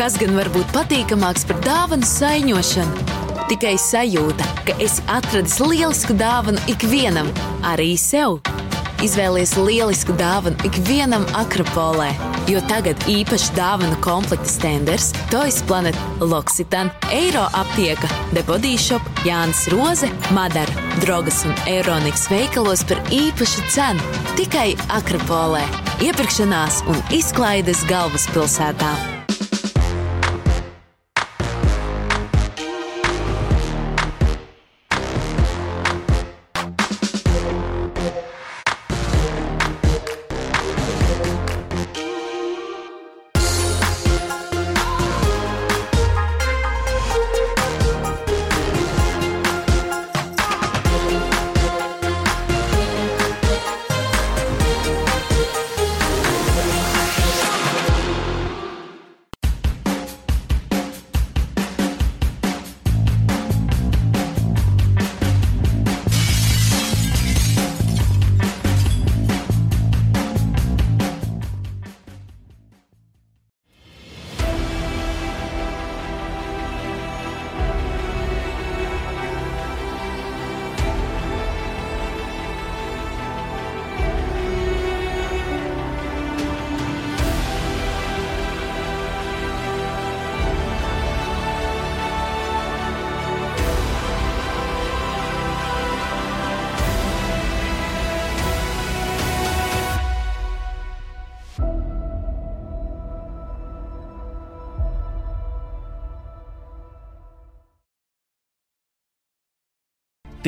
Kas gan var būt patīkamāks par dāvanu saiņošanu? Tikai sajūta, ka esi atradis lielisku dāvanu ikvienam, arī sev. Izvēlies lielisku dāvanu ikvienam Akropolē, jo tagad īpaši dāvanu komplekta stenders, Toys Planet, Loksitan, Eiro aptieka, Shop, Jānis Roze, Madara, Drogas un Euroniks veikalos par īpašu cenu tikai Akropolē. Iepirkšanās un izklaides galvaspilsētā.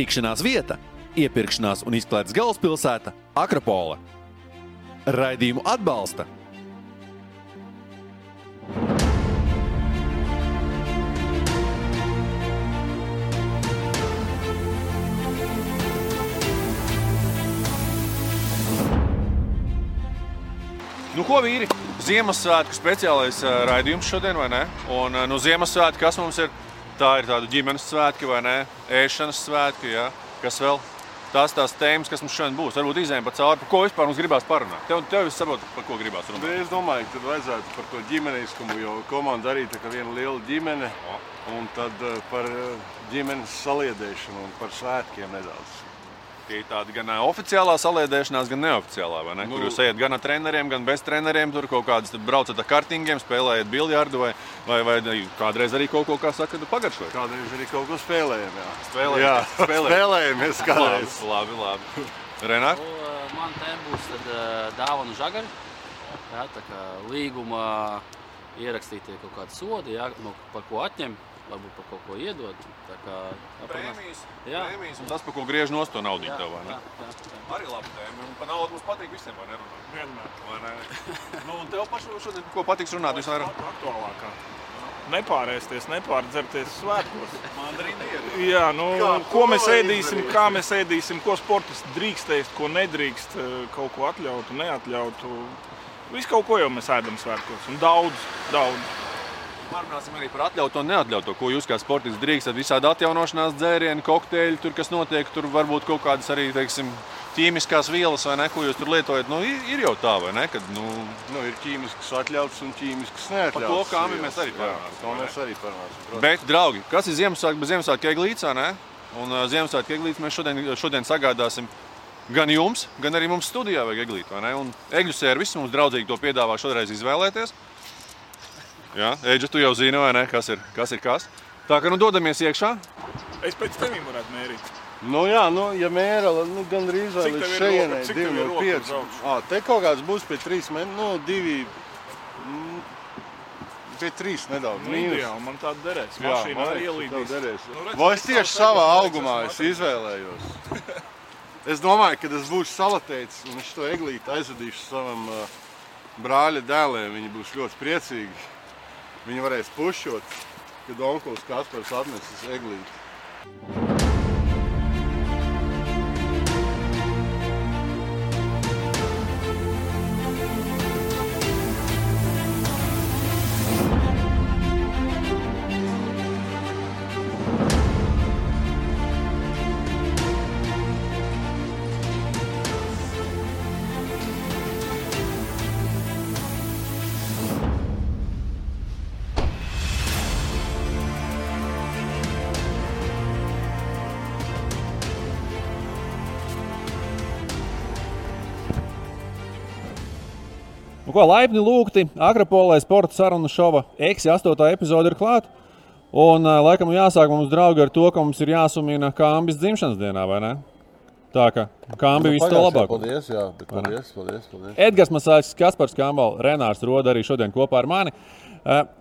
Tikšanās vieta, iepirkšanās un izklaides galvaspilsēta - Akropola. Raidījumu atbalsta Nu, ko vīri? Ziemassvētku speciālais raidījums šodien, vai ne? Un no Ziemassvētku kas mums ir? Tā ir tāda ģimenes svētki, vai ne? Ēšanas svētki, jā. Kas vēl? Tās tās tēmas, kas mums šodien būs. Varbūt izējām pa cauri, par ko vispār mums gribās parunāt. Tev, tev es saprotu, par ko gribās runāt. Bet Es domāju, ka tad vajadzētu par to ģimeniskumu, jo komanda arī tā kā viena liela ģimene. Un tad eh, par eh, ģimenes saliedēšanu un par svētkiem nedaudz. Tie ir tādi gan oficiālā saliedēšanās, gan neoficiālā. Ne? Nu- Kur jūs ejat gan ar treneriem, gan bez treneriem. Tur kaut kādas braucat ar kartingiem, spēlējat biljardu vai, vai, vai kādreiz arī kaut ko, kā saka, nu, pagaršojat. Kādreiz arī kaut ko spēlējam. Jā, Spēlējat? jā Spēlējat? spēlējamies kādreiz. Labi, labi. Renārs? Nu, Man te būs tad, dāvanu žagari. Jā, tā kā līgumā ierakstītie kaut kādi sodi, jā, no, par ko atņem, varbūt par kaut ko iedod. Tā kā aprunās. Jā. Prēmijas un tas, par ko griež nost to naudu. Tev, vai ne? jā, jā, jā. Arī labi tēma. Par naudu mums patīk visiem, vai ne? runāt? Vienmēr. Vai ne? nu, un tev pašam šodien, ko patiks runāt visvairāk? aktuālākā. Nepārēsties, nepārdzerties svētkos. Jā, nu, Kā, ko ko mēs ēdīsim, kā mēs ēdīsim, ko sportists drīkst ēst, ko nedrīkst, eh, kaut ko atļautu, neatļautu. Visu kaut ko jau mēs ēdam svētkos. Un daudz, daudz. Parunāsim arī par atļautu un neatļautu. Ko jūs kā sportists drīkstat? Visādi atjaunošanās dzērieni, kokteļi, tur kas notiek. Tur varbūt kaut kādas arī, teiksim, ķīmiskās vielas vai ne, ko jūs tur lietojat. Nu, ir, ir jau tā, vai ne? Kad, nu, Nu, ir ķīmisks atļauts un ķīmisks Par neatļauts. to kāmi vielas. mēs arī Jā, parunāsim, To ne? mēs arī parunāsim. protams. Bet, draugi, kas ir Ziemassvētku bez Ziemassvētku eglītes? ne? Un uh, Ziemassvētku eglītes mēs šodien, šodien sagādāsim gan jums, gan arī mums studijā vajag eglīti. egļu sērvis mums draudzīgi to piedāvā šoreiz izvēlēties. Jā, Eģe, tu jau zini, vai ne? Kas ir kas? Ir kas. Tā kā nu dodamies iekšā. Es pēc tevīm varētu mērīt. Nu, jā, nu, ja mēra, nu, gan drīz vēl Cik līdz šejienai, roka? Cik tev ir 2 no roka 5. uz augšu? Ah, te kaut kāds būs pie 3 mēnešiem, nu, 2, mm, pie 3 nedaudz. Nu, mīnus. ideāli, man tāda derēs. Jā, Mašīna man arī ielīdīs. Nu, redz, Vai es tieši savā augumā es izvēlējos? es domāju, ka es būšu salatēts un es to eglīti aizvedīšu savam uh, brāļa dēliem. Viņi būs ļoti priecīgi. Viņi varēs pušot, kad onkulis Kaspars atnesis eglīti. Nu, ko laipni lūgti Akropolē sporta sarunu šova Eksi 8. epizode ir klāta. Un laikam jāsāk mums draugi ar to, ka mums ir jāsumina Kāmbis dzimšanas dienā, vai ne? Tā kā Kāmbi Nu, visu to labāko. Paldies, jā, bet paldies, paldies, paldies. Edgars Masāļs, Kaspars Kambals, Renārs Roda arī šodien kopā ar mani.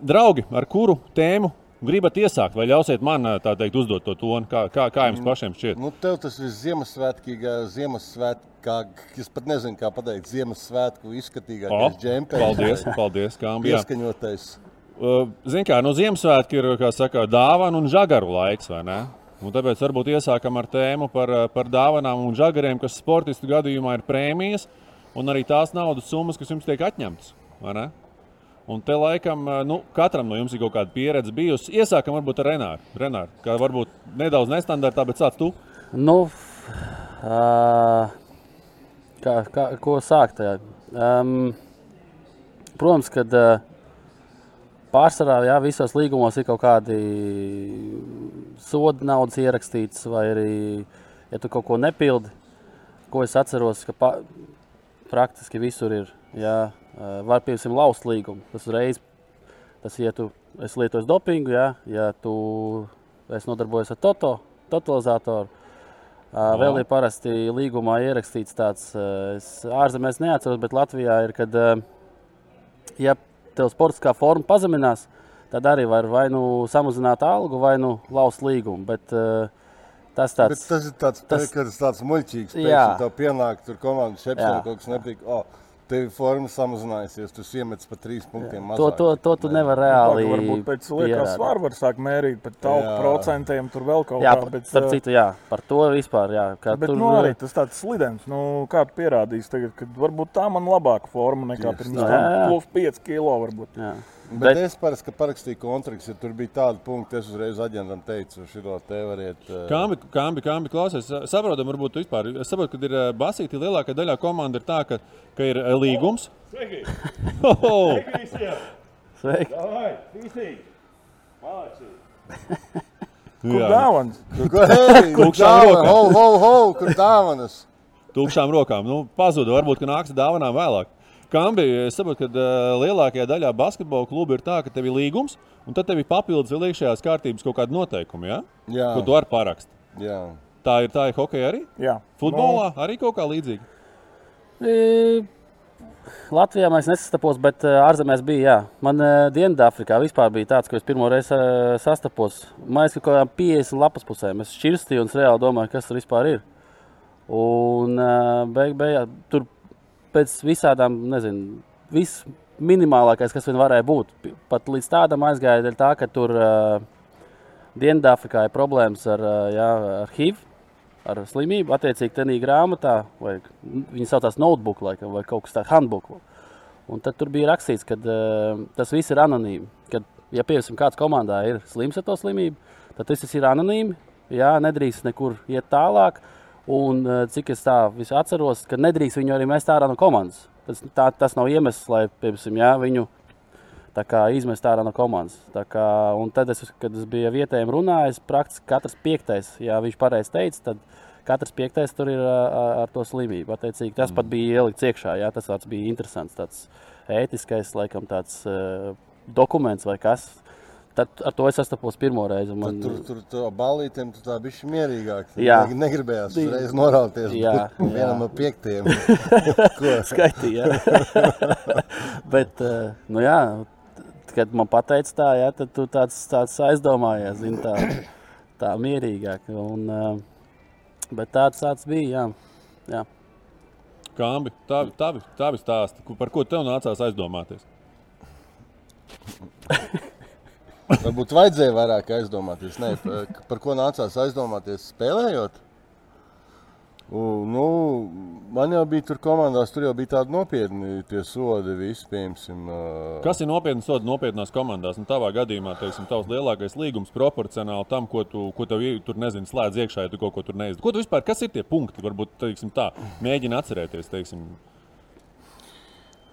Draugi, ar kuru tēmu gribat iesākt, vai ļausiet man tā teikt uzdot to tonu, kā, kā, kā jums pašiem šķiet? Nu, tev tas ir Ziemassvētkīgais, Ziemassvētkā, es pat nezinu, kā pateikt, Ziemassvētku izskatīgākais džempers. paldies, paldies, Kāmbi. jā. Pieskaņotais. Uh, Ziniet, kā no Ziemassvētku ir kā saka, dāvana un žagaru laiks, vai ne? Un tāpēc varbūt iesākam ar tēmu par, par dāvanām un žagariem, kas sportistu gadījumā ir prēmijas un arī tās naudas summas, kas jums tiek atņemtas. Un te laikam, uh, nu, katram no jums ir kaut kāda pieredze bijusi. Iesākam varbūt ar Renāru. Renāru kā varbūt nedaudz nestandartā, bet sāc tu. Nu, uh, kā, kā, ko sākt? Um, protams, ka uh, pārsvarā jā, visos līgumos ir kaut kādi soda naudas ierakstīts, vai arī, ja tu kaut ko nepildi, ko es atceros, ka pa, praktiski visur ir. Jā, var piemēram laust līgumu. Tas uzreiz, tas, ja tu esi lietojis dopingu, jā, ja tu esi nodarbojies ar toto, totalizatoru, Uh, vēl ir parasti līgumā ierakstīts tāds, uh, es ārzemēs neatceros, bet Latvijā ir, kad, ja tev sportiskā forma pazeminās, tad arī var vai nu samazināt algu, vai nu laust līgumu. Bet, tas Bet tāds, tas ir tāds, tas- tas... tāds muļķīgs. Jā. Tam pienāk tur komandas šepsē, kaut kas nepatīk. Oh, tev forma samazinājusies, tu iemet pa trīs punktiem to, mazāk. to, to tu nevari reāli. Varbūt pēc pierādīt. svaru var sākt mērīt, bet tauku Jā. procentiem tur vēl kaut Jā, kā. par, Bet, starp eh, citu, jā, par to vispār. Jā, Bet tur, nu, arī tas tāds slidens, nu, kā pierādījis tagad, ka varbūt tā man labāka forma nekā pirms tā. tam. Jā, jā. Plus 5 kilo varbūt. jā. Bet, Bet- es parasti, kad parakstīju kontraktu, ja tur bija tādi punkti, es uzreiz aģentam teicu, šo te variet. eh, Kāmbi, kāmbi, kāmbi klausies. Saprotam, varbūt tu vispār. Es saprotu, ka ir eh, basīti lielākā daļā komanda ir tā, ka, ka ir eh, līgums. Oh, Sveiki! Kur jā, dāvāns? Kur, kur, hei, kur Tukšām dāvana, rokām. ho, ho, ho, kur dāvanas? Tukšām rokām. Nu, pazuda. Varbūt, ka nāks dāvanām vēlāk. Kambi, es saprotu, ka uh, lielākajā daļā basketbola klubu ir tā, ka tev ir līgums, un tad tev ir papildus vēl iekšējās kārtības kaut kāda noteikuma, ja? Jā, ko tu vari parakstīt. jā. Tā ir tā ir hokeja arī. Jā. Futbolā arī kaut kā līdzīga. E, Latvijā mēs nesastapos, bet ārzemēs bija. Jā. Man Dienvidāfrikā vispār bija tāds, ka es pirmo reizi sastapos. Ka kaut kādām 50 lapas pusēm es šķirstīju un es reāli domāju, kas tur vispār ir. Un beig, beigās tur pēc visādām, nezinu, viss minimālākais, kas vien varēja būt. Pat līdz tādam aizgāja, dēļ tā, ka tur uh, Dienvidāfrikā ir problēmas ar, uh, jā, ar HIV, ar slimību. Attiecīgi, tādā grāmatā, vai viņi saucās notebook, laikam, vai kaut kas tāds - handbook. Un tad tur bija rakstīts, ka uh, tas viss ir anonīmi. Kad, ja piemēram kāds komandā ir slims ar to slimību, tad tas ir anonīmi. Jā, nedrīkst nekur iet tālāk. Un, uh, cik es tā visu atceros, ka nedrīkst viņu arī mest ārā no komandas. Tas, tā, tas nav iemesls, lai piemēram, jā, viņu kā izmest ārā no komandas. Tā Kā, tad, es, kad es biju vietējiem runājis, praktiski katrs piektais, ja viņš pareizi teica, tad katrs piektais tur ir ā, ar to slimību. Attiecīgi, tas mm. pat bija ielikts iekšā. Jā, tas bija interesants, tāds ētiskais, laikam, tāds uh, dokuments vai kas. Tad ar to es sastapos pirmo reizi. Man... Man, Tur, tur, tur balītiem tu tā bija mierīgāk. Jā. Ne- Negribējās uzreiz norauties. Jā, jā. Vienam no piektiem. Ko? skaitīja. Bet, eh, nu jā, kad man pateica tā, jā, tad tu tāds, tāds aizdomājies, zini, tā, tā mierīgāk. Un, eh, bet tāds, tāds bija, jā. jā. Kambi, tavi, tavi, tavi stāsti, par ko tev nācās aizdomāties? Varbūt vajadzēja vairāk aizdomāties. Nē, par, par ko nācās aizdomāties spēlējot? U, nu, man jau bija tur komandās, tur jau bija tādi nopietni tie sodi. Visi, piemēram, ā, Kas ir nopietni soda nopietnās komandās? Nu, tavā gadījumā, teiksim, tavs lielākais līgums proporcionāli tam, ko tu, ko tev tur nezini, slēdz iekšā, ja tu kaut ko tur neizdari. Ko tu vispār, kas ir tie punkti? Varbūt teiksim, tā, mēģini atcerēties. Teiksim,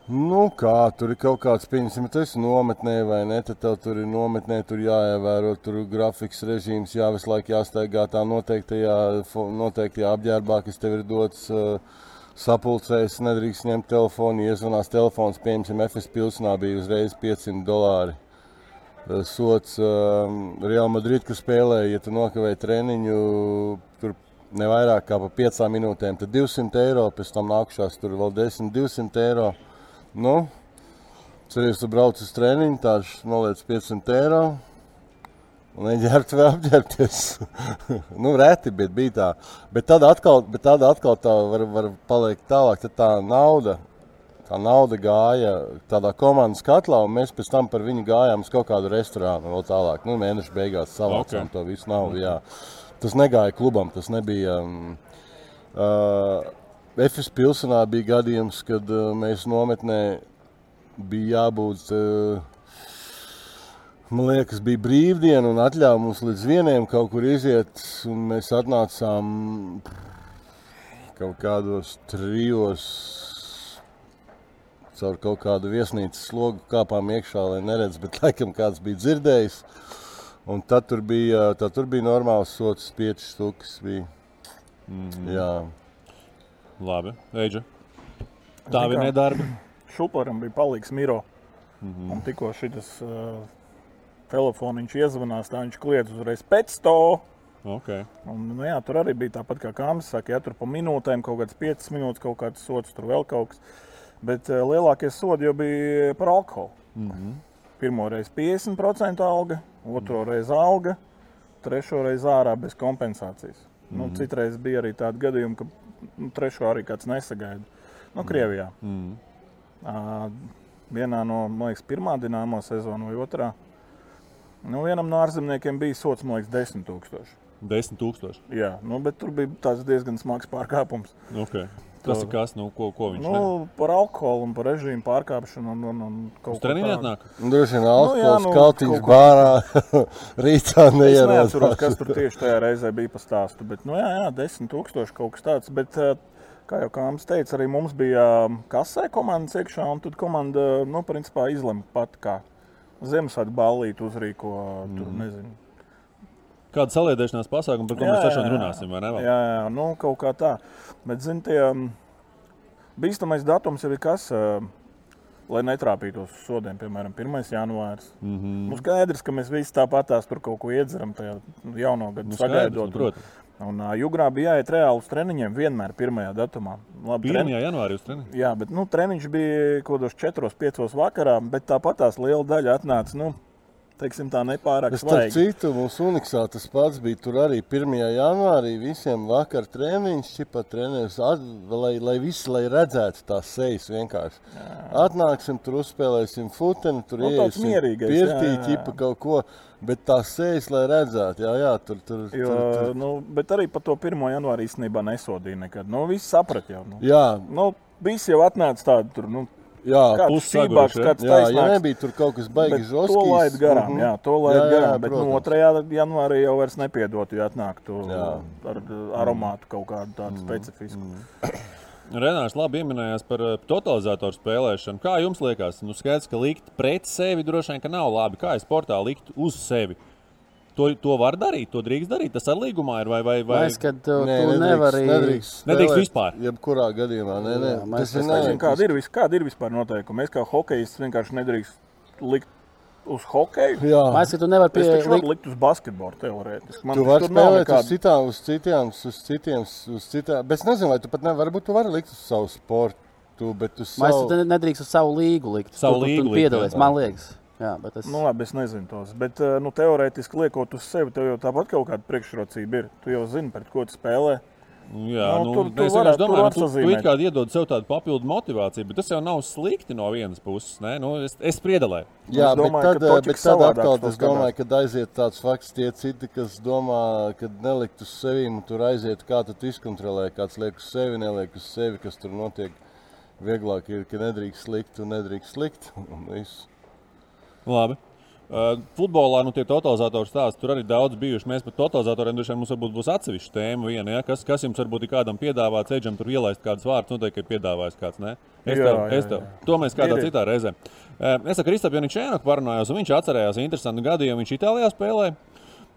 Nu, kā tur ir kaut kāds, tu esi nometnē vai ne, tad tev tur ir nometnē, tur jāievēro tur grafiks režīms, jā, visu laiku jāstaigā tā noteiktajā, noteiktajā apģērbā, kas tev ir dots uh, sapulcējas, nedrīkst ņemt telefonu. Iezvanās telefons, piemēram, FS pilsēnā bija uzreiz 500 dolāri. Sots um, Real Madrid, kas spēlēja, ja tu nokavēji treniņu, tur ne vairāk kā pa 5 minūtēm, tad 200 eiro, pēc tam nākušās tur vēl 10, 200 eiro. Nu, Cerēs, tu brauc uz treniņu, tāds noliec 500 eiro. Un neģērbt vai apģērbties. nu, reti, bet bija tā. Bet tad atkal, bet tad atkal tā var, var palikt tālāk. Tad tā nauda, tā nauda gāja tādā komandas katlā, un mēs pēc tam par viņu gājām uz kaut kādu restorānu vēl tālāk. Nu, mēneša beigās savācām okay. to visu naudu. Jā. Tas negāja klubam, tas nebija. Um, uh, Efes pilsēnā bija gadījums, kad uh, mēs nometnē bija jābūt. Uh, Man liekas, bija brīvdiena un atļāva mums līdz vienam kaut kur iziet. Mēs atnācām kaut kādos trijos, caur kaut kādu viesnīcas slogu, kāpām iekšā, lai neredz, bet laikam kāds bija dzirdējis. Un tad tur bija, tad tur bija normāls sots, piecas stūkas. Bija. Mm -hmm. Jā. Labi, Eģe. Tā bija nedarba. Šuparam bija palīgs Miro. Mm -hmm. Un tikko šis uh, telefoniņš iezvanās, tā viņš kliedz uzreiz pēc to. Okay. Un, nu, jā, tur arī bija tāpat kā Kāmas saka, ja tur pa minūtēm kaut kāds 5 minūtes, kaut kāds sots, tur vēl kaut kas. Bet uh, lielākie sodi jau bija par alkoholu. Mm -hmm. Pirmo reizi 50% alga, otro reizi alga, trešo reizi ārā bez kompensācijas. Mm -hmm. nu, citreiz bija arī tādi gadījumi, ka nu, trešo arī kāds nesagaida. No Krievijā. Mm. Uh, vienā no, man liekas, pirmā dināmo sezona vai otrā. Nu, vienam no ārzemniekiem bija sots, man liekas, 10 tūkstoši. 10 tūkstoši. Jā, nu, bet tur bija diezgan smags pārkāpums. Okay. Tas ir kas, nu, ko, ko viņš nu, ne? par alkoholu un par režīmu pārkāpšanu. Un, un, un Uz treniņu nāk? Droši vien alkohols, nu, kaltiņš bārā, rītā neieradās. Es neatceros, kas tur tieši tajā reizē bija pa stāstu, bet, nu jā, jā, 10 tūkstoši kaut kas tāds. Bet, kā jau Kāms teica, arī mums bija kasē komandas iekšā, un tad komanda, nu, principā izlema pat kā Ziemassvētku ballīti uzrīko. Tur, mm. nezinu. Kāda saliedēšanās pasākuma, par ko jā, mēs tiešām runāsim? Jā, jā, nu, kaut kā tā. Bet, zini, tie bīstamais datums jau ir kas, lai netrāpītos uz sodiem, piemēram, 1. janvārs. Mm -hmm. Nu, skaidrs, ka mēs visi tāpatās tur kaut ko iedzeram tajā jauno gadu nu, sagaidot. Protams. Un uh, Jugrā bija jāiet reāli uz treniņiem vienmēr pirmajā datumā. Labi, 1. Tren... janvārī uz treniņu? Jā, bet nu, treniņš bija kaut kādos 4, 5 vakarā, bet tāpat tās liela daļa atnāca. Nu, teiksim, tā nepārāk svaigi. Starp citu, mums Uniksā tas pats bija tur arī 1. janvārī. Visiem vakar treniņš, čipa treneris, lai, lai visi lai redzētu tās sejas vienkārši. Jā. Atnāksim, tur uzspēlēsim futeni, tur no, iesim pirtī, čipa kaut ko. Bet tā sēž, lai redzētu, jā, jā tur tur tur. Nu, bet arī par to 1. janvāri īstenībā nesodīja nekad. Nu, visi saprata jau. Nu. Jā, nu, visi jau atnāca tādu tur. Nu, Jā, pusīgāks, kāds jā, ja nebija tur kaut kas baigs žoskis. To laid garām, mm -hmm. jā, to laid jā, jā, garām, bet nu, 2. janvārī jau vairs nepiedot, ja atnāktu jā. ar aromātu kaut kādu tādu mm -hmm. specifisku. Mm -hmm. Renārs labi pieminējās par totalizatoru spēlēšanu. Kā jums liekas? Nu, skaidrs, ka likt pret sevi droši vien nav labi. Kā ir sportā likt uz sevi? To, to var darīt, to drīkst darīt. Tas ar līgumā ir vai, vai, vai... Es, kad tu, nē, tu nevari... nedrīkst, nedrīkst vispār. Jebkurā gadījumā, nē, nē. Jā, ir nezinu, kāda ir, kāda ir vispār noteikumi. Mēs kā hokejists vienkārši nedrīkst likt uz hokeju. Jā, Mēs, tu nevari pie... Es likt... likt uz basketbolu teorētiski. Man tu vari spēlēt nekāda... uz citām, uz citiem, uz citiem, uz citām. Bet es nezinu, vai tu pat nevari, varbūt tu vari likt uz savu sportu, bet uz savu... Mēs nedrīkst uz savu līgu likt. Savu līgu likt. Piedalies, man liekas. Jā, bet es... Nu, labi, es nezinu tos. Bet, eh, nu, teorētiski liekot uz sevi, tev jau tāpat kaut kāda priekšrocība ir. Tu jau zini, pret ko tu spēlē. Jā, nu, nu, tur, tur es vienkārši domāju, ka tu, tu it kā iedod sev tādu papildu motivāciju, bet tas jau nav slikti no vienas puses. Ne? Nu, es, es priedalēju. Jā, es domāju, bet tad, bet tad atkal es domāju, ka aiziet tāds fakts, tie citi, kas domā, ka nelikt uz sevi, un tur aiziet, kā tu izkontrolē, kāds liek uz sevi, neliek uz sevi, kas tur notiek. Vieglāk ir, ka nedrīkst slikt un nedrīkst slikt. Un viss. Labi. Uh, futbolā nu, tie totalizatoru stāsti tur arī daudz bijuši. Mēs par totalizatoriem droši vien mums būs atsevišķa tēma. Viena, ja? kas, kas jums varbūt ir kādam piedāvāts, eģam tur ielaist kādus vārdus, noteikti ir piedāvājis kāds. Ne? Es tev, jā, es tev. Jā, jā. To mēs kādā ir. citā reizē. Uh, es ar Kristapam Janičēnu parunājos, un viņš atcerējās interesantu gadījumu. Viņš Itālijā spēlēja.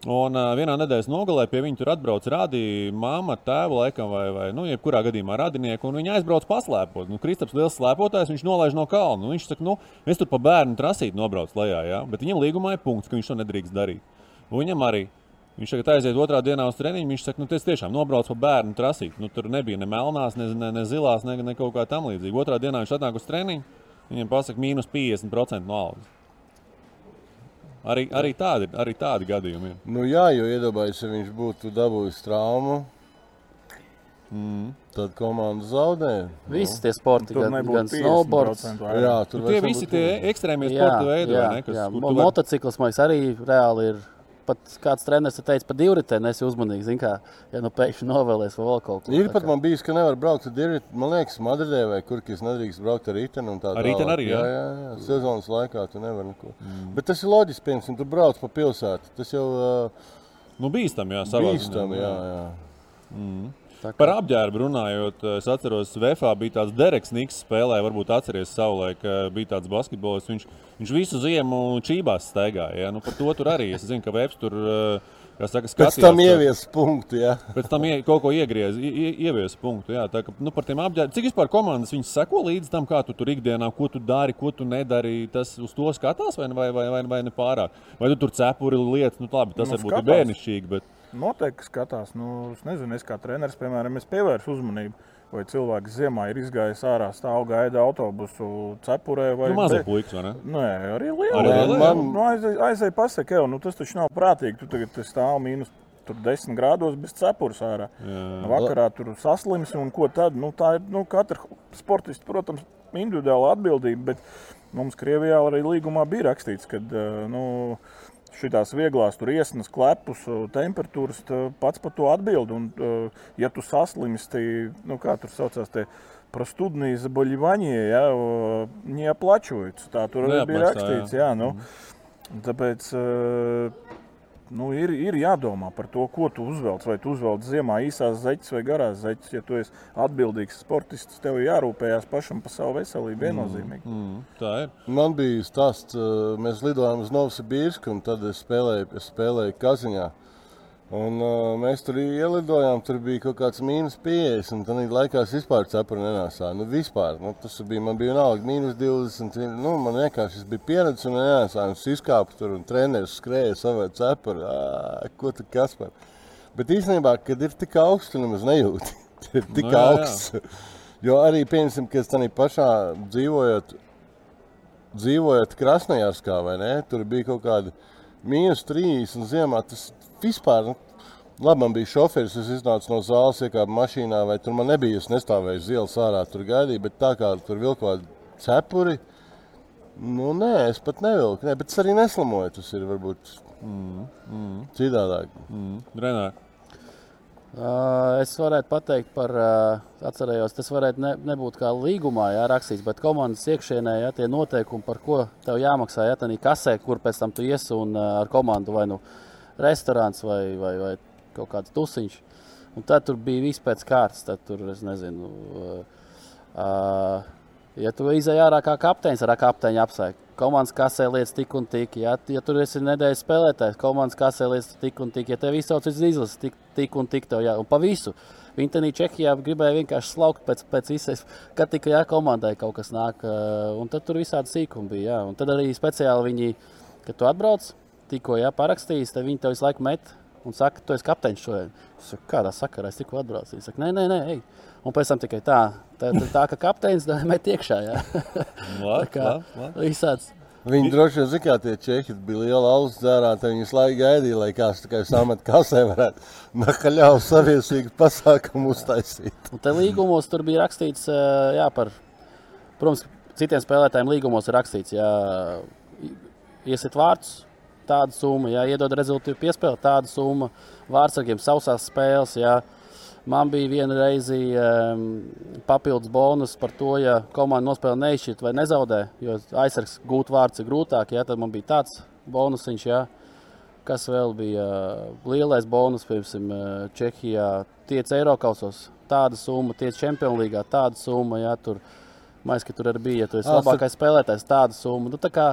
Un uh, vienā nedēļas nogalē pie viņa tur atbrauc rādīja mamma, tēva, laikam, vai, vai nu, jebkurā gadījumā radinieku. Un viņa aizbrauc paslēpot. Nu, Kristaps liels slēpotājs, viņš nolaiž no kalna. Nu, viņš saka, nu, es tur pa bērnu trasīti nobraucu lejā, jā, bet viņam līgumā ir punkts, ka viņš to nedrīkst darīt. Un viņam arī. Viņš tagad aiziet otrā dienā uz treniņu. Viņš saka, nu, tas tiešām nobrauc pa bērnu trasīti. Nu, tur nebija ne melnās, ne, ne, ne zilās, ne, ne kaut kā tam līdzīga. Otrā dienā viņš atnāk uz treniņu. Viņam pasaka, mīnus 50% no algas. Arī, arī, tādi, arī tādi gadījumi ir. Nu, jā, jo iedomājieties, ja viņš būtu dabūjis traumu, Mm. tad komanda zaudē. Visi tie sporti, Tur gan, gan snowboards. 50% Nu, vairāk. jā, tur Nu, tie visi tie ekstrēmie sporta veidi? Kas, jā. kur Mo- tu vari- Motocikls, man liekas, arī reāli ir. Pat kāds treneris te teica, par divritēm esi uzmanīgs. Zini, kā, ja nu pēkšņi novēlēs vai vēl kaut ko. Ir pat kā- man bijis, ka nevar braukt ar divi. Man liekas, Madridē vai kur kas nedrīkst braukt ar riteni. Ar riteni arī, jā. jā? Jā, jā, jā. Sezonas laikā tu nevari neko. Mm. Bet tas ir loģiski, piemēram, tu brauc pa pilsētu. Tas jau uh, Nu, bīstam, jā, savā bīstam, ziņā, jā, jā. tā kā- Par apģērbu runājot, es atceros, Vēfā bija tāds Dereks Niks spēlē, varbūt atceries savulaik, ka bija tāds basketbolists. Viņš, viņš visu ziemu čībās staigāja. Ja? Nu, par to tur arī. Es zinu, ka Vēps tur, eh, saka, Pēc skatījās. tam ka- ievies punktu. Jā. Pēc tam ie, kaut ko iegriez, ie- ie- ievies punktu. Jā, tā, ka, nu, par tiem apģērbiem, cik vispār komandas viņas seko līdz tam, kā tu tur ikdienā, ko tu dari, ko tu nedari. Tas uz to skatās, vai, ne- vai, vai, vai, vai ne pārāk. Vai tu tur cepuri lietas, nu, labi, tas Nu, varbūt ir skatās. bērnišķīgi. Bet... Noteikti skatās. Nu, es nezinu, es kā treneris, piemēram, pievērsu uzmanību. Vai cilvēks ziemā ir izgājis ārā, stāv gaida autobusu cepurē vai Nu, be- puikas, vai ne? Nē, arī liela. jā. Nu, aizej pasaka, jau, nu, tas taču nav prātīgi. Tu tagad stāv mīnus tur 10 grādos bez cepures ārā. Jā. Vakarā tur saslims un ko tad? Nu, tā ir nu, katra sportista, protams, individuāla atbildība. Bet mums Krievijā arī līgumā bija rakstīts, ka nu, šīs vieglās tur iesnas, klepus, temperatūras tā pats par to atbild. Un, eh, ja tu saslimsti, nu, kā tur saucās, tie простудные заболевания, ja, о, не оплачиваются. Tā tur arī bija Neapmaksā, rakstīts. Jā, nu, tāpēc eh, nu, ir, ir jādomā par to, ko tu uzvelc. Vai tu uzvelc ziemā īsās zeķes vai garās zeķes. Ja tu esi atbildīgs sportists, tev jārūpējas pašam par savu veselību viennozīmīgi. Mm, tā ir. Man bija stāsts, uh, mēs lidojām uz Novosibīrsku, un tad es spēlēju, es spēlēju Kaziņā. Un, uh, mēs tur ielidojām, tur bija kaut kāds mīnus 50, un tad laikā es vispār cepuri nenāsāju. Nu, vispār, nu, tas bija, man bija vienalga, mīnus 20. Nu, man vienkārši bija pieredze un nenāsāju. Es izkāpu tur un treneris skrēja savai cepuri. Ā, Ko tu kas par? Bet īstenībā, kad ir tik augsts, nemaz nejūti. ir tik Nu, jā, jā. augsts. Jo arī, pieņemsim, ka es tādā pašā dzīvojot, dzīvojot Krasnodārskā, vai ne? Tur bija kaut kāda mīnus 30 un ziemā tas vispār. Nu, Labi, man bija šoferis, es iznācu no zāles, iekāpu mašīnā, vai tur man nebija. Es nestāvēju uz ielas ārā, tur gaidīju, bet tā kā tur kāda cepuri. Nu, nē, es pat nevilku. Nē, bet es arī neslimoju. Tas ir varbūt mm, mm. citādāk. Mm. Renāri. Uh, es varētu pateikt par, uh, atcerējos, tas varētu ne, nebūt kā līgumā jā, rakstīts, bet komandas iekšienē jā, tie noteikumi, par ko tev jāmaksā, ja tā ir kasē, kur pēc tam tu iesi un uh, ar komandu vai nu restorāns vai, vai, vai kaut kāds tusiņš. Un tad tur bija viss pēc kārtas. Tad tur, es nezinu, uh, uh, ja tu izai ārā kā kapteinis ar kapteiņa apsēku. Komandas kasē lietas tik un tik. Ja, ja tur esi nedēļas spēlētājs, komandas kasē lietas tik un tik. Ja tev izsauc uz izlases, tik, tik un tik tev jā. Un pa visu. Viņi tajā Čehijā gribēja vienkārši slaukt pēc, pēc visas, kad tikai jā, komandai kaut kas nāk. Un tad tur visādi sīkumi bija. Jā. Un tad arī speciāli viņi, kad tu atbrauc, tikko jā, parakstījis, tad viņi tev visu laiku met un saka, tu esi kapteinis šodien. Es saku, kādā sakarā es tikko atbraucu? Viņi saka, nē, nē, nē, ej. Un pēc tam tikai tā, tā, tā, tā ka kapteinis tā met iekšā. Jā. Labi, kā- labi, labi. Visāds. Viņi droši vien zina, kā tie čehi bija liela alus dzērāta. Viņi visu laiku gaidīja, lai kāds tikai samet kasē varētu nakaļāvu saviesīgu pasākumu uztaisīt. Un te līgumos tur bija rakstīts, jā, par, protams, citiem spēlētājiem līgumos ir rakstīts, ja iesit vārdus, tāda summa, ja iedod rezultātu piespēli, tāda summa, vārdsargiem sausās spēles. Jā. Man bija viena reize um, papildus bonus par to, ja komanda nospēlē neizšķirt vai nezaudē, jo aizsargs gūt vārds ir grūtāk. Jā, tad man bija tāds bonusiņš, jā. kas vēl bija uh, lielais bonus, piemēram, Čehijā, tiec Eiropausos. Tāda summa, tiec Champions League, tāda summa, jā, tur, mais, ka tur arī bija, ja tu esi labākais spēlētājs, tāda summa. Nu, tā kā,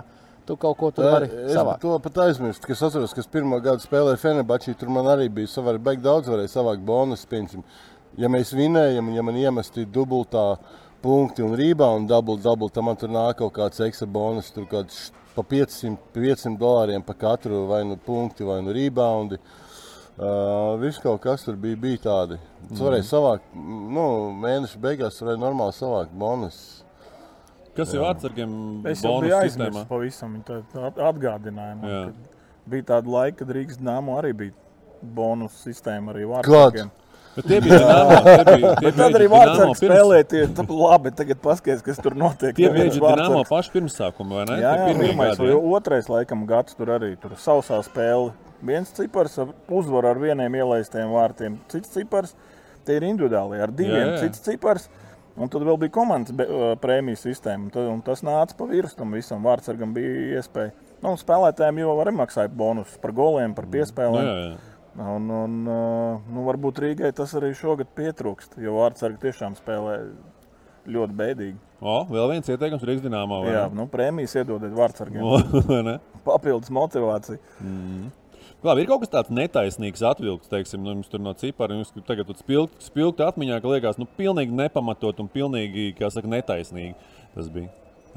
tu kaut ko tur vari es savākt. to pat aizmirstu, ka es atceros, ka es pirmā gada spēlēju Fenebačī, tur man arī bija savari beig daudz, varēja savākt bonus, piemēram, ja mēs vinējam, ja man iemesti dubultā punkti un rībā un dubult, dubult, tad man tur nāk kaut kāds ekstra bonus, tur kāds pa 500, 500 dolāriem pa katru vai nu punkti vai nu rebound. Uh, viss kaut kas tur bija, bija tādi. Tas varēja savākt, nu, mēneša beigās varēja normāli savākt bonus. Kas jau atsargiem Es jau biju aizmirsis pavisam. Man, Jā. bija tāda laika, kad Rīgas dāmas arī bija bonus sistēma arī vārdsargiem. Bet tie bija Bet tad bija arī pirms- spēlēja tie labi. Tagad paskaties, kas tur notiek. Tie bija vārdsargs- paši pirmsākumi, vai ne? Jā, jā pirmais gadi, vai ja? otrais laikam gads tur arī tur sausā spēle. Viens cipars ar uzvaru ar vieniem ielaistiem vārtiem, cits cipars. Tie ir individuāli ar diviem, Jā, jā. cits cipars. Un tad vēl bija komandas be- ā, prēmiju sistēma. tad- tas nāca pa virsmu tam visam. Vārdsargam bija iespēja. Nu, spēlētājiem jau arī maksāja bonusus par goliem, par piespēlēm. jā, jā. Un, un, ā, nu, varbūt Rīgai tas arī šogad pietrūkst, jo vārdsargi tiešām spēlē ļoti bēdīgi. O, vēl viens ieteikums Rīgas vai Jā, nu, prēmijas iedodiet vārdsargiem. O? Papildus motivācija. Labi, ir kaut kas tāds netaisnīgs, atvilkts, teiksim, nu, tur no cipara. Jums tagad spilgt, spilgt atmiņā, ka liekas, nu, pilnīgi nepamatot un pilnīgi, kā saka, netaisnīgi tas bija.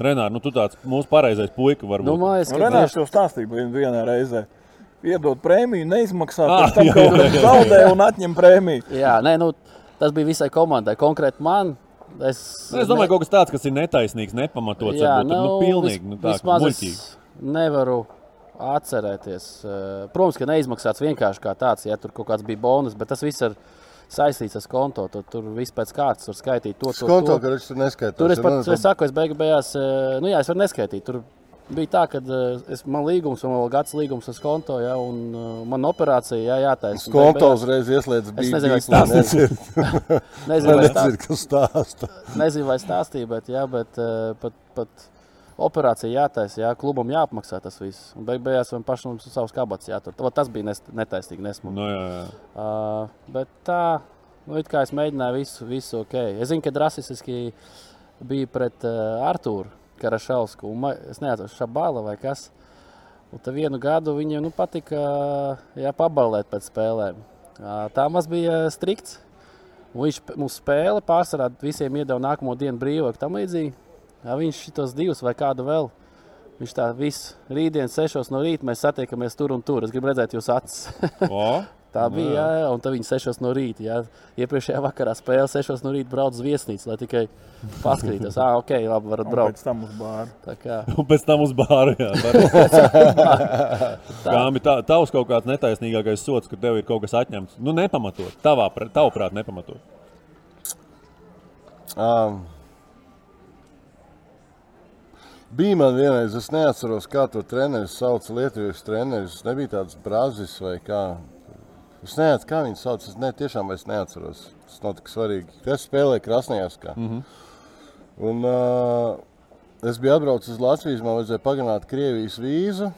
Renāri, nu, tu tāds mūsu pareizais puika varbūt. Nu, mājas, Nu, ka Renārs jau stāstīja vien- vienā reizē. Iedod prēmiju, neizmaksā, Ah, tam jā, kaut jā. zaudē un atņem prēmiju. Jā, nē, nu, tas bija visai komandai. Konkrēti man. Es, Nu, es domāju, ka kaut kas tāds, kas ir netaisnīgs, nepamatots, Jā, varbūt, tur, nu, pilnīgi, vis- nu, tā, vismaz muļķīgi. es nevaru atcerēties. Eh, Protams, ka neizmaksāts vienkārši kā tāds, ja tur kaut kāds bija bonus, bet tas viss ir saistīts ar konto. Tur, tur viss pēc kārtas var skaitīt to, to, Skonto, to. ka viņš tur neskaitās. Tur es pat nezinu, es saku, es beigu beigās, eh, nu jā, es varu neskaitīt. Tur bija tā, ka eh, es, man līgums, man vēl gads līgums uz konto, ja, un man operācija jā, jātaisa. Un Skonto beig uzreiz ieslēdz Es bija. nezinu, vai stāstīt. nezinu, vai tā, nezinu, kas vai stāstīja, bet, jā, bet pat, pat operācija jātaisa, jā, klubam jāapmaksā tas viss. Un beig beigās man pašam savus kabatas jātur. Vat Tas bija netaisnīgi nesmuki. Nu, jā, jā. Uh, bet tā, nu, it kā es mēģināju visu, visu ok. Es zinu, ka rasistiski bija pret uh, Artūru Karašausku. un Es neatceros, Šabāla vai kas. Un tad vienu gadu viņam nu, patika jā, pabalēt pēc spēlēm. Uh, tā maz bija strikts. Un Viņš mums spēle pārsvarā visiem iedeva nākamo dienu brīvāku tam līdzīgi. Jā, viņš šitos divus vai kādu vēl. Viņš tā viss rītdien, sešos no rīta mēs satiekamies tur un tur. Es gribu redzēt jūs acis. Tā bija, jā, jā, un tad viņi sešos no rīta. Jā. Iepriekšējā vakarā spēlē sešos no rīta brauc uz viesnīcu, lai tikai paskatītos. Ah, ok, labi, varat Un braukt. pēc tam uz bāru. Tā kā, un pēc tam uz bāru. Jā, Kāmi, tā, tavs kaut kāds netaisnīgākais sots, ka tev ir kaut kas atņemts. Nu, nepamatot. Tavā, pr- tavuprāt, nepamatot. Um, bija man vienreiz, es neatceros, kā to treneris sauc. Lietuvijas treneris nebija tāds brazis vai kā. Es neatceros, kā viņu sauc. Es ne, tiešām es neatceros. Tas nav tik svarīgi. Es spēlēju Krasnodarbā. Mm -hmm. Un uh, es biju atbraucis uz Latviju. Man vajadzēja pagarināt Krievijas vīzu.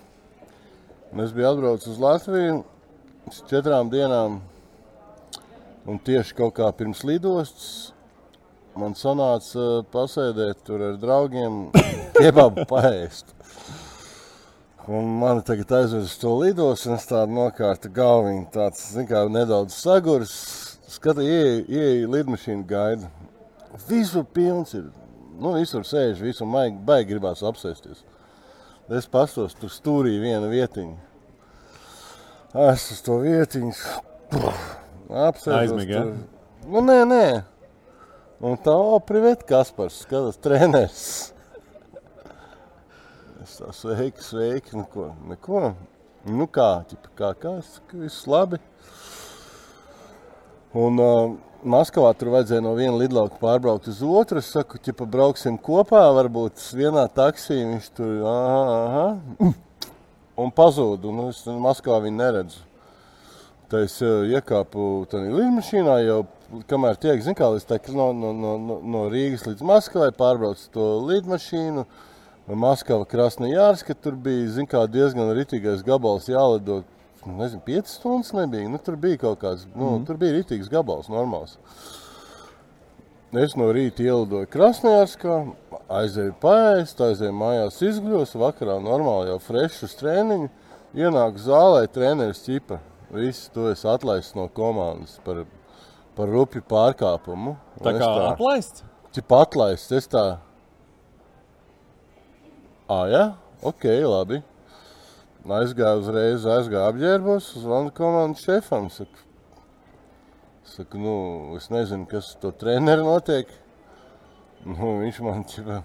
Un es biju atbraucis uz Latviju uz četrām dienām. Un tieši kaut kā pirms lidostas man sanāca uh, pasēdēt tur ar draugiem, kebabu paēst. Un man tagad aizved uz to lidos, un es tādu nokārtu galviņu, tāds, zin kā, nedaudz sagurs. Skatu, ieeju, ieeju lidmašīnu gaida. Visur pilns ir, nu, visur sēž, visur maigi, baigi gribās apsēsties. Es pastos tur stūrī viena vietiņa. Es uz to vietiņu apsēžos Aizmigi, ja? Nu, nē, nē. Un tā, o, privet, Kaspars, skatās, treneris. Es tā sveiki, sveiki, neko, neko. Nu kā, ķipa, kā, kā, es saku, viss labi. Un uh, Maskavā tur vajadzēja no viena lidlauka pārbraukt uz otru. Es saku, ķipa, brauksim kopā, varbūt vienā taksī viņš tur, aha, aha. Un pazūd, un es Maskavā viņu neredzu. Tad es iekāpu tajā lidmašīnā, jau kamēr tiek, zin kā, līdz tā, no, no, no, no- Rīgas līdz Maskavai pārbraucu to lidmašīnu. Maskava, Krasnodarbska, tur bija zin kā, diezgan ritīgais gabals jālido. nu, Nezinu, 5 stundas nebija. Nu, tur bija kaut kāds, nu, mm. tur bija ritīgs gabals, normāls. Es no rīta ielidoju Krasnodarbskā, aizēju paēst, aizēju mājās izgļos, vakarā normāli jau frešu treniņu. Ienāk zālē, treneris ķipa. Visi to es atlaists no komandas par, par rupju pārkāpumu. Tā kā atlaists. Čipa atlaists, es tā. Ā, jā, ok, labi. Aizgāju uzreiz, aizgāju apģērbos, zvanu komandas šefam. Saku, saku, nu, es nezinu, kas to treneru notiek. Nu, viņš man čipa,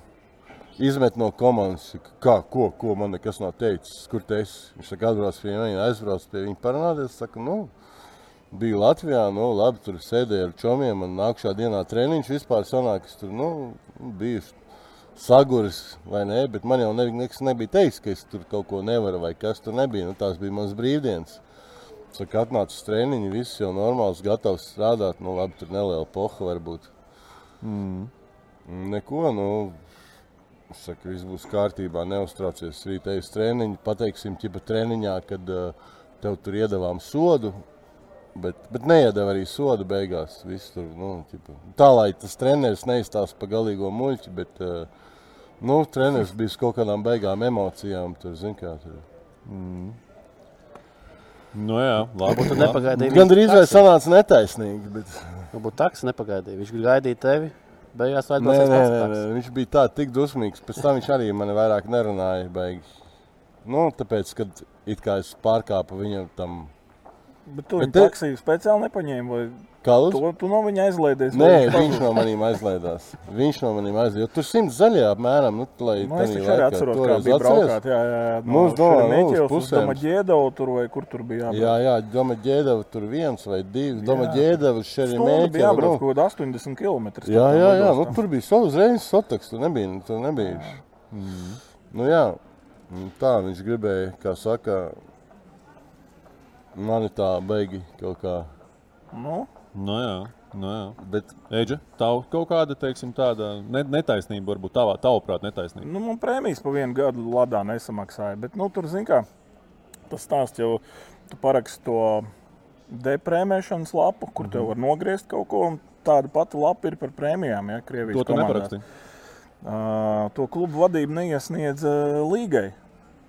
izmet no komandas. Saka, kā, ko, ko man nekas nav teicis, kur te esi. Viņš saka, atbrauc pie viņa, aizbrauc pie viņa parunāties. Saku, nu, biju Latvijā, nu, labi, tur sēdēju ar čomiem, man nākšā dienā treniņš vispār sanāk, es tur, nu, biju saguris vai nē, bet man jau ne- nekas nebija teiks, ka es tur kaut ko nevaru vai kas tur nebija. Nu, tās bija mans brīvdienas. Saka, atnācu uz treniņu, viss jau normāls, gatavs strādāt, nu, labi, tur neliela poha varbūt. Mm. Neko, nu, es saku, viss būs kārtībā, neuztraucies. Rīt ej uz treniņu, pateiksim, ķipa treniņā, kad uh, tev tur iedavām sodu, Bet, bet neiedeva arī sodu beigās. Tur, nu, ķipa, tā lai tas treneris neizstāsta pa galīgo muļķi, bet uh, nu, treneris bija kaut kādām beigām emocijām. Tur, zin, kā, tur. Nu, jā, labi. Tu nepagaidīji. Gan drīz vai sanāca netaisnīgi. Bet... Varbūt taks nepagaidīja. Viņš gaidīja tevi. Beigās Nē, nē, nē, nē, viņš bija tā, tik dusmīgs. Pēc tam viņš arī mani vairāk nerunāja. Beigi. Nu, tāpēc, kad it kā es pārkāpu viņam tam Bet tu viņu te- taksiju speciāli nepaņēmi. Vai kalus. tu, tu no viņa aizlaidies? Nē, vai viņš no maniem aizlaidās. Viņš no maniem aizlaidās. Tur simt zaļā apmēram. Nu, lai Nu, es laikā atceros, kā bija braukāt. Jā, jā, jā. Nu, es domāju, nu, uz pusēm. Domaģēdavu tur vai kur tur bija jābrauc. Jā, jā, Doma ģēdeva tur viens vai divi. Doma Jā. ģēdeva šeit Stundu bija jābrauc nu, kaut kādā 80 km. jā, jā, jā, nu, tur bija savs reizes sotaks, tur nebija, tur nebija. Mm. Nu jā, un tā viņš gribēja, kā saka, mani tā beigi kaut kā, Nu, Nu, jā. Nu, jā. bet Eģe, tev kaut kāda, teiksim, tāda ne, netaisnība, varbūt tavā, tavuprāt, netaisnība. nu, man prēmijas pa vienu gadu ladā nesamaksāja. Bet, nu, tur, zin kā, tas stāsts jau, tu paraksti to deprēmēšanas lapu, kur tev var nogriezt kaut ko. Tāda pati lapa ir par prēmijām, ja Krievijas To tu komandās. neparakstīji. Uh, to klubu vadība neiesniedz uh, līgai.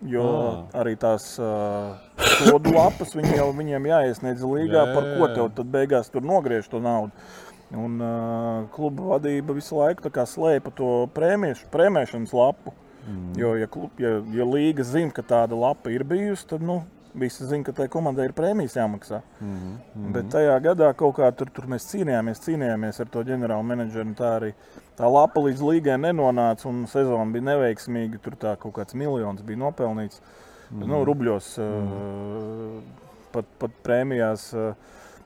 Jo Ah. arī tās uh, sodu lapas viņi jau viņiem jāiesniedz līgā, Jā, par ko tev tad beigās tur nogriež to naudu. Un uh, kluba vadība visu laiku slēpa to prēmiešu, prēmēšanas lapu. Mm. Jo, ja, klub, ja, ja līga zina, ka tāda lapa ir bijusi, tad nu, visi zina, ka tai komandai ir prēmijas jāmaksā. Mm. Mm. Bet tajā gadā kaut kā tur, tur mēs cīnījāmies, cīnījāmies ar to ģenerālu menedžeru. Tā arī tā lapa līdz līgai nenonāca, un sezona bija neveiksmīga. Tur tā kaut kāds miljons bija nopelnīts. Mm. Nu, rubļos, mm. pat, pat prēmijās.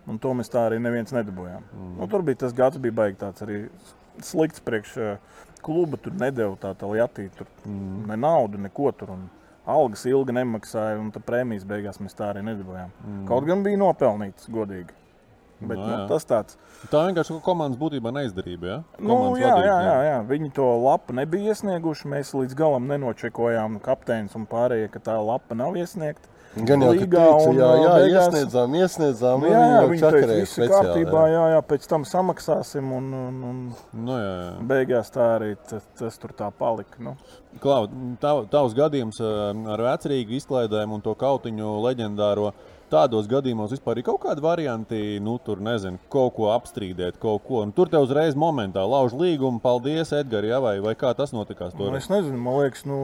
Un to mēs tā arī neviens nedabūjām. Mm. Nu, tur bija tas gads, bija baigi tāds arī slikts priekš kluba. Tur nedēļa tā tā lietī, tur mm. ne naudu, neko tur. Un algas ilgi nemaksāja, un tā prēmijas beigās mēs tā arī nedabūjām. Mm. Kaut gan bija nopelnīts, godīgi. Bet, Nu, nu, jā. tas tāds. Tā vienkārši komandas būtībā neizdarība. Ja? Nu, Komandas jā, vadības jā, jā, jā, viņi to lapu nebija iesnieguši. Mēs līdz galam nenočekojām, kapteinis un pārējie, ka tā lapa nav iesniegta. gan jau, teica, un, jā, uh, jā, iesniedzām, iesniedzām, Nu, nu, jā, jā, jau viņi viss ir speciāli, kārtībā, jā. jā, jā, pēc tam samaksāsim. Un, un, un Nu, jā, jā. beigās tā arī tas, tas tur tā palika. Nu. Klau, tav, tavs gadījums ar vecrīgu izklaidēm un to kautiņu leģendāro. Tādos gadījumos vispār ir kaut kādi varianti, nu, tur nezinu, kaut ko apstrīdēt, kaut ko. Un tur te uzreiz momentā lauž līgumu, paldies, Edgars, ja, vai, vai kā tas notikās. Nu, Tur? es nezinu, man liekas, nu,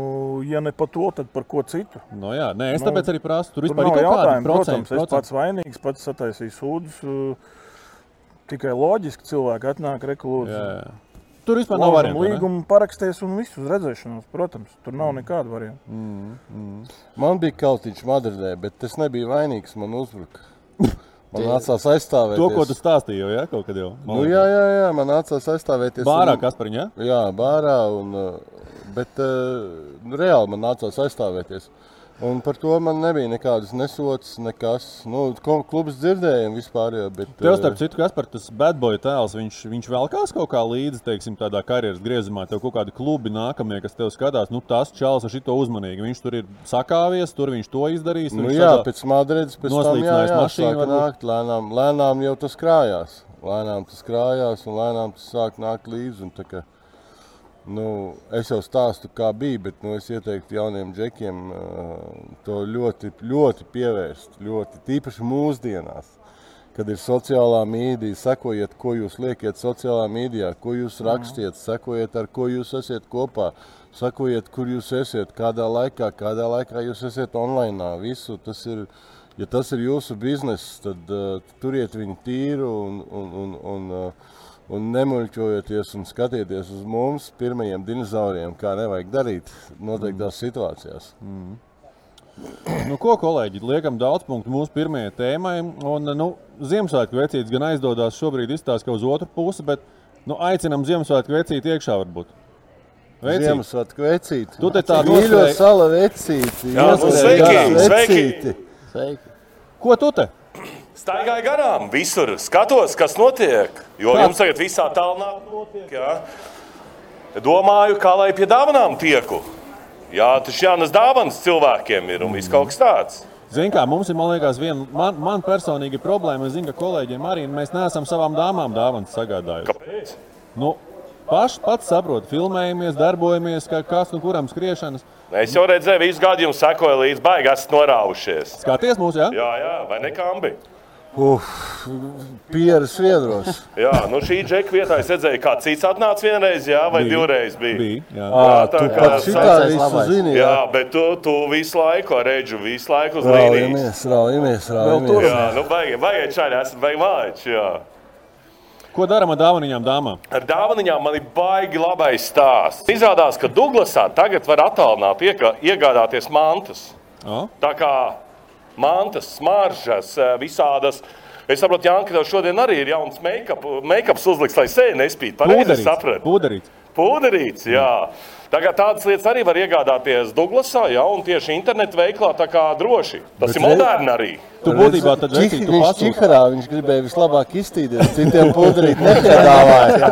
ja ne par to, tad par ko citu. No, jā, nē, es Nu, tāpēc arī prasu, tur Tur vispār ir kaut procenti. Protams, es pats vainīgs, pats sataisīju sūdzes. uh, Tikai loģiski cilvēki atnāk reklūdzu. Tur vispār nav variantu. līgumu, paraksties un visu uz redzēšanos. Protams, tur nav nekāda varianta. Man bija kautiņš Madridē, bet es nebiju vainīgs, man uzbruka. Man nācās aizstāvēt. To, ko tu stāstīji, jau, jā, kaut kad jau. Nu, jā, jā, jā, man nācās aizstāvēties. Bārā, un- kas par viņu? Jā, bārā. Un, uh, bet uh, reāli man nācās aizstāvēties. Un par to man nebija nekādas nesots, nekas. Nu, klubs dzirdēja vispār. Jā, bet, Tev, uh, starp citu, kas par tas badboja tēls, viņš, viņš velkās kaut kā līdzi, teiksim, tādā karjeras griezumā. Tev kaut kādi klubi nākamie, kas tev skatās, nu tas čels ar šito uzmanīgi. Viņš tur ir sakāvies, tur viņš to izdarīs. Nu, jā, pēc Madrides pēc tam jā, jā, varbūt? nākt. Lēnām, lēnām jau tas krājās. Lēnām tas krājās un lēnām tas sāk nākt līdzi. un Nu, es jau stāstu, kā bija, bet nu, es ieteiktu jauniem džekiem uh, to ļoti, ļoti pievērst. Ļoti tīpaši mūsdienās, kad ir sociālā mīdija. Sekojiet, ko jūs liekat sociālā mīdijā, ko jūs rakstiet, sekojiet, ar ko jūs esat kopā. Sakojiet, kur jūs esat, kādā laikā, kādā laikā jūs esat online. Visu tas ir, ja tas ir jūsu bizness, tad uh, turiet viņu tīru un, un, un, un uh, un nemuļķojieties un skatieties uz mums, pirmajiem dinozauriem, kā nevajag darīt noteiktās situācijās. Mm. Nu, ko, kolēģi, liekam daudz punktu mūsu pirmajai tēmai. Un, nu, Ziemassvētku vecītis gan aizdodas šobrīd izstāsta, ka uz otru pusi, bet nu, aicinam Ziemassvētku vecīti iekšā varbūt. Ziemassvētku vecīti. Tu te tā mīļo sala vecīti. Jā, sveiki, sveiki. sveiki. Ko tu te? Staigāju garām, visur skatos, kas notiek. Jo jums tagad visā tālnā notiek. Jā. Domāju, kā lai pie dāvanām tieku. Jā, tas jānes dāvanas cilvēkiem ir un viss kaut kas tāds. Ziniet, kā mums ir, man liekas, viena man, man personīgi problēma. Es zinu, ka kolēģiem arī mēs neesam savām dāmām dāvanas sagādājuši. Kāpēc? Nu, paši pats saprot, filmējamies, darbojamies, kā kas nu kuram skriešanas. Es jau redzēju, visu gadu jums sekoju līdzi, baigi esat norāvušies. Skaties mūsu, jā? Jā, jā, vai ne kambi? Uf, pieras viedros. jā, nu šī džeka vietā es redzēju, kā cits atnāca vienreiz, jā, vai bija, divreiz bija. bija jā. Jā, tā tu kā šitā visu zini. Jā, jā bet tu, tu visu laiku ar reģu, visu laiku uz līnijas. Raujamies, raujamies, raujamies. Jā, nu vajag, vajag čaļi, esat vajag mājiņš, jā. Ko darām ar dāvanām dāmām? Ar dāvanām man ir baigi labais stāsts. Izrādās, ka Duglasā tagad var attālināt iegādāties mantas. O? Tā kā mantas, smaržas, eh, visādas. Es saprotu, Jānis, ka tev šodien arī ir jauns make-ups uzlikts, lai sēde nespīd. Pareizi sapratu. Pūderīts. Pūderīts, jā. Tagad tādas lietas arī var iegādāties Duglasā, ja un tieši internetu veiklā tā kā droši. Tas Bet ir moderni arī. Tu būtībā tad vecīt, tu viņš čikarā, viņš gribēja vislabāk iztīties, citiem puderīt nepiedāvāja.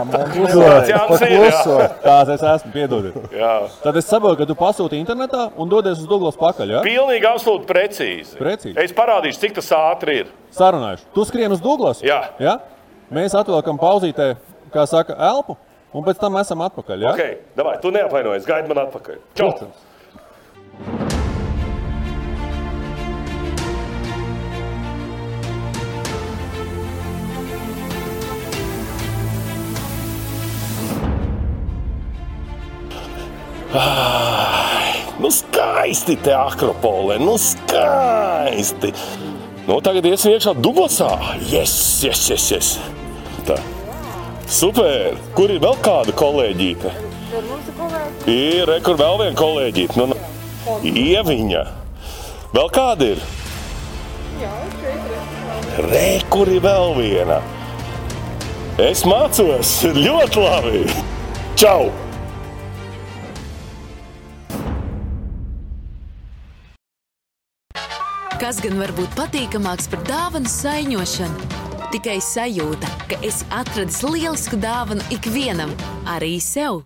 Tās es esmu, piedodiet. Tad es saprotu, ka tu pasūti internetā un dodies uz Duglas pakaļ, jā? Pilnīgi absolūti precīzi. Precīzi. Es parādīšu, cik tas ātri ir. Sarunājuši. Tu skrien uz Duglas? Jā. jā? Mēs atvelkam pauzītē, kā saka, elpu. Un pēc tam esam atpakaļ. Ja? Okay, davai, tu neapvainojies, gaidi man atpakaļ. Čau! Protams. Ai, nu skaisti te akropolē, nu skaisti. Nu, tagad iesim iekšā Dublasā. Yes, yes, yes, yes. Tā. Super! Kur ir vēl kāda kolēģīte? Ir re, kur vēl viena kolēģīte. Nu, Ieviņa. Vēl kāda ir? Jā, šeit ir. Re, kur ir vēl viena? Es mācos ļoti labi. Čau! Kas gan var būt patīkamāks par dāvanu saiņošanu? tikai sajūta, ka esi atradis lielisku dāvanu ikvienam, arī sev.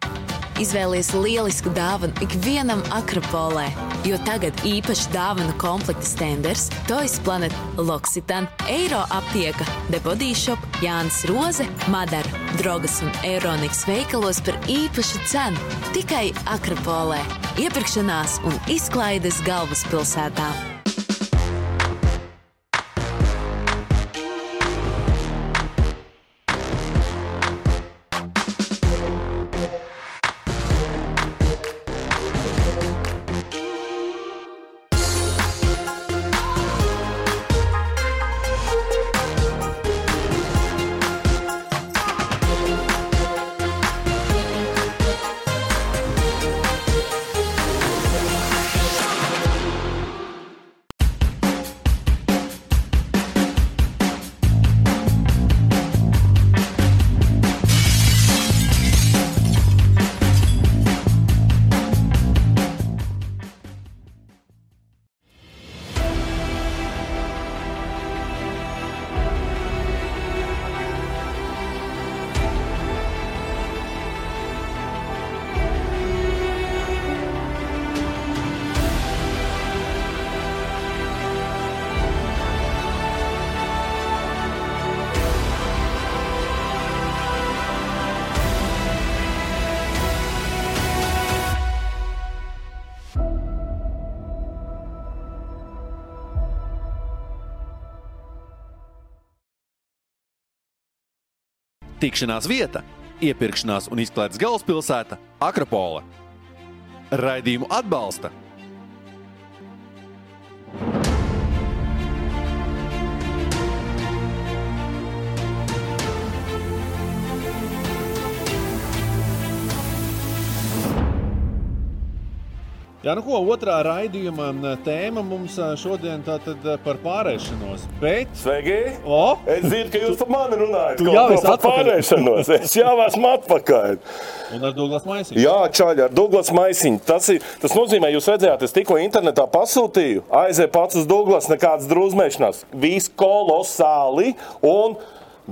Izvēlies lielisku dāvanu ikvienam Akropolē, jo tagad īpaši dāvanu komplekta stenders, Toys Planet, Loksitan, Eiro aptieka, The Body Shop, Jānis Roze, Madara, Drogas un Eironikas veikalos par īpašu cenu tikai Akropolē. Iepirkšanās un izklaides galvaspilsētā. Tikšanās vieta, iepirkšanās un izklaides galvaspilsēta - Akropola. Raidījumu atbalsta Jā, nu ko, otrā raidījuma tēma mums ā, šodien tātad ā, par pārēšanos. Bet, Sveiki! o, Es zinu, ka jūs par mani runājat. Esi par atpakaļ. pārēšanos. Es jau esmu atpakaļ. un ar Douglas Maisiņu. Jā, čaļi ar Douglas maisiņu. Tas, ir, tas nozīmē, jūs redzējāt, es tikko internetā pasūtīju. Aizēju pats uz Douglas, nekādas drūzmēšanās. Viss kolosāli un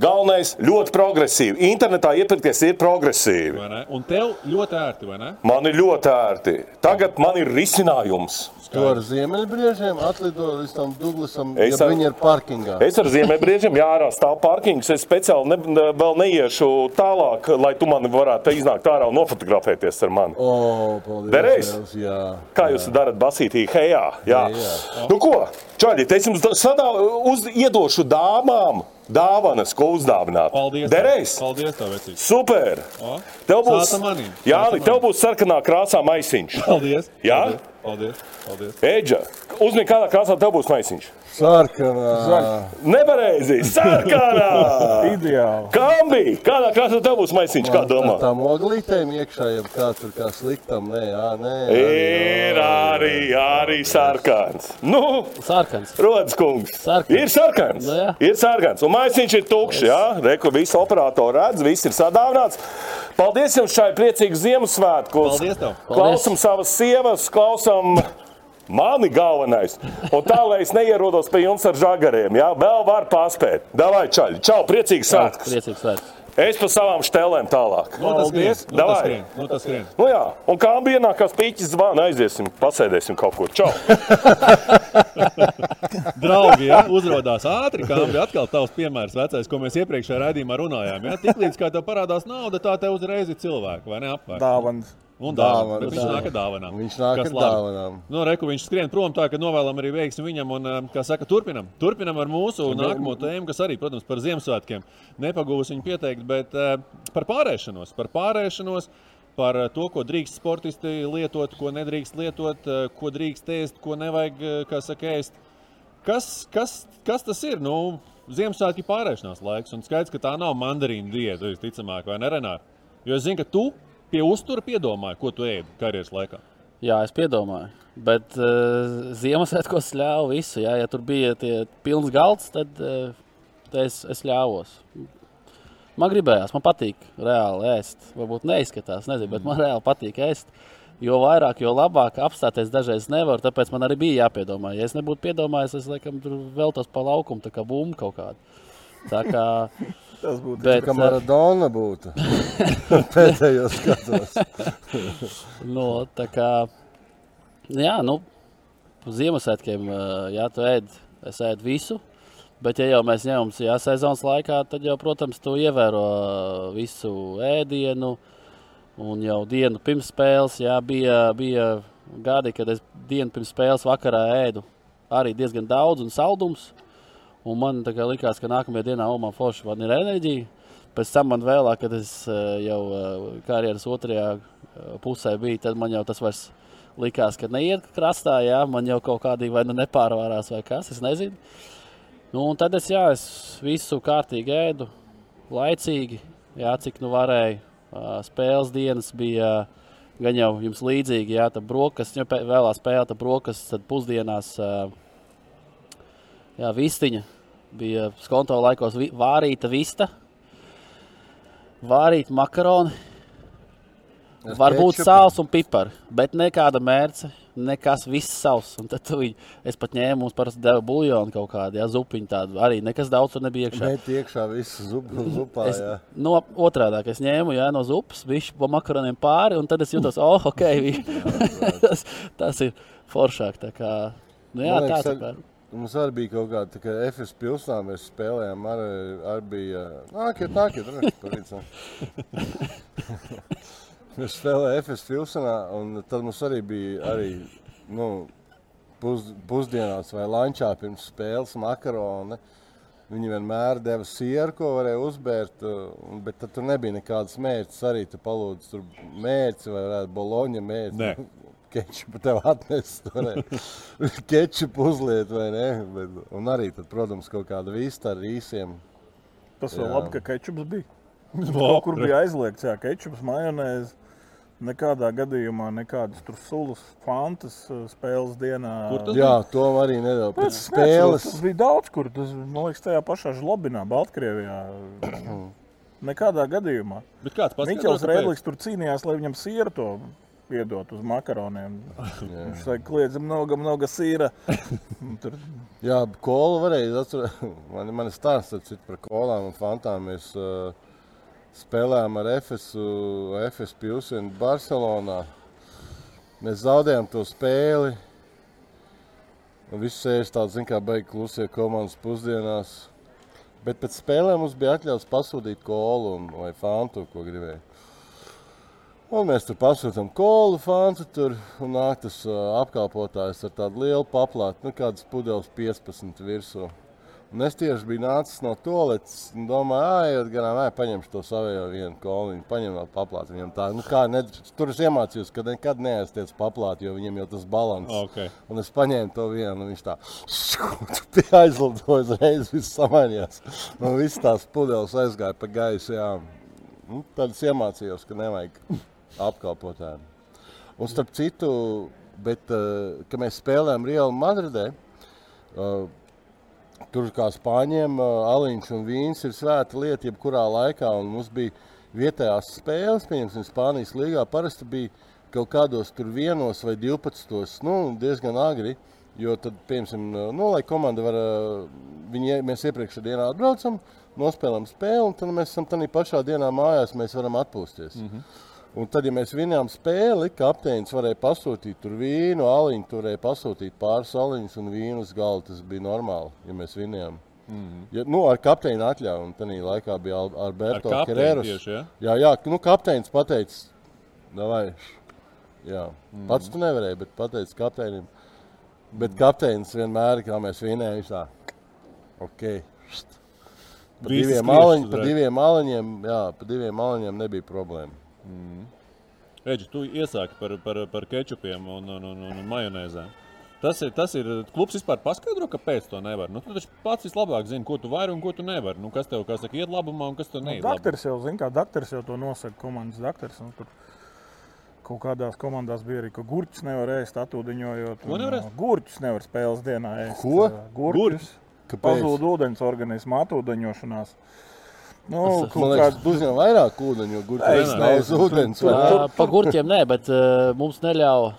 galvenais ļoti progresīvi. Internetā iepirkties ir progresīvi. Un tev ļoti ērti, vai ne? Man ir ļoti ērti. Tagad man ir risinājums. Tu ar ziemeļbriežiem atlido līdz tam Douglasam, Es ja ar- viņi ir parkingā. Es ar ziemeļbriežiem, jā, ārā stāv parkings. Es speciāli ne, ne, vēl neiešu tālāk, lai tu mani varētu iznākt ārā un nofotografēties ar mani. O, paldies. Dievs, Jā. Kā jūs darat basītī, hejā? Jā. Hejā. Nu, ko? Čaļi, es jums da- sadā, uz, iedošu dāmām dāvanas, ko uzdāvināt. Paldies! Derēs! Paldies, tev, vecīt! Super! O, Tev būs, jā, Sāta tev būs sarkanā krāsā maisiņš. Paldies! Jā? Paldies! Paldies! Eģa, uzmini, kādā krāsā tev būs maisiņš. Sarkanā. Nepareizi! Sarkanā! Ideāli. Kambi! Kādā krāsā tev būs maisiņš, kā domā? Tā moglītēm iekšā, jau kā tur kā sliktam. Nē, jā, nē. Ir arī, arī sarkans. Nu, Sarkans. Rodas kungs. Sarkans. Ir sarkans. Nu, jā. ir sarkans. Un maisiņš ir tukšs. Jā, reku visi operatori redz, viss ir sadāvināts. Paldies jums šai priecīgu Ziemassvētku. Paldies tev! Klausam savas sievas, klausam mani galvenais. Un tā, lai es neierodos pie jums ar žagariem, jā, vēl var paspēt. Davai, čaļi. Čau, priecīgs svētkus. Priecīgs svētkus. Es pa savām štelēm tālāk. Nu, tas skrien! Nu, Davai. tas skrien! Nu, tas skrien! Nu jā, un kā bija ienākās pīķis zvana, aiziesim, pasēdēsim kaut kur. Čau! Draugi, ja, uzrādās ātri, kā bija atkal tavs piemērs, vecais, ko mēs iepriekšējā raidījumā runājām. Ja? Tiklīdz kā tev parādās nauda, tā tev uzreiz ir cilvēki, vai ne? Apvērt. Un dāvana. Dāvanas, Bet Viņš nāk ar dāvanām. Viņš nāk ar dāvanām. Nu, reku, viņš skrien prom tā, ka novēlam arī veiksmi viņam. Un, eh, kā saka, turpinam. Turpinam ar mūsu nākamo tēmu, kas arī, protams, par Ziemassvētkiem. Nepagūs viņu pieteikt, bet eh, par pārēšanos. Par pārēšanos. Par eh, to, ko drīkst sportisti lietot, ko nedrīkst lietot, eh, ko drīkst ēst, ko nevajag kā saka, ēst. Kas, kas, kas tas ir? Nu, Ziemassvētku pārēšanās laiks. Un skaidrs, ka tā nav mandarīna diēta, visticamāk, vai ne, Renāri? Jo es zinu, ka tu pie uztura piedomāji, ko tu ēdi karjeras laikā. Jā, es piedomāju. Bet uh, Ziemassvētkos ļāvu visu. Jā, ja tur bija tie pilns galds, tad uh, es, es ļāvos. Man gribējās, man patīk reāli ēst. Varbūt neizskatās, nezinu, bet man reāli patīk ēst. Jo vairāk, jo labāk apstāties dažreiz nevaru. Tāpēc man arī bija jāpiedomā. Ja es nebūtu piedomājis, es laikam tur veltos pa laukumu, tā kā bumba kaut kāda. Tā kā, Tas būtu bet, Kā Maradona būtu. Pēdējos gados. Nu, tā kā, jā, nu, Ziemassvētkiem, ā, jā, tu ēd, es ēdu visu. Bet, ja jau mēs ņemam jā, sezonas laikā, tad jau, protams, tu ievēro ā, visu ēdienu. Un jau dienu pirms spēles, jā, bija, bija gadi, kad es dienu pirms spēles vakarā ēdu arī diezgan daudz un saldums. Un man likās, ka nākamajā dienā oh, man forši man ir enerģija. Pēc tam man vēlāk, kad es eh, jau eh, karjeras otrajā eh, pusē biju, tad man jau tas vairs likās, ka neiet krastā. Jā, man jau kaut kādā vai nu nepārvārās vai kas, es nezinu. Nu, un tad es, jā, es visu kārtīgi ēdu, laicīgi, jā, cik nu varēju. Spēles dienas bija gan jau jums līdzīgi, jā, tā brokastis, ja pē- vēlā spēlē, tā brokastis, tad pusdienās. Jā, vistiņa bija skonto laikos vārīta vista, vārīta makaroni, Ar varbūt kečupu? sāls un pipari, bet nekāda mērce, nekas viss savs. Un tad tu viņu, es pat ņēmu, mums parasti deva buļļonu kaut kādu, jā, zupiņu tādu, arī nekas daudz tur nebija iekšā. Met iekšā visu zupu, zupā. Es, jā. no otrādi es ņēmu jā, no zupas, viņš pa makaroniem pāri, un tad es jutos, oh, ok, vi- tas, tas ir foršāk. tā Kā, nu, jā, tā, kā. Mums arī bija kaut kāda, kā FS pilsnā mēs spēlējām, arī, arī bija, nākiet, par vidu. Mēs spēlējām FS pilsnā, un tad mums arī bija, arī, nu, pus, pusdienās vai lančā pirms spēles makaroni. Viņi vienmēr deva sieru, ko varēja uzbērt, bet tur nebija nekādas mērķis. Arī tu palūdzi tur mērķi vai boloņa mērķi. Kečupu tev atnest, kečupu uzliet vai ne. Bet, un arī, tad, protams, kaut kāda vista ar īsiem. Tas vēl Jā. labi, ka kečups bija. Kaut kur bija aizliegts, jā, kečups, majonēze. Nekādā gadījumā nekādas tur sulas, fantas uh, spēles dienā. Jā, to arī nedaudz pēc spēles. Tas bija daudz, kur tas, man liekas, tajā pašā Žlobinā, Baltkrievijā. Nekādā gadījumā. Bet kāds Miķels kāpēc? Rēdlis tur cīnījās, lai viņam sieru to iedot uz makaroniem. Viņš saka, kliedz, mnoga, mnoga sīra. Tur... Jā, kolu varēja atcerēties. Man, man ir stāsts par kolām un fantām. Mēs uh, spēlējām ar Efesu, Efesu pilsētu Barcelonā. Mēs zaudējām to spēli. Un viss sēž tāds, zin, kā beigas klusie komandas pusdienās. Bet pēc spēlēm mums bija atļauts pasūtīt kolu un, vai fantu, ko gribēja. Un mēs tur pasūtām kolu, fantu tur, un nāk tas uh, apkalpotājs ar tādu lielu paplātu, nu kādas pudeles 15 virsū. Un es tieši biju nācis no toaletes un domāju, ah, garām, ej, paņemšu to savējo vienu kolu, viņu paņem vēl paplātu. Viņam tā, nu kā, ne, tur es iemācījos, ka nekad neaiztiec paplātu, jo viņam jau tas balans. Okay. Un es paņēmu to vienu, un viņš tā, aizlidoja uzreiz, viss samainījās. Un viss tās pudeles aizgāja pa gaisu, jā. Nu, tad es iemācījos, ka nevajag apkalpotājiem. Un starp citu, bet, uh, kad mēs spēlējām Real Madridē, uh, tur kā spāņiem uh, aliņš un vīns ir svēta lieta jebkurā laikā. Un mums bija vietējās spēles, pieņemsim, Spānijas līgā. Parasti bija kaut kādos tur vienos vai 12. Nu, diezgan agri. Jo tad, piemēram, nu, lai komanda var, viņi, mēs iepriekšējā dienā atbraucam, nospēlējam spēli, un tad mēs esam tādā pašā dienā mājās, mēs varam atpūsties. Mm -hmm. Un tad, ja mēs vinējām spēli, kapteinis varēja pasūtīt tur vīnu, aliņu, tur varēja pasūtīt pāris aliņus un vīnu uz galda. Tas bija normāli, ja mēs vinējām. Mm -hmm. ja, nu, ar kapteini atļauju, un tajā laikā bija Al- Alberto tieši, ja? Jā, jā, nu, kapteinis pateica, vai. Jā, mm -hmm. pats tu nevarēji, bet pateicis kapteinim. Bet kapteinis vienmēr, kā mēs vinējām, tā, ok. št. Pa Visi diviem, aliņ, pa uzreiz. diviem aliņiem, jā, pa diviem aliņiem nebija problēma. Reģi, tu iesāki par, par, par kečupiem un, un, un, un majonēzēm. Tas ir, tas ir klubs vispār paskaidro, kāpēc to nevar. Nu, tu taču pats vislabāk zini, ko tu vari un ko tu nevari. Nu, kas tev, kā saka, iet labumā un kas tev Nu, neiet labumā. Dakteris jau zina, kā dakteris jau to nosaka. Komandas dakteris. un Tur kaut kādās komandās bija arī, ka gurķus nevar ēst atūdeņojot. Ko nevar ā, Gurķus nevar spēles dienā ēst. Ko? ā, Gurķus. Kāpēc? Pazūd ūdens organismā atūdeņošanās. Nu, Man kaut liekas, tu uzņem vairāk ūdeņu, jo gurķis nav uz ūdens. tur- pa gurķiem nē, bet uh, mums neļauj.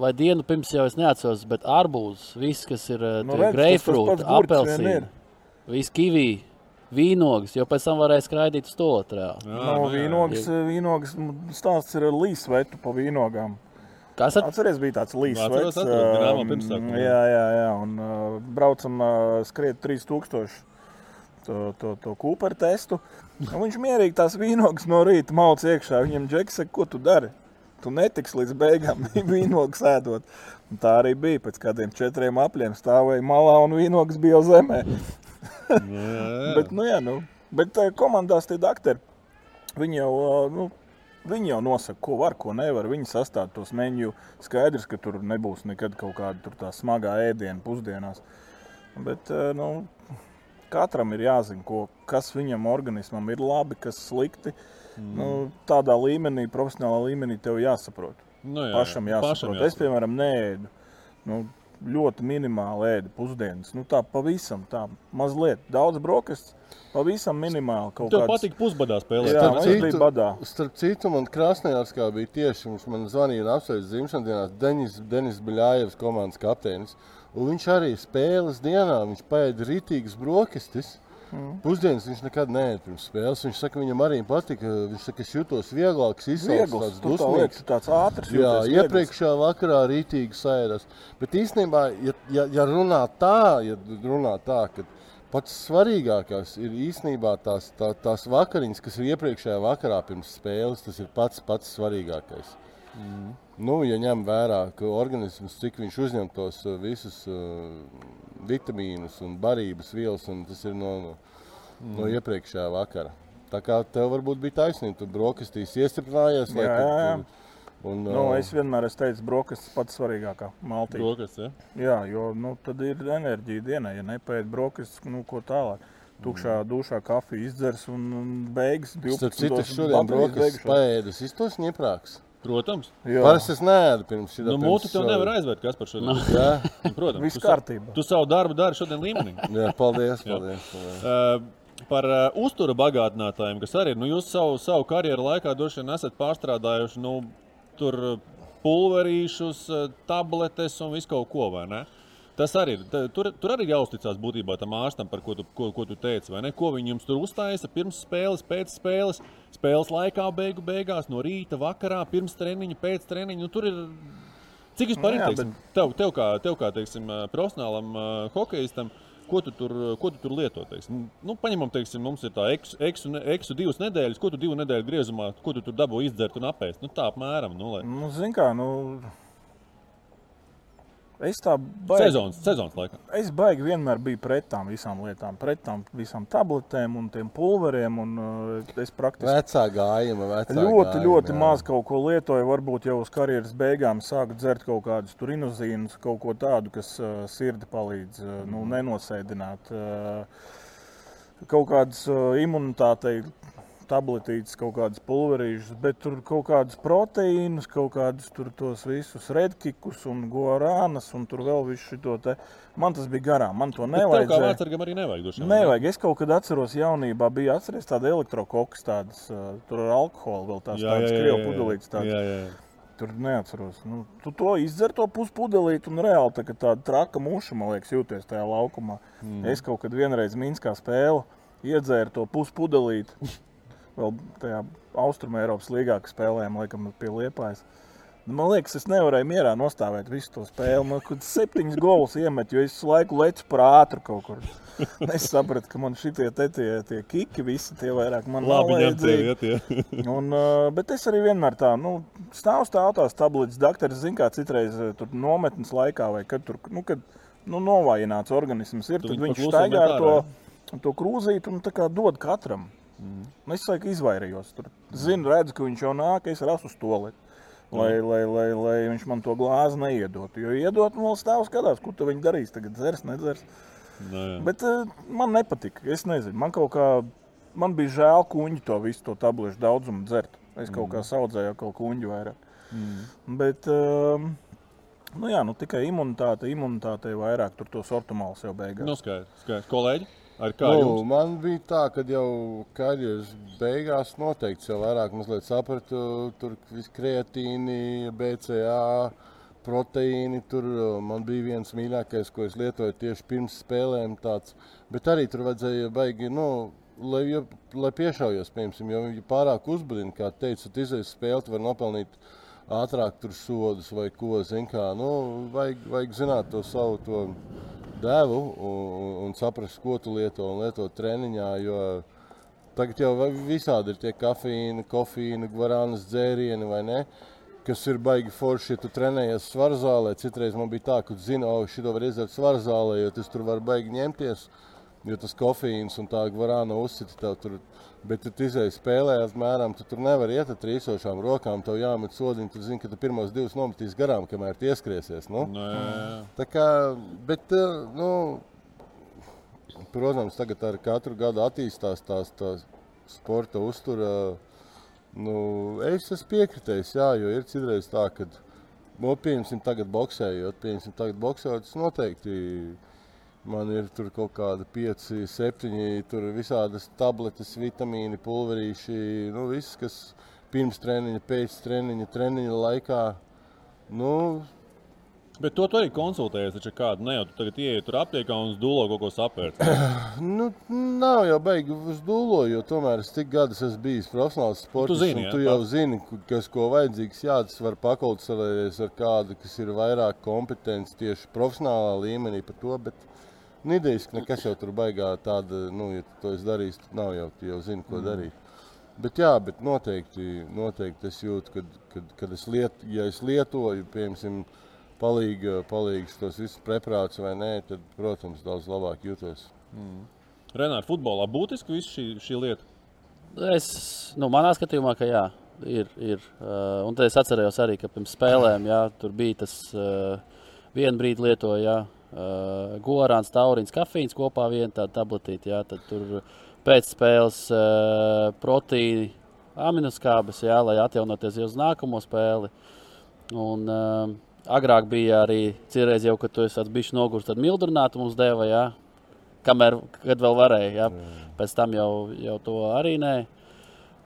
Vai dienu pirms jau es neatceros, bet arbūs, viss, kas ir uh, Nu, nu, tas- tas vien apelsīni, ir. viss kivī, vīnogas, jo pēc tam varēja skraidīt uz to otrā. No vīnogas, vīnogas stāsts ir līsvetu pa vīnogām. Kas ar... Atceries, bija tāds līsvets. Pirmsākumā. Jā, jā, jā, un uh, braucam uh, skriet 3000 to, to, to Cooper testu. Un viņš mierīgi tās vīnogas no rīta mauc iekšā. Viņam džeks saka, ko tu dari? Tu netiksi līdz beigām vīnogas ēdot. Un tā arī bija. Pēc kādiem četriem apļiem stāvēja malā un vīnogas bija jau zemē. bet, nu, jā, nu, bet eh, komandās tie dakteri, viņi jau, eh, nu, viņi jau nosaka, ko var, ko nevar. Viņi sastāv tos meniju. Skaidrs, ka tur nebūs nekad kaut kāda smagā ēdiena pusdienās. Bet, eh, nu, katram ir jāzina, ko, kas viņam organismam ir labi, kas slikti. Mm. Nu, tādā līmenī, profesionālā līmenī, tev jāsaprot. Nu, jā, pašam jā, jāsaprot. pašam Es, piemēram, neēdu. Nu, ļoti minimāli ēdu pusdienas. Nu, tā pavisam tā, mazliet daudz brokastis. Pavisam minimāli. Tev kādas- patīk pusbadā spēlēt. Jā, Starp man bija badā. Starp citu, man Krasnodarbā bija tieši viņš man zvanīja un apsveica dzimšanas dienā Denis, Denis Biļājevs, komandas kapteinis. Un viņš arī spēles dienā viņš paēda rītīgas brokastis. Mm. Pusdienas viņš nekad neēda pirms spēles. Viņš saka, viņam arī patika. Viņš saka, es jutos vieglāks, izsalcis, Viegls, tāds tā dusmīgs. liekas, tāds ātrs Jā, viegls. iepriekšējā vakarā rītīgi sēdās. Bet īstenībā, ja, ja, ja runā tā, ja runā tā, ka pats svarīgākais ir īstenībā tās, tā, tās vakariņas, kas ir iepriekšējā vakarā pirms spēles, tas ir pats pats svarīgākais. Mm. Nu, ja ņem vērā, ka organisms, cik viņš uzņem tos uh, visus uh, vitamīnus un barības vielas, un tas ir no, no, mm. no iepriekšējā vakara. Tā kā tev varbūt bija taisnība, tu brokastīs iestrādājies. Jā, jā, jā. Un, Nu, uh, es vienmēr esmu teicis, brokastis pats svarīgākā maltīte. Brokastis, ja? Jā, jo nu, tad ir enerģija dienai. Ja nepēd brokastis, nu, ko tālāk. Tukšā dušā kafiju izdzers un, un beigas. Starp citu, šodien brokastis paēdis, iztos ņeprāks. Protams. Parasti es neēdu pirms šī Nu, mūtu tev nevar aizvērt, kas par šodien. Jā, Protams. Viss kārtībā. Tu savu darbu dari šodien līmenī. jā paldies. Paldies, paldies. Uh, par uh, uzturu bagātinātājiem, kas arī. Nu, jūs savu, savu karjeru laikā droši vien esat pārstrādājuši nu, tur uh, pulverīšus, uh, tabletes un visu kaut ko. vai ne? Tas arī ir. Tur, tur arī ir jāuzticas būtībā tam ārstam, par ko tu, ko, ko tu teici. Ko viņi jums tur uztaisa pirms spēles, pēc spēles, spēles laikā, beigu beigās, no rīta, vakarā, pirms treniņa, pēc treniņa. Nu, tur ir Cik vispār Nu ir teiksim, tev, tev kā, tev kā teiksim, ā, profesionālam ā, hokeistam? Ko tu tur, ko tu tur lieto? Teiksim? Nu, paņemam, teiksim, mums ir tā eksu, divas nedēļas, ko tu divu nedēļu griezumā, ko tu tur dabū izdzert un apēst. Nu, tā apmēram. Nu, lai... Nu, zin kā, nu, es tā baigi, Sezonas, sezonas laikā. es baigi vienmēr biju pret tām visām lietām, pret tām visām tabletēm un tiem pulveriem. Un, uh, es praktiski Vecā gājuma, vecā ļoti, gājuma, ļoti jā. maz kaut ko lietoju. Varbūt jau uz karjeras beigām sāku dzert kaut kādus turinozīnus, kaut ko tādu, kas uh, sirdi palīdz uh, nu, nenosēdināt. Uh, kaut kādas uh, imunitātei tabletītes, kaut kādas pulverīšas, bet tur kaut kādas proteīnas, kaut kādus tur tos visus redkikus un guarānas un tur vēl visu šo te. Man tas bija garām, man to Bet Tev kā nevajag. vecākam arī nevajag. ne? Nevajag. Es kaut kad atceros, jaunībā bija atceries tāda elektrokoks, tādas tur ar alkoholu vēl tās Jā, tādas krievu pudelītes. tādas. Jā, jā. Tur neatceros. Nu, tu to izdzer to puspudelīti un reāli tā, tāda traka muša, man liekas, jūties tajā laukumā. Mm. Es kaut kad vienreiz Minskā spēlē iedzēru to puspudelīti. Vēl tajā Austrumē Eiropas līgā, kas spēlējām, laikam, pie Liepājas. Nu, Man liekas, es nevarēju mierā nostāvēt visu to spēli. Man kaut kāds septiņus golus iemet, jo es visu laiku lecu par ātru kaut kur. Es sapratu, ka man šitie te tie, tie kiki, visi tie vairāk man Labi, tie. Un, uh, bet es arī vienmēr tā, nu, stāvu stāv tās tabletes. Dakteris zina, kā citreiz uh, tur nometnes laikā, vai kad tur nu, kad, nu, novājināts organisms ir. Tad viņu viņš staigā to, to krūzīti un tā kā dod katram. Mm. Es laiku izvairījos. Tur zinu, redzu, ka viņš jau nāk, es rasu uz to. Lai, lai, lai, lai viņš man to glāzi neiedot. Jo iedot, man vēl stāv skatās, ko viņi darīs. Tagad dzers, nedzers. Nu, jā. Bet uh, man nepatika. Es nezinu, man kaut kā man bija žēl kuģi to visu to tablešu daudzumu dzert. Es kaut kā saudzēju kaut kuģi vairāk. Mm. Bet, uh, nu jā, nu tikai imunitāte, imunitāte vairāk tur tos ortomālus jau beigās. Nu, skaidrs, skaidrs. Kolēģi, ar kā Nu, jums? man bija tā, ka jau karjeras beigās noteikti jau vairāk sapratu, tur viss kreatīni, BCA, proteīni. Tur uh, man bija viens mīļākais, ko es lietoju tieši pirms spēlēm. Tāds. Bet arī tur vajadzēja baigi, nu, lai, jo- lai piešaujos, piemēram, jo pārāk uzbrīna, kā teicu, spēle, tu vari nopelnīt ātrāk tur sodus vai ko, kā. Nu, vajag, vajag zināt to savu to devu un, un, saprast, ko tu lieto un lietot treniņā. Jo tagad jau visādi ir tie kafīni, kofīni, guarānas dzērieni vai ne. Kas ir baigi forši, ja tu trenējies svaru zālē. Citreiz man bija tā, ka tu zini, ka šī var izdarīt svaru zālē, jo tas tur var baigi ņemties. Jo tas kofīns un tā guarāna uzsita tev tur. Bet, tu izēji spēlē, apmēram, tu tur nevari iet ar trīsošām rokām. Tev jāmet sodiņi, tu zini, ka tu pirmos divus nometīs garām, kamēr tie ieskriesies. Nu? Nu, jā, jā. Tā kā, bet, eh, nu, protams, tagad ar katru gadu attīstās tās, tās sporta uztura. Nu, es esmu piekritējis, jā, jo ir citreiz tā, ka, nu, pieņemsim, tagad boxējot, pieņemsim, tagad boxējot, tas noteikti man ir tur kaut kāda pieci, septiņi, tur visādas tabletes, vitamīni, pulverīši, nu, viss, kas pirms treniņa, pēc treniņa, treniņa laikā, nu, Bet to tu arī konsultējies. Taču kādu ne jau tu tagad ienāc tur aptiekā un dūlo kaut ko sapērt. Nu, nav jau baigi uz dūlo, jo tomēr es tik gadus esmu bijis profesionāls sports. zini, un jā, tu jau tā. zini, kas ko vajadzīgs. Jā, tas var pakonsultēties ar kādu, kas ir vairāk kompetents tieši profesionālā līmenī par to. Bet nu, idejas, ka nekas jau tur baigā tāda, nu, ja tu to esi darījis, tad nav jau, tu jau zini, ko mm. darīt. Bet, jā, bet noteikti, noteikti es jūtu, kad, kad, kad es, liet, ja es lietoju, piemēram, palīga, palīgs tos visus preparātus vai nē, tad, protams, daudz labāk jūtos. Mm. Renāri, futbolā būtiski viss šī, šī lieta? Es, nu, manā skatījumā, ka jā, ir. ir. Uh, un tad es atcerējos arī, ka pirms spēlēm jā, tur bija tas uh, lietoja. Jā, uh, Gorāns, Taurins, kafīns kopā viena tāda tabletīte. Jā, tad tur pēc spēles uh, proteīni, aminoskābes, jā, lai atjaunoties uz nākamo spēli. Un, uh, agrāk bija arī citreiz jau, kad tu esi bijis nogurs, tad mildrinātu mums deva, jā, kamēr, vēl varēja. Jā. Pēc tam jau, jau to arī nē.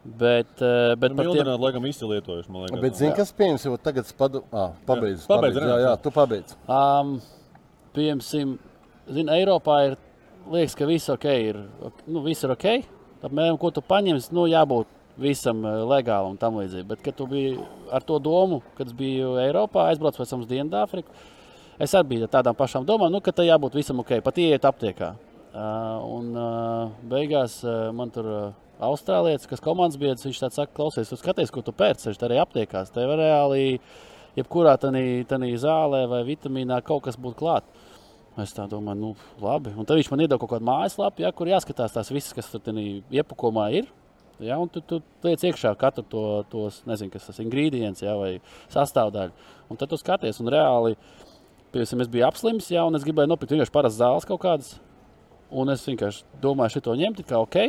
Bet, bet nu, par tiem laikam izlietojuši. Bet, zini, kas pieņems, jau tagad padu... ah, pabeidz, jā, pabeidz, pabeidz, jā, jā, tu pabeidz. Um, piemēram, zini, Eiropā ir, liekas, ka viss, okay, ir, nu, viss ir ok. Apmēram, ko tu paņemsi, nu, jābūt visam legālam un tam līdzīgi. Bet, kad tu biji ar to domu, kad biju Eiropā, aizbraucu pēc tam uz Dienvidāfriku, es arī biju tādām pašām domām, nu, ka tai jābūt visam ok, pat ieiet aptiekā. Uh, un uh, beigās uh, man tur uh, austrālietis, kas komandas biedrs, viņš tāds saka, klausies, tu skaties, ko tu pērci, viņš arī aptiekās. Tev reāli, jebkurā tādā zālē vai vitamīnā kaut kas būtu klāt. Es tā domāju, nu, labi. Un tad viņš man iedod kaut kādu mājaslapu, ja, kur jāskatās tās visas, kas tur iepakomā ir. Ja, un tu, tu liec iekšā katru to, tos, nezinu, kas tas ingredients ja, vai sastāvdaļa. Un tad tu skaties, un reāli, piemēram, es biju apslims, ja, un es gribēju nopirkt vienkārši parastas zāles kaut kādas. Un es vienkārši domāju, šo ņemt, kā ok,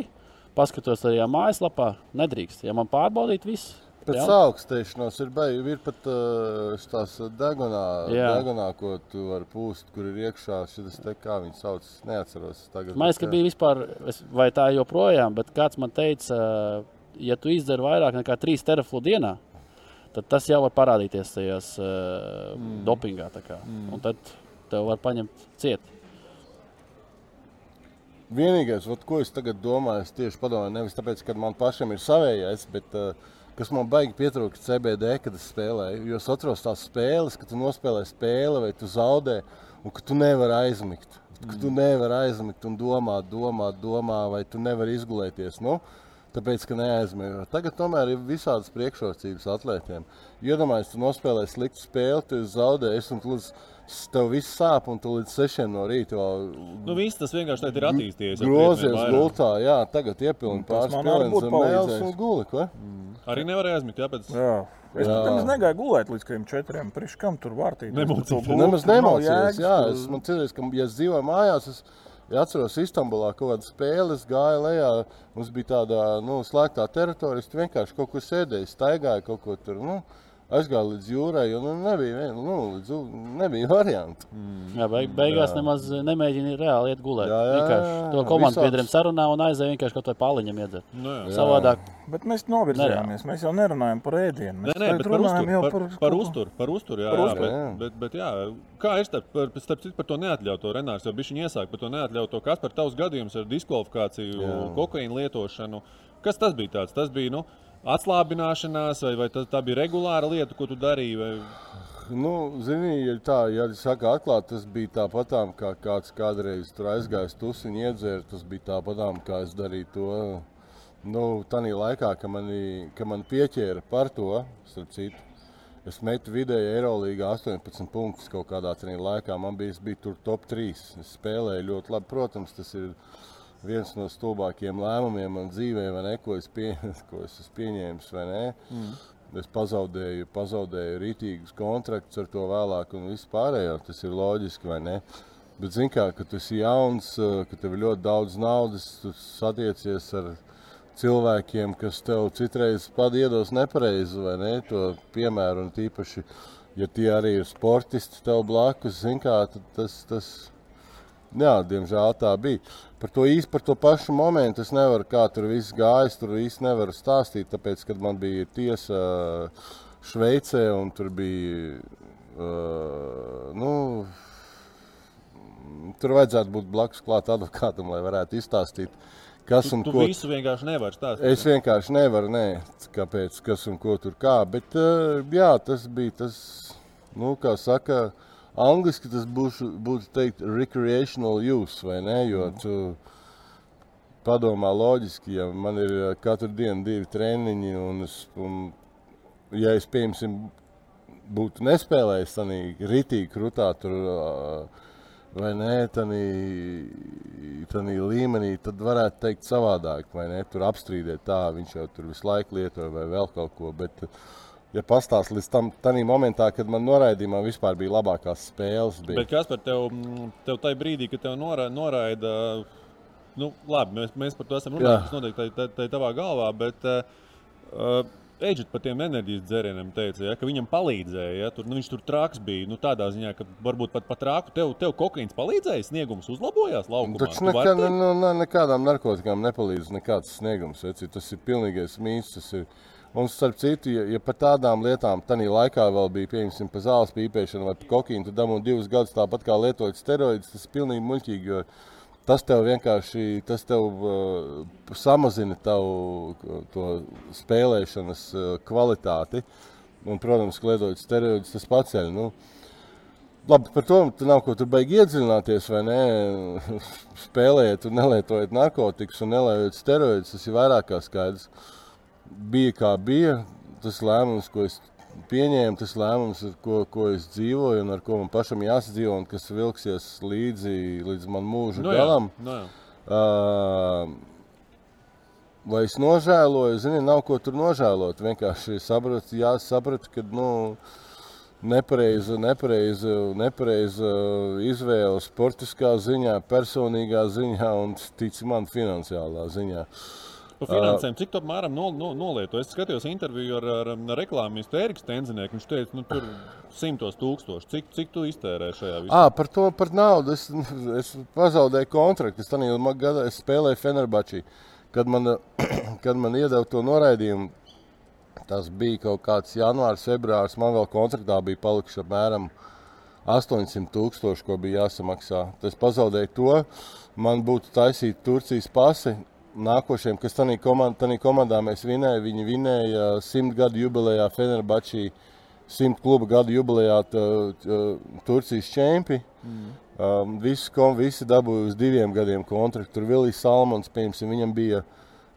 paskatos arī mājaslapā, nedrīkst. Ja man pārbaudīt visu. Pēc augstēšanās ir, bai, ir pat tās degunā, degunā, ko tu vari pūst, kur ir iekšā šis te, kā viņi sauc, neatceros. Tagad, man liekas, ka bija vispār, vai tā joprojām, bet kāds man teica, ja tu izdzer vairāk nekā 3 teraflu dienā, tad tas jau var parādīties tajās uh, mm. dopingā. Mm. Un tad tev var paņemt ciet. Vienīgais, vat, ko es tagad domāju, es tieši padomāju, nevis tāpēc, ka man pašam ir savējais, bet uh, kas man baigi pietrūka CBD, kad es spēlēju. Jo es atceros tās spēles, kad tu nospēlē spēli vai tu zaudē, un ka tu nevari aizmigt. Ka tu nevari aizmigt un domāt, domāt, domāt, vai tu nevari izgulēties. Nu, Tāpēc, ka neaizmirst. Tagad tomēr ir visādas priekšrocības atlētiem. Iedomājieties, tu nospēlēji sliktu spēli, tu zaudēji, un tu līdz tev viss sāp, un tu līdz sešiem no rīta vēl. Nu, viss tas vienkārši ir attīstījies. Grozies gultā, jā, tagad iepilni pāris pilnas mēles un guli? Mm. Arī nevarēja aizmigt, jāpēc. Jā. Es nemaz negāju gulēt līdz kādiem četriem. Priekš kam tur vārtīt? Nemaz nemācījos. Jā, es man cilvēks, ka, ja es dzīvoju mājās, es ja atceros Istambulā kaut kādas spēles, gāja lejā. Mums bija tāda nu, slēgtā teritorija, es vienkārši kaut kur sēdēju, staigāju kaut ko tur. Nu, aizgāju līdz jūrai, jo nu, nebija, nu, līdz, nebija variantu. Mm. Jā, beig, beigās jā. nemaz nemēģināja reāli iet gulēt. Jā, jā, jā, jā. To komandas biedriem sarunā un aizēja vienkārši kaut vai pāliņam iedzert. Nu, jā. Savādāk. Bet mēs novirzījāmies. Mēs jau nerunājam par ēdienu. Mēs nē, nē, par uzturu. Par, par, par uzturu. Par uzturu jā, par jā, uzturu. Bet, bet, bet, jā, kā ir starp, par, starp citu par to neatļautu? Renārs jau bija iesākt par to neatļautu. Kas par tavus gadījumus ar diskvalifikāciju, kokaīnu lietošanu? Kas tas bija tāds? Tas bija, nu, atslābināšanās, vai, vai tā, tā bija regulāra lieta, ko tu darīji? Vai... Nu, zini, ja tā, ja saka atklāt, tas bija tāpatām, kā kāds kādreiz tur aizgājis tusiņu iedzērt, tas bija tāpatām, kā es darīju to. Nu, tanī laikā, kad mani, kad man pieķēra par to, starp citu, es metu vidēji Eirolīgā 18 punktus kaut kādā tajā laikā. Man bija, bija tur top 3. Es spēlēju ļoti labi. Protams, tas ir viens no stulbākajiem lēmumiem manā dzīvē, ne, ko, es pie, ko es esmu pieņēmis. Mm. Es pazaudēju, pazaudēju rītīgus kontraktus ar to vēlāk, un viss pārējo. Tas ir loģiski, vai ne? Bet, zini, kā, kad tu esi jauns, ka tev ir ļoti daudz naudas, tu satiecies ar cilvēkiem, kas tev citreiz padiedos nepareizi, vai ne? To piemēru, un tīpaši, ja tie arī ir sportisti tev blakus, zini, kā tas. tas Jā, diemžēl tā bija. Par to īsti par to pašu momentu es nevaru, kā tur viss gājis. Tur īsti nevaru stāstīt, tāpēc, kad man bija tiesa Šveicē un tur bija. Uh, nu, tur vajadzētu būt blakus klāt advokātam, lai varētu izstāstīt, kas tu, un tu ko. Tu visu vienkārši nevari stāstīt. Es vienkārši nevaru, nē, kāpēc, kas un ko tur kā. Bet uh, jā, tas bija tas, nu, kā saka, uh, Angliski tas būs, būtu teikt, recreational use, vai ne? Jo tu, padomā loģiski, ja man ir uh, katru dienu divi treniņi, un, es, un ja es, piemēram, būtu nespēlējis tādā ritīgi krutā, tur, uh, vai nē, tādā līmenī, tad varētu teikt savādāk, vai ne, tur apstrīdēt tā, viņš jau tur visu laiku lietoja vai vēl kaut ko, bet, ja pastāst līdz tam momentā, kad man noraidījumā vispār bija labākās spēles. Bija. Bet kas par tev, tev tajā brīdī, kad tev nora, noraida, nu, labi, mēs, mēs par to esam runājuši, tas noteikti tā, tā, tā tavā galvā, bet uh, Eģipte par tiem enerģijas dzērieniem teica, ja, ka viņam palīdzēja. Ja, tur, nu, viņš tur trāks bija. Nu, tādā ziņā, ka varbūt pat pat trāku tev, tev kokaīns palīdzēja, sniegums uzlabojās. Taču nekā, ne, nu, ne, nekādām narkotikām nepalīdz nekāds sniegums. Veci, tas ir pilnīgais mīts. Un, starp citu, ja, ja par tādām lietām tajā laikā vēl bija pieņemsim par zāles pīpēšanu vai kokaīnu, tad dabūjām divus gadus tāpat kā lietojot steroīdus. Tas ir pilnīgi muļķīgi. Tas tev vienkārši tas tev, uh, samazina tavu uh, spēlēšanas uh, kvalitāti. Un, protams, lietojot steroīdus, tas paceļ. Nu, Labi, par to nav ko tur baigi iedziļināties, vai ne? Spēlējot, nelietojot narkotikas un nelietojot steroīdus, tas ir vairāk kā skaidrs. Bija kā bija, tas lēmums, ko es pieņēmu tas lēmums, ar ko, ko es dzīvoju un ar ko man pašam jāsadzīvo, un kas vilksies līdzi līdz man mūža no nu jā, galam. No jā. Uh, vai es nožēloju? Zini, nav ko tur nožēlot. Vienkārši sapratu, jāsapratu, ka nu, nepareiza, nepareiza, nepareiza izvēle sportiskā ziņā, personīgā ziņā un, tic man, finansiālā ziņā. Uh, Par finansēm, cik apmēram no, no, nolieto? Es skatījos interviju ar, ar, ar reklāmistu Eriku Stenzinieku. Viņš teica, nu, tur simtos tūkstoši. Cik, cik tu iztērē šajā visā? À, par to, par naudu. Es, es pazaudēju kontraktu. Es tam gadā es spēlēju Fenerbačī. Kad man, kad man iedeva to noraidījumu, tas bija kaut kāds janvārs, februārs. Man vēl kontraktā bija palikuši apmēram 800 tūkstoši, ko bija jāsamaksā. Tas pazaudēja to. Man būtu taisīta Turcijas pasi nākošiem, kas tajā komandā, komandā mēs vinējām, viņi vinēja simt gadu jubilejā Fenerbačī, simt kluba gadu jubilejā tā, tā, Turcijas čempi. Mm. Um, visi, kom, visi dabūja uz diviem gadiem kontraktu. Tur Vilnius Salmons, piemēram, viņam bija,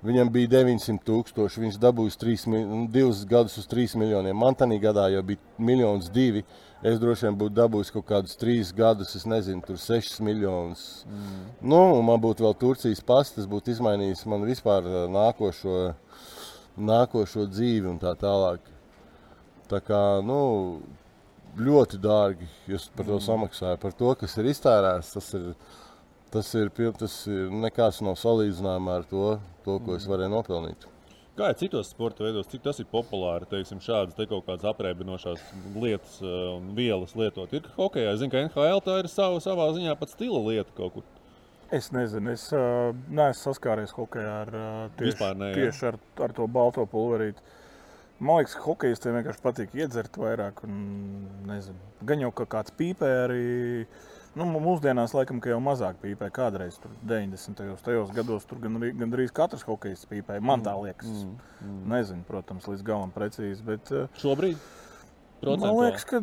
viņam bija 900 tūkstoši. Viņš dabūja 3, divus gadus uz 3 miljoniem. Man tajā gadā jau bija miljons divi. Uh, es droši vien būtu dabūjis kaut kādus trīs gadus, es nezinu, tur sešas miljonus. Mm. Nu, man būtu vēl Turcijas pasts, tas būtu izmainījis man vispār nākošo, nākošo dzīvi un tā tālāk. Tā kā, nu, ļoti dārgi jūs par to mm. samaksājat. Par to, kas ir iztērēts, tas ir, tas ir, tas ir nekas nav salīdzināmā ar to, to ko mm. es varēju nopelnīt. Kā ir citos sporta veidos, cik tas ir populāri, teiksim, šādas te kaut kādas apreibinošās lietas eh, un vielas lietot? Ir hokeja, es zinu, ka NHL tā ir savu, savā ziņā pat stila lieta kaut kur. Es nezinu, es uh, neesmu saskāries hokeja ar, uh, tieši, ne, tieši ar, ar to balto pulverīti. Man liekas, ka hokeistiem vienkārši patīk iedzert vairāk. Un, nezinu, gan jau kā kāds pīpē arī. Uh, Nu, mūsdienās, laikam, jau mazāk pīpē. Kādreiz, tur 90. Tajos gados, tur gan, gandrīz katrs hokejs pīpēja. Man tā liekas. Mm, mm. Nezinu, protams, līdz galam precīzi. Bet, eh, Šobrīd? Man liekas, ka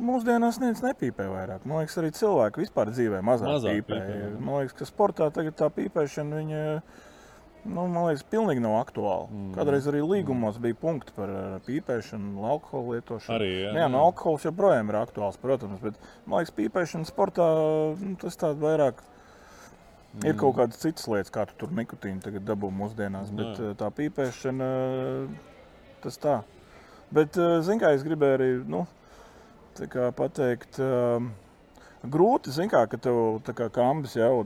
mūsdienās neviens nepīpē vairāk. Man liekas, arī cilvēki vispār dzīvē mazāk, mazāk pīpē. pīpē Man liekas, ka sportā tagad tā pīpēšana viņa nu, man liekas, pilnīgi nav aktuāli. Mm. Kādreiz arī līgumos bija punkti par uh, pīpēšanu, alkohola lietošanu. Arī, jā, nu jā, nu, alkohols joprojām ir aktuāls, protams, bet man liekas, pīpēšana sportā nu, tas tāds vairāk. Mm. Ir kaut kādas citas lietas, kā tu tur nikotīnu tagad dabū mūsdienās, bet Nē. Uh, tā pīpēšana, tas tā. Bet, uh, zin kā, es gribēju arī, nu, pateikt, grūti, zin kā, ka tev kā kambis jau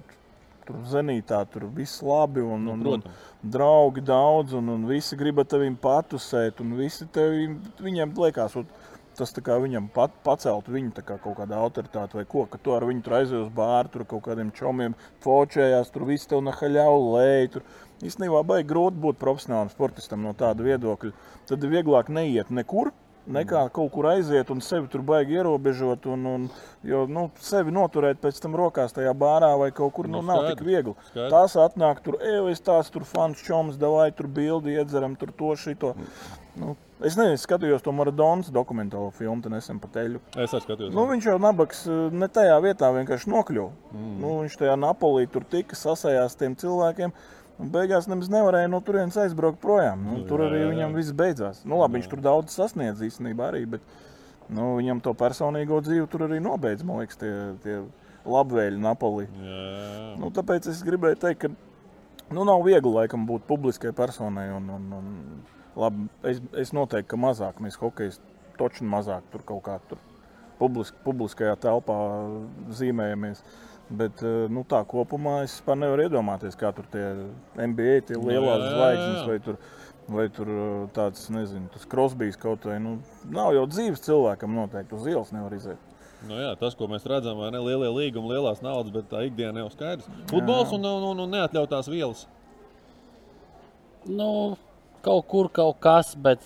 tur zenītā, tur viss labi un, nu, un, un, un draugi daudz, un, un visi grib ar tevim patusēt, un visi tevi, viņiem liekas, un, tas viņam pat, pacelt viņu kā kaut kāda autoritāte vai ko, ka tu ar viņu tur aizjūji uz bāru, tur kaut kādiem čomiem focējās, tur viss tev nahaļauj lej. Tur. Īstenībā baigi grūti būt profesionālam sportistam no tāda viedokļa. Tad vieglāk neiet nekur, nekā kaut kur aiziet un sevi tur baigi ierobežot. Un, un, jo nu, sevi noturēt pēc tam rokās tajā bārā vai kaut kur nu, nu, nav tik viegli. Skaidrs. Tās atnāk tur, ej, es tās tur fans čoms, davai tur bildi iedzeram, tur to šito. Nu, Es nezinu, skatījos to Maradonas dokumentālo filmu, nesen pa teļu. Es skatījos. Nu, viņš jau nabaks eh, ne tajā vietā vienkārši nokļuva. Mm. Nu, viņš tajā Napolī tur tika sasējās tiem cilvēkiem. Un beigās nemaz nevarēja no turienes aizbraukt projām. Nu, tur arī viņam viss beidzās. Nu, labi, viņš tur daudz sasniedz īstenībā arī, bet nu, viņam to personīgo dzīvi tur arī nobeidz, man liekas, tie, tie labvēļi Napoli. Nu, tāpēc es gribēju teikt, ka nu, nav viegli laikam būt publiskai personai. Un, un, un, labi, es, es noteikti, ka mazāk mēs hokeja toču mazāk tur kaut kā tur publisk, publiskajā telpā zīmējamies. Bet eh, nu, tā kopumā es vispār nevaru iedomāties, kā tur tie NBA, tie Nu, lielās jā, zvaigznes vai tur. Vai tur eh, tāds, nezinu, tas krosbijs kaut vai. Nu, nav jau dzīves cilvēkam noteikti uz ielas nevar iziet. Nu, jā, tas, ko mēs redzam, ir lielie līgumi, lielās naudas, bet tā ikdiena jau skaidrs. Futbols un, un, un, un neatļautās vielas. Nu, kaut kur kaut kas, bet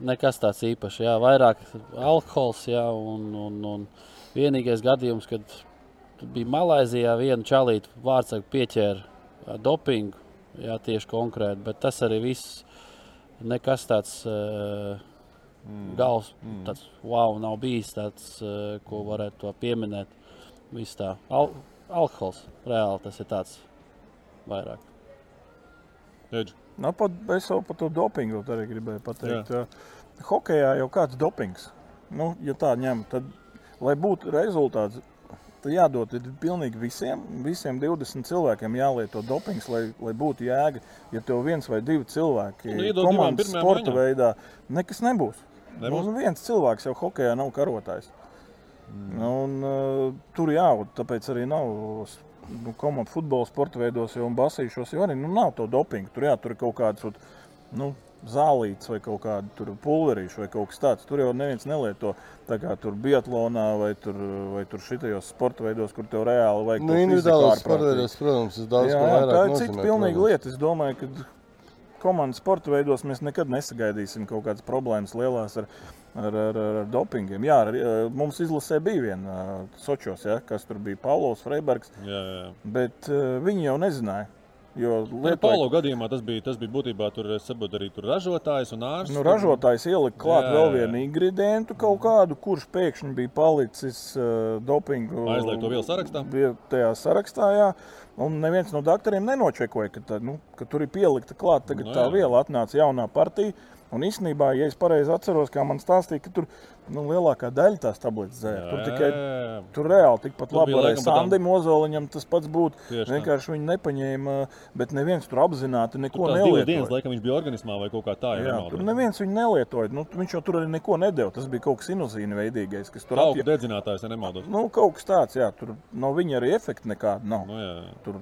nekas tāds īpašs. Jā, vairāk alkohols, jā, un, un, un vienīgais gadījums, kad bija Malaisijā viena čalīta vārdsarga pieķēra dopingu, jā, tieši konkrēti, bet tas arī viss nekas tāds uh, mm. gals, mm. tāds wow, nav bijis tāds, uh, ko varētu to pieminēt. Viss tā, Al alkohols, reāli tas ir tāds vairāk. Edž. Nu, pat, es jau par to dopingu arī gribēju pateikt. Jā. Hokejā jau kāds dopings. Nu, ja tā ņem, tad, lai būtu rezultāts, tad jādod ir pilnīgi visiem, visiem 20 cilvēkiem jālieto dopings, lai, lai būtu jēga. Ja tev viens vai divi cilvēki Nu, komandas sporta maiņām. veidā, nekas nebūs. Nebūs? Nu, viens cilvēks jau hokejā nav karotājs. Mm. Un, uh, tur jau tāpēc arī nav nu, komandu futbola sporta veidos, jau basīšos, jau arī nu, nav to dopingu. Tur, jā, tur ir kaut kāds nu, zālīts vai kaut kāda pulverīša vai kaut kas tāds. Tur jau neviens nelieto. Tā kā tur biatlonā vai tur, vai tur šitajos sporta veidos, kur tev reāli vajag Nu, individuālās sporta veidos, protams, tas daudz Jā, ko vairāk tā ir cita nozīmē, pilnīga protams. lieta. Es domāju, ka komandas sporta veidos mēs nekad nesagaidīsim kaut kādas problēmas lielās ar, ar, ar, ar, ar dopingiem. Jā, ar, mums izlasē bija viena Sočos, ja, kas tur bija Paulos Freibergs, Jā, jā. bet uh, viņi jau nezināja. Jo Lietoja... Paulo gadījumā tas bija, tas bija būtībā tur, saprotu, arī tur ražotājs un ārsts. Nu, ražotājs ielika klāt Jā, vēl vienu ingredientu, kaut kādu, kurš pēkšņi bija palicis uh, dopingu Aizliegto vielu sarakstā? Tajā sarakstā, jā. Un neviens no doktoriem nenočekoja, ka, tā, nu, ka tur ir pielikta klāt tagad Nu, tā jā. viela, atnāca jaunā partija. Un īstenībā, ja es pareizi atceros, kā man stāstīja, ka tur nu, lielākā daļa tās tabletes dzēra. Tur tikai tur reāli tikpat Tur labi bija tā- Sandim Ozoliņam tas pats būt. Tieši tā. Vienkārši viņi nepaņēma, bet neviens tur apzināti Tur neko tās divas dienas, nelietoja. laikam, viņš bija organismā vai kaut kā tā. Jā, tur neviens viņu nelietoja. Nu, viņš jau tur arī neko nedēļa. Tas bija kaut kas inozīna veidīgais, kas tur Tauku atja- dedzinātājs, ja nemaldos. Nu, kaut kas tāds, jā, tur no viņa arī efekta nekāda nav. Nu, jā, jā. Tur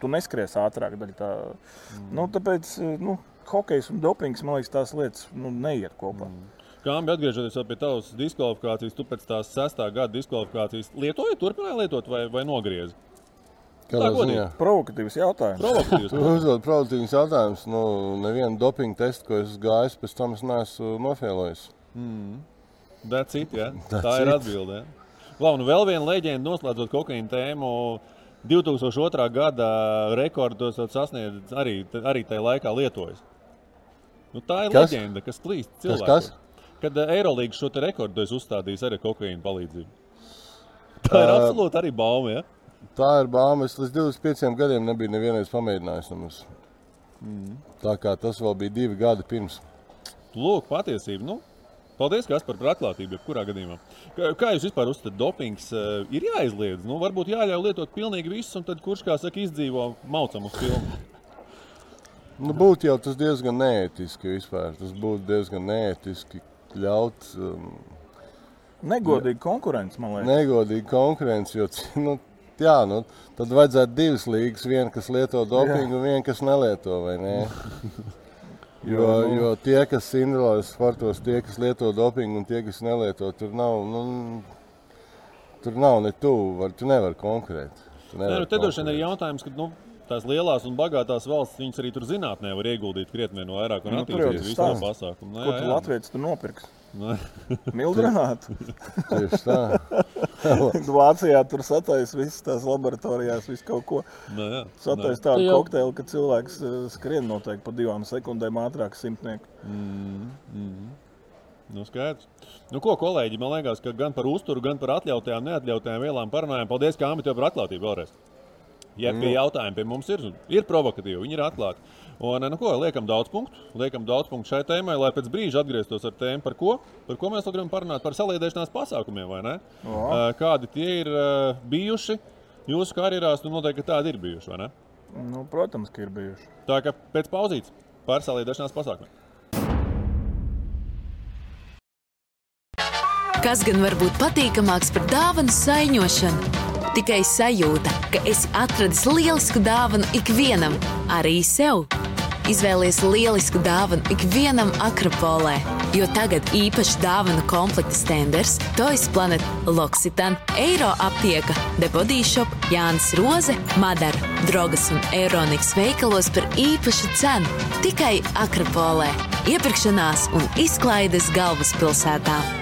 tu neskries ātrāk. Tā. Mm. Nu, tāpēc nu, hokejs un dopings, man liekas, tās lietas nu, neiet kopā. Mm. Kā bija atgriežoties pie tavas diskvalifikācijas, tu pēc tās sestā gada diskvalifikācijas lietoji, turpināji lietot vai, vai nogriezi? Provokatīvs jautājums. Provokatīvs. Uzdod provokatīvs jautājums. Nu, nevienu dopingu testu, ko esmu gājis, pēc tam es neesmu nofēlojis. That's it, ja? That's Tā ir it. atbilde. Ja? Lau, nu vēl viena leģenda, noslēdzot kokaīna tēmu. 2002. gada rekordu esat sasniedzis arī, arī tajā laikā Lietuvas. Nu, tā ir Kas? leģenda, kas klīst Kas, cilvēkiem. kas? Kad eh, Eirolandes šo rekordu es uzstādīju ar kokaīna palīdzību. Tā ir Ā. absolūti arī bauma. Ja? Tā ir bāma. Es līdz 25 gadiem nebiju nevienreiz pamēģinājis. Mm. Tā kā tas vēl bija divi gadi pirms. Lūk, patiesība. Nu, paldies, Kaspar, par atklātību. Jebkurā gadījumā. Kā, kā jūs vispār uzskatāt, dopings uh, ir jāizliedz? Nu, varbūt jāļauj lietot pilnīgi visus, un tad kurš, kā saka, izdzīvo maucam uz filmu. Nu, būtu jau tas diezgan neētiski vispār. Tas būtu diezgan neētiski ļaut um, Negodīga konkurence, man liekas. negodīgu konkurenci. Jo, nu, jā, nu, tad vajadzētu divas līgas. Viena, kas lieto dopingu, un viena, kas nelieto. ne? Jo, nu. jo tie, kas individuālajos sportos, tie, kas lieto dopingu, un tie, kas nelieto, tur nav. Nu, tur nav ne tuvu, tu nevari konkurēt. Tu Nē, nevari nu, te droši vien ir jautājums, ka nu, tās lielās un bagātās valstis, viņas arī tur zinātnē var ieguldīt krietni vairāk un Nu, attīstīt visu to pasākumu. Nu, Ko tu. Latvijas tur nopirks? Nu. Mildrinātu. Tieši tā. Vācijā tur sataisa visas tās laboratorijās, visu kaut ko. Nu, jā. Sataisa Nu. tādu jau- kokteili, ka cilvēks eh, skrien noteikti pa divām sekundēm ātrāk simtnieku. Mm, mm. Nu, skaidrs. Nu, ko, kolēģi, man liekas, ka gan par uzturu, gan par atļautajām, neatļautajām vielām parunājām. Paldies, Kāmi, tev par atklātību vēlreiz. Ja pie jautājumi pie mums ir, ir provokatīvi, viņi ir atklāti. Un, nu, ko, liekam daudz punktu, liekam daudz punktu šai tēmai, lai pēc brīža atgrieztos ar tēmu, par ko, par ko mēs gribam parunāt, par saliedēšanās pasākumiem, vai ne? O. Uh, Kādi tie ir uh, bijuši jūsu karjerās, nu noteikti tādi ir bijuši, vai ne? Nu, protams, ka ir bijuši. Tā kā pēc pauzītes par saliedēšanās pasākumiem. Kas gan var būt patīkamāks par dāvanu saiņošanu? Tikai sajūta, ka esi atradis lielisku dāvanu ikvienam, arī sev. Izvēlies lielisku dāvanu ikvienam Akropolē, jo tagad īpaši dāvanu komplekta stenders, Toys Planet, Loksitan, Eiro aptieka, The Body Shop, Jānis Roze, Madara, Drogas un Eironikas veikalos par īpašu cenu. Tikai Akropolē. Iepirkšanās un izklaides galvaspilsētā.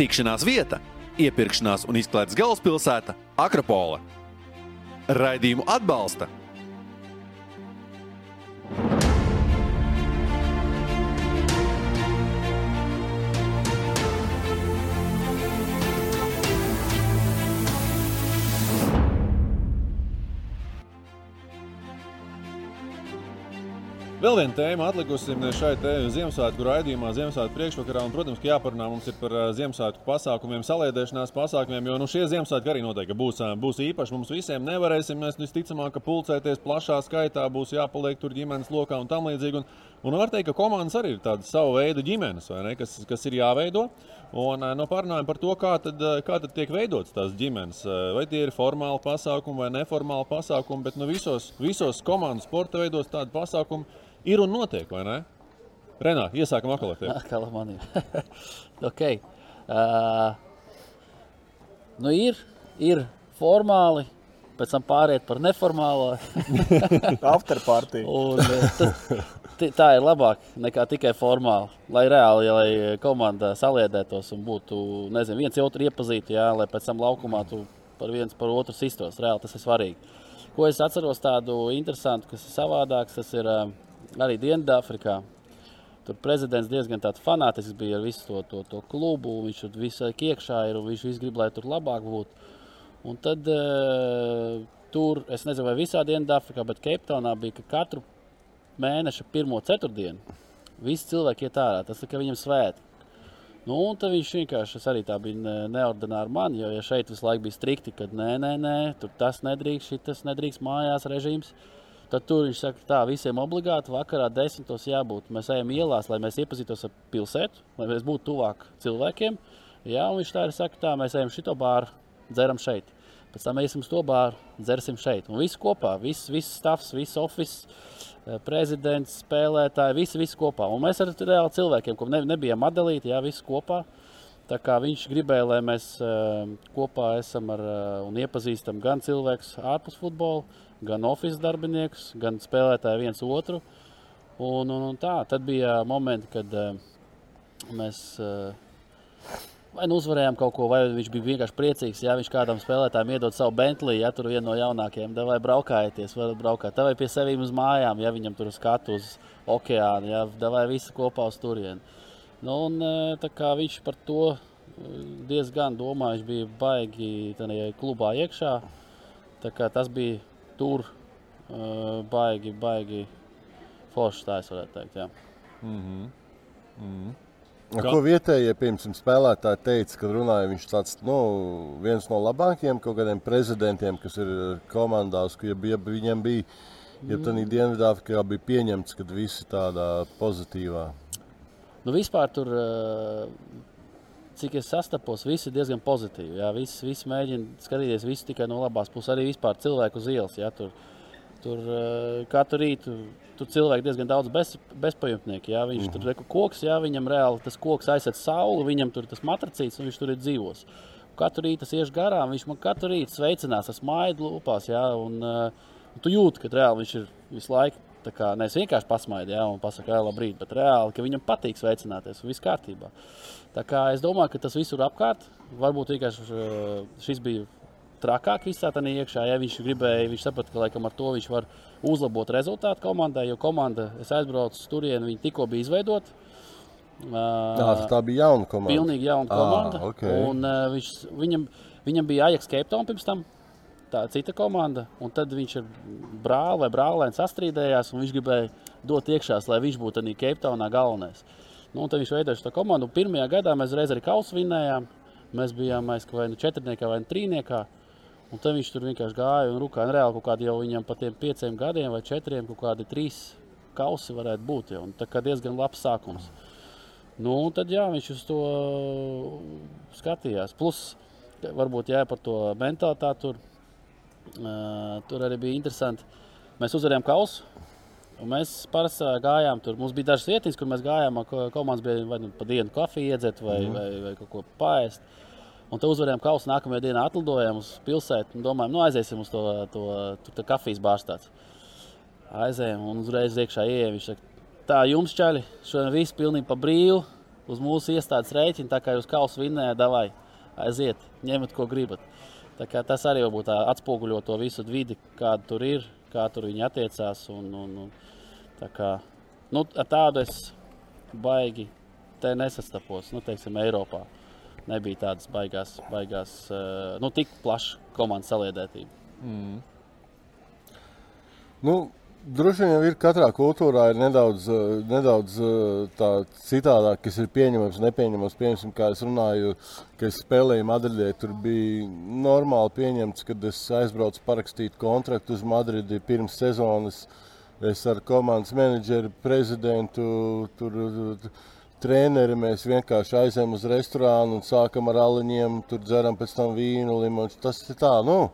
Tikšanās vieta, iepirkšanās un izklaides galvaspilsēta - Akropola. Raidījumu atbalsta Vēl viena tēma atlikusi šai Ziemassvētku raidījumā, Ziemassvētku priekšvakarā. Un, protams, ka jāparunā mums ir par Ziemassvētku pasākumiem, saliedēšanās pasākumiem, jo nu, šie Ziemassvētki arī noteikti būs, būs īpaši. Mums visiem nevarēsim, mēs visticamāk, pulcēties plašā skaitā, būs jāpaliek tur ģimenes lokā un tam līdzīgi. Un, un var teikt, ka komandas arī ir tādas savu veidu ģimenes, ne, kas, kas ir jāveido. Un ā, no pārunājam par to, kā tad, kā tad tiek veidotas tās ģimenes. Vai tie ir formāli pasākumi vai neformāli pasākumi, bet nu, visos, visos komandu sporta veidos tādi pasākumi ir un notiek, vai ne? Renāte, iesākam atkal ar tevi. Atkal ar maniem. okay. uh, nu ir, ir formāli, pēc tam pāriet par neformālo. Afterparty. Un, eh, tā ir labāk nekā tikai formāli. Lai reāli, ja, lai komanda saliedētos un būtu, nezinu, viens otru iepazītu, jā, lai pēc tam laukumā tu par viens par otru sistos. Reāli tas ir svarīgi. Ko es atceros tādu interesantu, kas ir savādāks, tas ir eh, arī Dienvidāfrikā. Tur prezidents diezgan fanātisks bija ar visu to, to, to klubu. Viņš tur visai iekšā ir un viņš visu grib, lai tur labāk būtu. Un tad uh, tur, es nezinu, vai visā Dienvidāfrikā, bet Keiptaunā bija, ka katru mēneša pirmo ceturtdienu visi cilvēki iet ārā. Tas ir, viņam svētki. Nu, un tad viņš vienkārši tas arī bija ne- neordināri man, jo ja šeit visu laiku bija strikti, ka nē, nē, nē, tur tas nedrīkst, šis nedrīkst mājās režīms. Tad tur viņš saka, tā visiem obligāti vakarā desmitos jābūt. Mēs ejam ielās, lai mēs iepazītos ar pilsētu, lai mēs būtu tuvāk cilvēkiem. Jā, un viņš tā arī saka, tā mēs ejam šito bāru, dzeram šeit. Pēc tam iesim uz to bāru, dzersim šeit. Un viss kopā, viss, viss stāvs, viss oficiāls, prezidents, spēlētāji, visi, visi kopā. Un mēs ar reāli cilvēkiem, ko ne, nebijām atdalīti, jā, visi kopā. Tā kā viņš gribēja, lai mēs uh, kopā esam ar, uh, un iepazīstam gan cilvēkus ārpus futbola, gan oficiālus darbiniekus, gan spēlētāju viens otru. Un, un, un tā, tad bija momenti, kad uh, mēs uh, vai nu uzvarējām kaut ko, vai viņš bija vienkārši priecīgs. Ja viņš kādam spēlētājam iedod savu Bentley, ja tur viena no jaunākajiem, vai braukājieties, varat braukāt. Vai pie sevis uz mājām, ja viņam tur skatu uz okeānu, ja vai visi kopā uz turieni. Nu, un, eh, viņš par to diezgan domāju, bija baigi tajā klubā iekšā. Tas bija tur uh, baigi, baigi foršs, tā es varētu teikt. Jā. Mm -hmm. Mm -hmm. Ar Ko vietējie piemēram, spēlētāji teica, kad runāja, viņš tāds nu, viens no labākajiem kaut kādiem prezidentiem, kas ir komandās, ka ja, ja viņiem bija, ja Mm. tādā Dienvidāfrikā bija pieņemts, ka visi tādā pozitīvā. Nu, vispār tur, eh, cik es sastapos, viss ir diezgan pozitīvi. Jā, viss, viss mēģina skatīties visu tikai no labās puses. Arī vispār cilvēku uz ielas. Jā, tur, tur eh, katru rītu tur cilvēki diezgan daudz bez, bezpajumtnieki. Jā, viņš mm -hmm. tur ir koks, jā, viņam reāli tas koks aizsver sauli, viņam tur tas matracīts un viņš tur ir dzīvos. Katru rītu es iešu garām, viņš man katru rītu sveicinās ar smaidu lūpās. Jā, un, uh, tu jūti, ka reāli viņš ir visu laiku. Tā kā nevis vienkārši pasmaidīt, ja, un pasakāt, ka labrīt, bet reāli, ka viņam patīk sveicināties, un viss kārtībā. Tā kā es domāju, ka tas viss ir apkārt. Varbūt vienkārši šis bija trakāk visā tādā iekšā. Ja viņš gribēja, viņš saprata, ka laikam ar to viņš var uzlabot rezultātu komandai, jo komanda, es aizbraucu turieni, viņi tikko bija izveidota. Jā, tā bija jauna komanda. Pilnīgi jauna komanda. Ah, okay. un, uh, viņš, viņam, viņam bija Ajax Cape Town pirms tam. Tā cita komanda, un tad viņš ar brāli vai brālēnu sastrīdējās, un viņš gribēja dot iekšā, lai viņš būtu arī Cape Townā galvenais. Nu, tad viņš veidoja šo komandu. Pirmajā gadā mēs reiz arī kausu vinējām. Mēs bijām aizskrējis vai nu četrniekā, vai nu trīniekā. Un tad viņš tur vienkārši gāja un rūkāja. Un reāli kaut kādi jau viņam pa tiem pieciem gadiem vai četriem kaut kādi trīs kausi varētu būt. Jau. Un Tā kā diezgan labs sākums. Nu, tad jā, viņš uz to skatījās. Plus, varbūt jā, par to mentalitāti tur, tur arī bija interesanti. Mēs uzvarējām kausu. Mēs parasti gājām tur. Mums bija dažas vietas, kur mēs gājām. ko- Komandas bija vai nu pa dienu kafiju iedzert vai, mm. vai, vai kaut ko pāriest. Un tad uzvarējām kausu. Nākamajā dienā atlidojām uz pilsētu un domājām, nu aiziesim uz to, to, to, to kafijas bārstāts. Aizējām un uzreiz iekšā ienākām. Viņš saka, tā jums čaļi, šodien viss pilnīgi pa brīvu. Uz mūsu iestādes rēķina, tā kā jūs kausu vinnējāt, davai, aiziet, ņemiet, ko gribat. Tas arī varbūt atspoguļo to visu vidi, kāda tur ir, kā tur viņi attiecās. Un, un, un, tā kā, nu, tādu es baigi nesastapos, nu, teiksim, Eiropā. Nebija tādas baigās, baigās eh, nu, tik plaša komandas saliedētība. Mm. Nu, droši vien ir katrā kultūrā ir nedaudz, eh, nedaudz eh, tā citādāk, kas ir pieņemams, nepieņemams. Piemēram, kā es runāju, kad es spēlēju Madridē, tur bija normāli pieņemts, kad es aizbraucu parakstīt kontraktu uz Madridi pirms sezonas. Es ar komandas menedžeru, prezidentu, tur, treneri mēs vienkārši aizējām uz restorānu un sākam ar aliņiem, tur dzeram pēc tam vīnu, limonu. Tas ir tā, nu.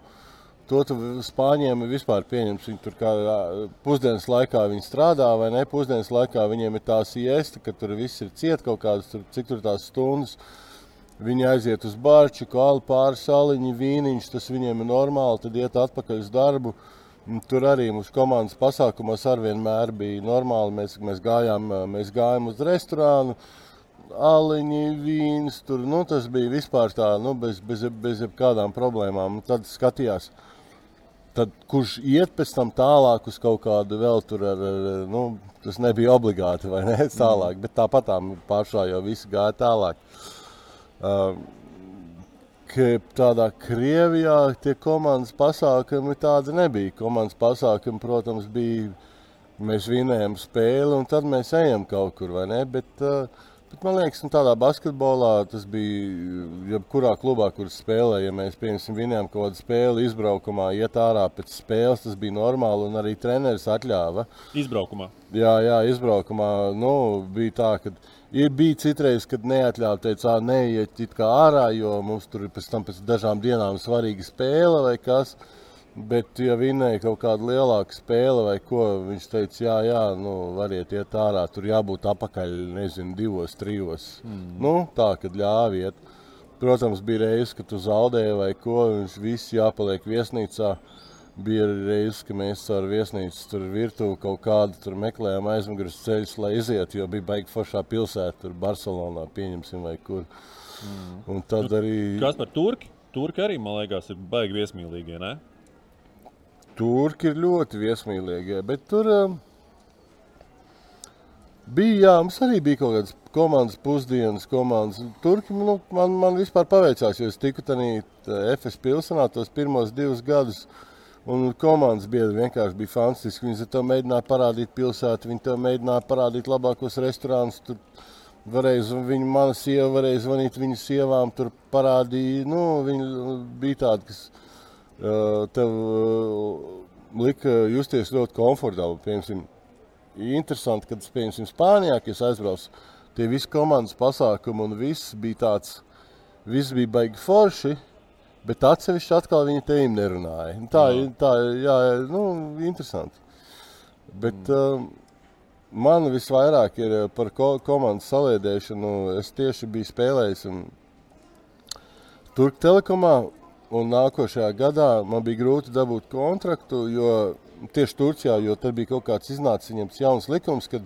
To tu spāņiem vispār pieņemts. Viņi tur kā pusdienas laikā viņi strādā, vai ne? Pusdienas laikā viņiem ir tā siesta, ka tur viss ir ciet kaut kādas, tur, cik tur tās stundas. Viņi aiziet uz bārču, kālu pāri saliņu, vīniņš, tas viņiem ir normāli, tad iet atpakaļ uz darbu. Tur arī mūsu komandas pasākumos ar vienmēr bija normāli. Mēs, mēs, gājām, mēs gājām uz restorānu, aliņi, vīns. Tur, nu, tas bija vispār tā, nu, bez, bez, bez jebkādām problēmām. Un Tad skatījās, tad, kurš iet pēc tam tālāk uz kaut kādu vēl tur, ar, ar, nu, tas nebija obligāti vai ne tālāk, bet tāpat tā pašā jau visi gāja tālāk. Ka tādā Krievijā tie komandas pasākumi tādi nebija. Komandas pasākumi, protams, bija. Mēs vinējam spēli, un tad mēs ejam kaut kur, vai ne? Bet, uh, bet man liekas, ka tādā basketbolā tas bija jebkurā klubā, kur spēlēja. Ja mēs, piemēram, vinējām kaut kādu spēli izbraukumā, iet ārā pēc spēles, tas bija normāli, un arī treneris atļāva. Izbraukumā. Jā, jā izbraukumā nu, bija tā, ka ir bija citreiz, kad neatļāva, teica, neiet it kā ārā, jo mums tur ir pēc tam pēc dažām dienām svarīga spēle vai kas. Bet, ja vinēja kaut kādu lielāku spēli vai ko, viņš teica, jā, jā, nu, variet iet ārā, tur jābūt apakaļ, nezinu, divos, trijos. Mm. Nu, tā, kad ļāviet. Protams, bija reizes, kad tu zaudēji vai ko, viņš viss jāpaliek viesnīcā. Bija reizes, ka mēs ar viesnīcu tur virtuvi kaut kādu tur meklējām aizmugures ceļus, lai izietu, jo bija baigi foršā pilsēta, tur Barcelonā, pieņemsim, vai kur. Mm. Un tad arī. Kas par turki? Turki arī, man liekas, ir baigi viesmīlīgie, ne? Turki ir ļoti viesmīlīgie, bet tur um, bija, jā, mums arī bija kaut kādas komandas pusdienas, komandas. Turki nu, man, man vispār paveicās, jo es tiku tādā FS pilsēnā tos pirmos divus gadus. Un komandas biedri vienkārši bija fantastiski. Viņi to mēģināja parādīt pilsētā, viņi to mēģināja parādīt labākos restorānus. Tur varēja, zv- viņa, mana sieva varēja zvanīt viņu sievām, tur parādīja. Nu, viņi bija tādi, kas tev uh, lika justies ļoti komfortabli. Piemēram, interesanti, kad, piemēram, Spānijā, kad es aizbraucu, tie visi komandas pasākumi un viss bija tāds, viss bija baigi forši. Bet atsevišķi atkal viņa tēm nerunāja. Nu, Tā ir tā, jā, nu, interesanti. Bet mm. uh, man visvairāk ir par ko, komandas saliedēšanu. Es tieši biju spēlējis Turku telekomā, un nākošajā gadā man bija grūti dabūt kontraktu, jo tieši Turcijā, jo tur bija kaut kāds iznācis viņam jauns likums, kad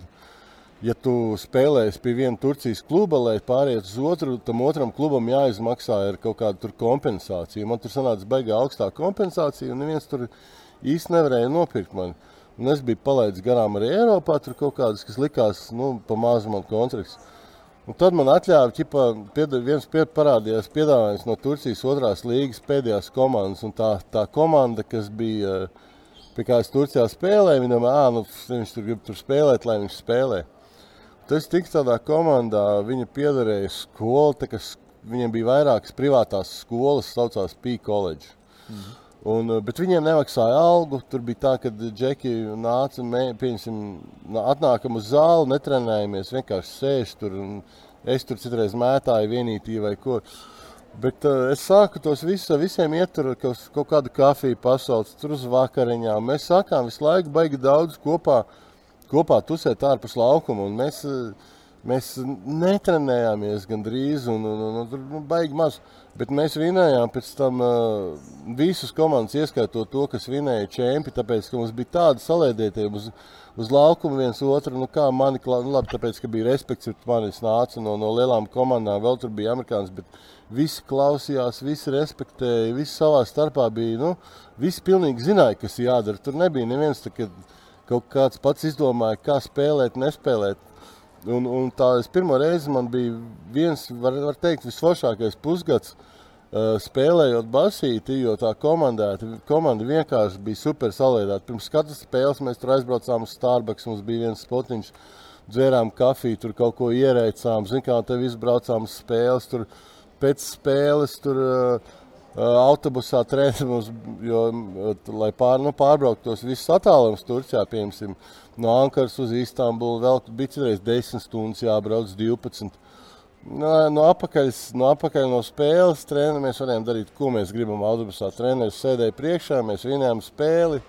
ja tu spēlēsi pie viena Turcijas kluba, lai pāriet uz otru, tam otram klubam jāizmaksā kaut kāda kompensācija. Man tur sanāca baigā augstā kompensācija, un neviens tur īsti nevarēja nopirkt mani. Un es biju palaidis garām arī Eiropā, tur kaut kādas, kas likās, nu, pa mazu man kontrakts. Un tad man atļāva, ka viens pie, parādījās piedāvājums no Turcijas otrās līgas pēdējās komandas. Tā, tā komanda, kas bija eh, pie kādas Turcijā spēlēja, viņam, ah, nu, viņš tur grib tur spēlēt, lai viņš spēlē. Tas tika tādā komandā, viņa piederēja skolu, tā, kas viņiem bija vairākas privātās skolas, saucās P College. Mhm. Un, bet viņiem nemaksāja algu. Tur bija tā, ka džeki nāca, pieņemsim, atnākam uz zāli, netrenējamies, vienkārši sēž tur. Es tur citreiz mētāju vienītī vai ko. Bet uh, es sāku tos visus, visiem iet tur kaut, kādu kafiju pasaules, tur uz vakariņām. Mēs sākām visu laiku baigi daudz kopā, kopā tusēt ārpus laukuma. Un mēs, uh, mēs netrenējāmies gandrīz, un, un, un, un tur nu, baigi maz. Bet mēs vinējām pēc tam uh, visus komandas, ieskaitot to, kas vinēja čempi, tāpēc, ka mums bija tāda salēdētība uz, uz laukuma viens otru, nu kā mani, klā- nu labi, tāpēc, ka bija respekts pret mani, es nācu no, no lielām komandām, vēl tur bija amerikāns, bet visi klausījās, visi respektēja, visi savā starpā bija, nu, visi pilnīgi zināja, kas jādara. Tur nebija neviens, tā, ka kaut kāds pats izdomāja, kā spēlēt, nespēlēt. Un, un tā es pirmo reizi man bija viens, var, var teikt, visforšākais pusgads uh, spēlējot basīti, jo tā komanda vienkārši bija super saliedēta. Pirms katras spēles mēs tur aizbraucām uz Starbucks, mums bija viens spotiņš, dzērām kafiju, tur kaut ko ierēcām, zinām, kā te viss braucām uz spēles, tur pēc spēles tur uh, autobusā treniņos, jo, lai pār, nu, pārbrauktu tos visus attālumus Turcijā, piemēram, no Ankaras uz Istanbulu, vēl bija citreiz 10 stundas jābrauc 12. No, no, apakaļ, no apakaļ no spēles treniņa mēs varējām darīt, ko mēs gribam. Autobusā treniņš sēdēja priekšā, mēs vinējām spēli.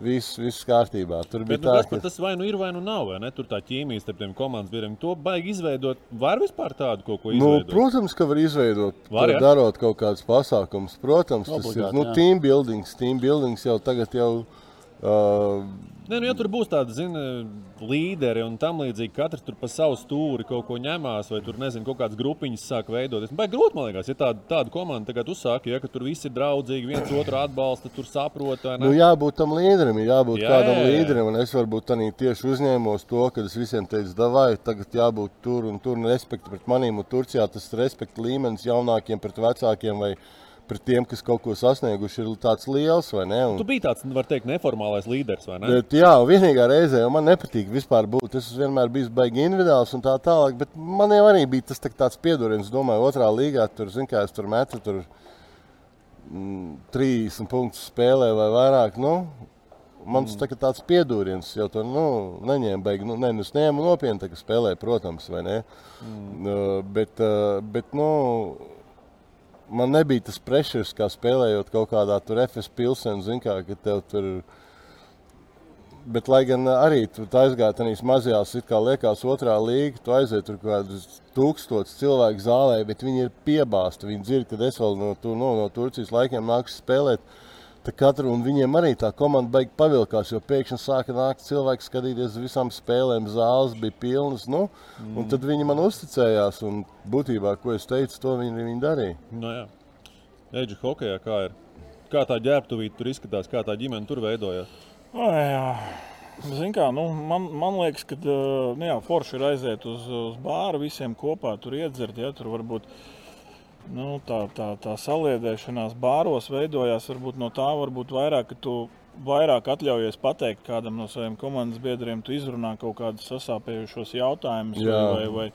Viss, viss kārtībā. Tur bija Bet, nu, tā, tas, ka... tas vai nu ir, vai nu nav. Vai ne? Tur tā ķīmija starp tiem komandas biedriem. To baigi izveidot. Var vispār tādu kaut ko Nu, izveidot? protams, ka var izveidot, Var, ja? darot kaut kādus pasākumus. Protams, tas Obligāti, ir nu, team building. Team building jau tagad jau. Uh, Nē, nu, ja tur būs tādi zini, līderi un tam līdzīgi, katrs tur pa savu stūri kaut ko ņemās, vai tur nezinu, kaut kādas grupiņas sāk veidoties. Vai grūti, man liekas, ja tāda, tāda komanda tagad uzsāka, ja tur viss ir draudzīgi, viens otru atbalsta, tur saprot. Nu, jābūt tam līderim, jābūt Jā, kādam jā, jā. līderim. Un es varbūt tādā tieši uzņēmos to, ka es visiem teicu, vai tagad jābūt tur un tur, un respekti pret maniem. Un Turcijā tas respekta līmenis jaunākiem pret vecākiem vai pret tiem, kas kaut ko sasnieguši, ir tāds liels. Un, Tu biji tāds, var teikt, neformālais līderis, ne? Bet, jā, vienīgā reize, jo man nepatīk vispār būt. Es vienmēr bijis baigi individuāls un tā tālāk. Bet man jau arī bija tas tā, tāds piedodiens. Es domāju, otrā līgā tur, zin, kā es tur metu. Tur, mm, 30 punktus spēlē vai vairāk. Nu, man tas tā, tāds piedodiens jau tur nu, neņēma beigās. Nu, ne, nu, es ņēmu nopietni, ka spēlēju, protams, vai ne. Mm. Uh, bet, uh, bet, nu, man nebija tas pressures, kā spēlējot kaut kādā tur FS pilsēnā, zin kā, ka tev tur. Bet, lai gan arī tur aizgāja tādā mazajās, it kā liekas, otrā līga, tu aiziet tur kaut kādus tūkstošus cilvēku zālē, bet viņi ir piebāzti. Viņi dzird, ka es vēl no, tu, no, no Turcijas laikiem nāku spēlēt. Tā katru, un viņiem arī tā komanda beigās pavilkās, jo pēkšņi sāka nākt cilvēki skatīties uz visām spēlēm. Zāles bija pilnas. Nu, mm. Tad viņi man uzticējās. Un būtībā, ko es teicu, to viņi, viņi darīja. Nu, jā. Eģe, hokeja kā ir? Kā tā ģērbtuvīte tur izskatās, kā tā ģimene tur veidojās? Zin kā, nu, man, man liekas, ka nu, jā, forši ir aiziet uz, uz bāru visiem kopā, tur iedzert. Ja, tur varbūt nu, tā, tā, tā saliedēšanās bāros veidojās varbūt no tā, varbūt vairāk, ka tu vairāk atļaujies pateikt kādam no saviem komandas biedriem, tu izrunā kaut kādus sasāpējušos jautājumus vai, vai,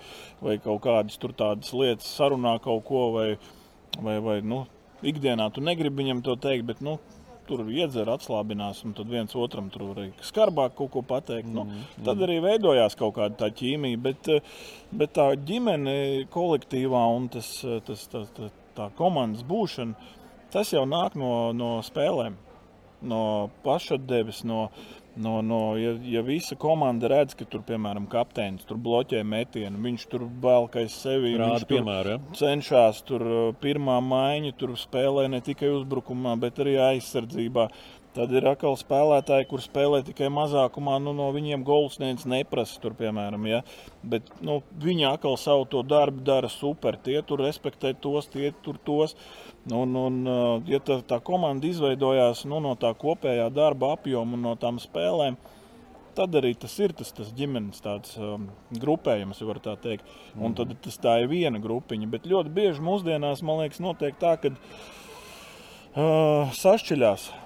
vai kaut kādas tur tādas lietas, sarunā kaut ko vai, vai, vai nu, ikdienā tu negribi viņam to teikt, bet nu, tur iedzer, atslābinās, un tad viens otram tur var arī skarbāk kaut ko pateikt. Nu, tad arī veidojās kaut kāda tā ķīmija, bet, eh, bet tā ģimene kolektīvā un tas, eh, tas, tas, tā, tā komandas būšana, tas jau nāk no, no spēlēm, no pašatdeves, no, No, no, ja, ja visa komanda redz, ka tur, piemēram, kapteinis tur bloķē metienu, viņš tur velk aiz sevi. Rāda viņš tur piemēru, ja? cenšas tur uh, pirmā maiņa, tur spēlē ne tikai uzbrukumā, bet arī aizsardzībā. Tad ir atkal spēlētāji, kur spēlē tikai mazākumā, nu, no viņiem golfsnieks neprasa, tur, piemēram, ja? bet nu, viņi atkal savu to darbu dara super. Tie tur respektē tos, tie tur tos. Un, un, uh, ja tā, tā komanda izveidojās nu, no tā kopējā darba apjoma un no tām spēlēm, tad arī tas ir tas, tas ģimenes tāds, um, grupējums, var tā teikt. Un tad tas tā ir viena grupiņa. Bet ļoti bieži mūsdienās, man liekas, notiek tā, ka uh, sašķeļās.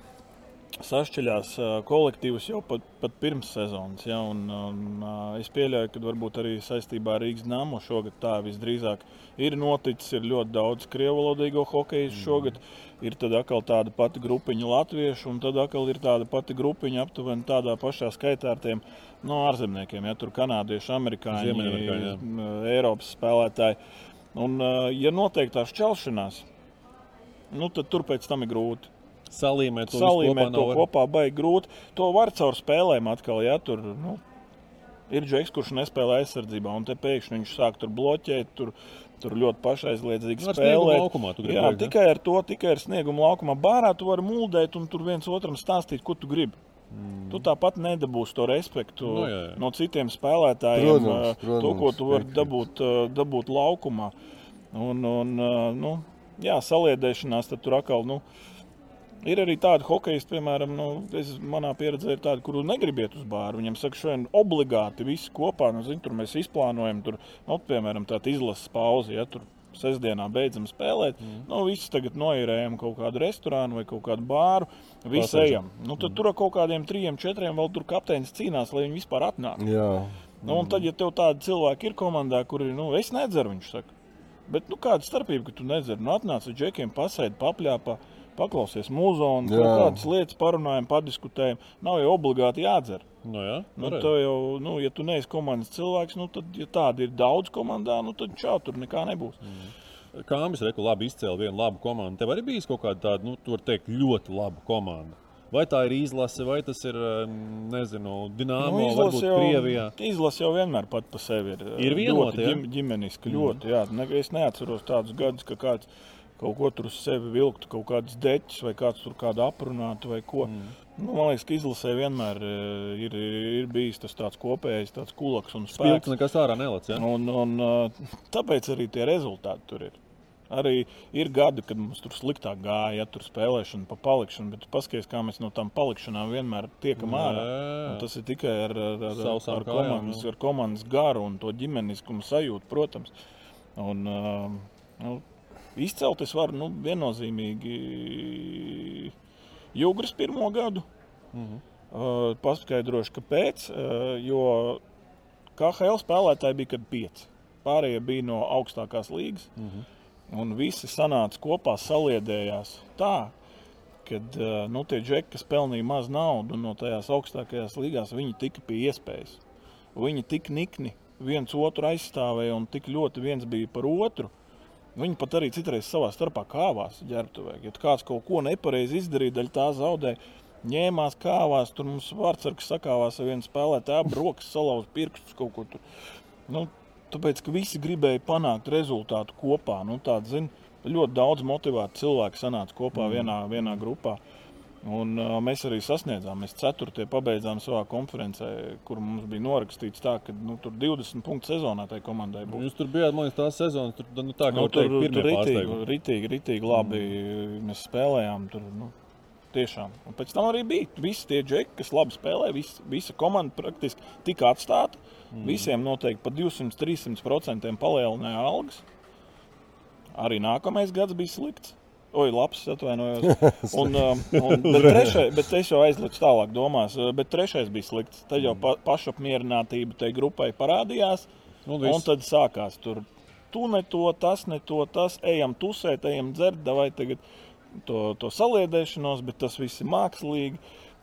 Sašķeļās uh, kolektīvus jau pat, pat pirms sezonas. Ja, un, un, es pieļauju, ka varbūt arī saistībā ar Rīgas nāmu šogad tā visdrīzāk ir noticis. Ir ļoti daudz krievalodīgo hokeju šogad. Ir tad atkal tāda pati grupiņa latviešu, un tad atkal ir tāda pati grupiņa aptuveni tādā pašā skaitā ar tiem no ārzemniekiem. Ja, tur kanādieši, amerikāņi, m, Eiropas spēlētāji. Un, ja notiek tā šķelšanās, nu, tad tur pēc tam ir grūti. Salīmēt to, Salīmēt visu to kopā. kopā baigi grūti. To var caur spēlēm atkal. Ja, tur, nu, ir džeks, kurš nespēlē aizsardzībā, un te pēkšņi viņš sāk tur bloķēt. Tur, Tur ļoti pašaizliedzīgi gribi Jā, ne? tikai ar to, tikai ar sniegumu laukumā. Bārā tu vari muldēt un tur viens otram stāstīt, ko tu gribi. Mm. Tu tāpat nedabūsi to respektu Nu, jā, jā. no citiem spēlētājiem. Protams, ā, to, protams, ko tu vari dabūt, dabūt laukumā. Un, un, nu, jā, saliedēšanās tad tur atkal. Nu, Ir arī tādi hokeji, piemēram, nu, es, manā pieredzē, ir tādi, kuriem negribiet uz bāru. Viņam saka, šodien obligāti visi kopā, nu, zin, tur mēs izplānojam, tur, nu, piemēram, tāda izlases pauze. Ja, tur Sestdienā beidzam spēlēt. Mm. Nu, visi tagad noīrējam kaut kādu restorānu vai kaut kādu bāru. Visi ejam. Nu, tad tur ar kaut kādiem trim, četriem vēl tur kapteinis cīnās, lai viņi vispār atnāk. Jā. Nu, un tad, ja tev tādi cilvēki ir komandā, kuri, nu, es nedzeru, viņš saka. Bet, nu, kāda starpība, ka tu nedzer? Nu, atnāc ar džekiem, pasēdi, papļāpā, paklausies mūzonu, kādas lietas parunājam, padiskutējam. Nav jau obligāti jādzer. Nu, jā, Nu, jau, nu, ja tu neesi komandas cilvēks, nu, tad, ja tādi ir daudz komandā, nu, tad čau, tur nekā nebūs. Kāmis Reku labi izcēla vienu labu komandu. Tev arī bijis kaut kāda tāda, nu, tu vari teikt, ļoti laba komanda. Vai tā ir izlase, vai tas ir, nezinu, Dienāmo, nu, varbūt jau, Krievijā. izlase jau vienmēr pat par sevi ir. Ir vienota, ļoti ģim, ģimeniski. Ļoti, jā. Ne, es neatceros tādus gadus, ka kāds kaut ko tur uz sevi vilktu, kaut kādas deķis vai kāds tur kādu aprunātu vai ko. Mm. Nu, man liekas, ka izlasē vienmēr eh, ir, ir bijis tas tāds kopējs, tāds kulaks un Spilgts spēks. nekas ārā nelec. Ja? Un, un, uh, tāpēc arī tie rezultāti tur ir. Arī ir gadi, kad mums tur sliktāk gāja, ja tur spēlēšana pa palikšanu, bet paskatieties, kā mēs no tām palikšanām vienmēr tiekam ārā. Tas ir tikai ar, ar, ar, ar, komandas, jā. ar komandas garu un to ģimeniskumu sajūtu, protams. Un, uh, nu, izcelt es varu nu, viennozīmīgi Jūgras pirmo gadu. Mhm. Uh, paskaidrošu, kāpēc. Uh, jo KHL spēlētāji bija kad pieci. Pārējie bija no augstākās līgas. Mhm. Un visi sanāca kopā, saliedējās tā, ka nu, tie džeki, kas pelnīja maz naudu no tajās augstākajās līgās, viņi tika pie iespējas. Viņi tik nikni viens otru aizstāvēja un tik ļoti viens bija par otru. Viņi pat arī citreiz savā starpā kāvās ģērbtuvē. Ja kāds kaut ko nepareizi izdarīja, daļa tā zaudēja. Ņēmās kāvās, tur mums vārdsargs sakāvās ar vienu spēlētāju, abi rokas salauz pirkstus kaut ko tur. Nu, tāpēc, ka visi gribēja panākt rezultātu kopā. Nu, tād, zin, ļoti daudz motivētu cilvēku sanāca kopā mm. vienā, vienā grupā. Un, uh, mēs arī sasniedzām. Mēs ceturtie pabeidzām savā konferencē, kur mums bija norakstīts tā, ka nu, tur 20 punktu sezonā tai komandai būs. Jūs tur bijāt, man liekas, tās sezonas, tur nu, tā Nu, tur teikt, tur ritīgi, ritīgi, ritīgi labi mm. mēs spēlējām. Tur, nu, Tiešām. Un pēc tam arī bija visi tie džeki, kas labi spēlē. Vis, visa komanda praktiski tika atstāta. Mm. Visiem noteikti par 200-300% palielināja algas. Arī nākamais gads bija slikts. Oi, labs, atvainojos. Un, um, un, bet, trešais, bet es jau aizlicu tālāk domās, uh, bet trešais bija slikts. Tad jau pa, pašapmierinātība tai grupai parādījās. Nu, un viss. tad sākās tur. Tu ne to, tas ne to, tas ejam tusēt, ejam dzert, vai tagad to, to saliedēšanos, bet tas viss ir mākslīgi.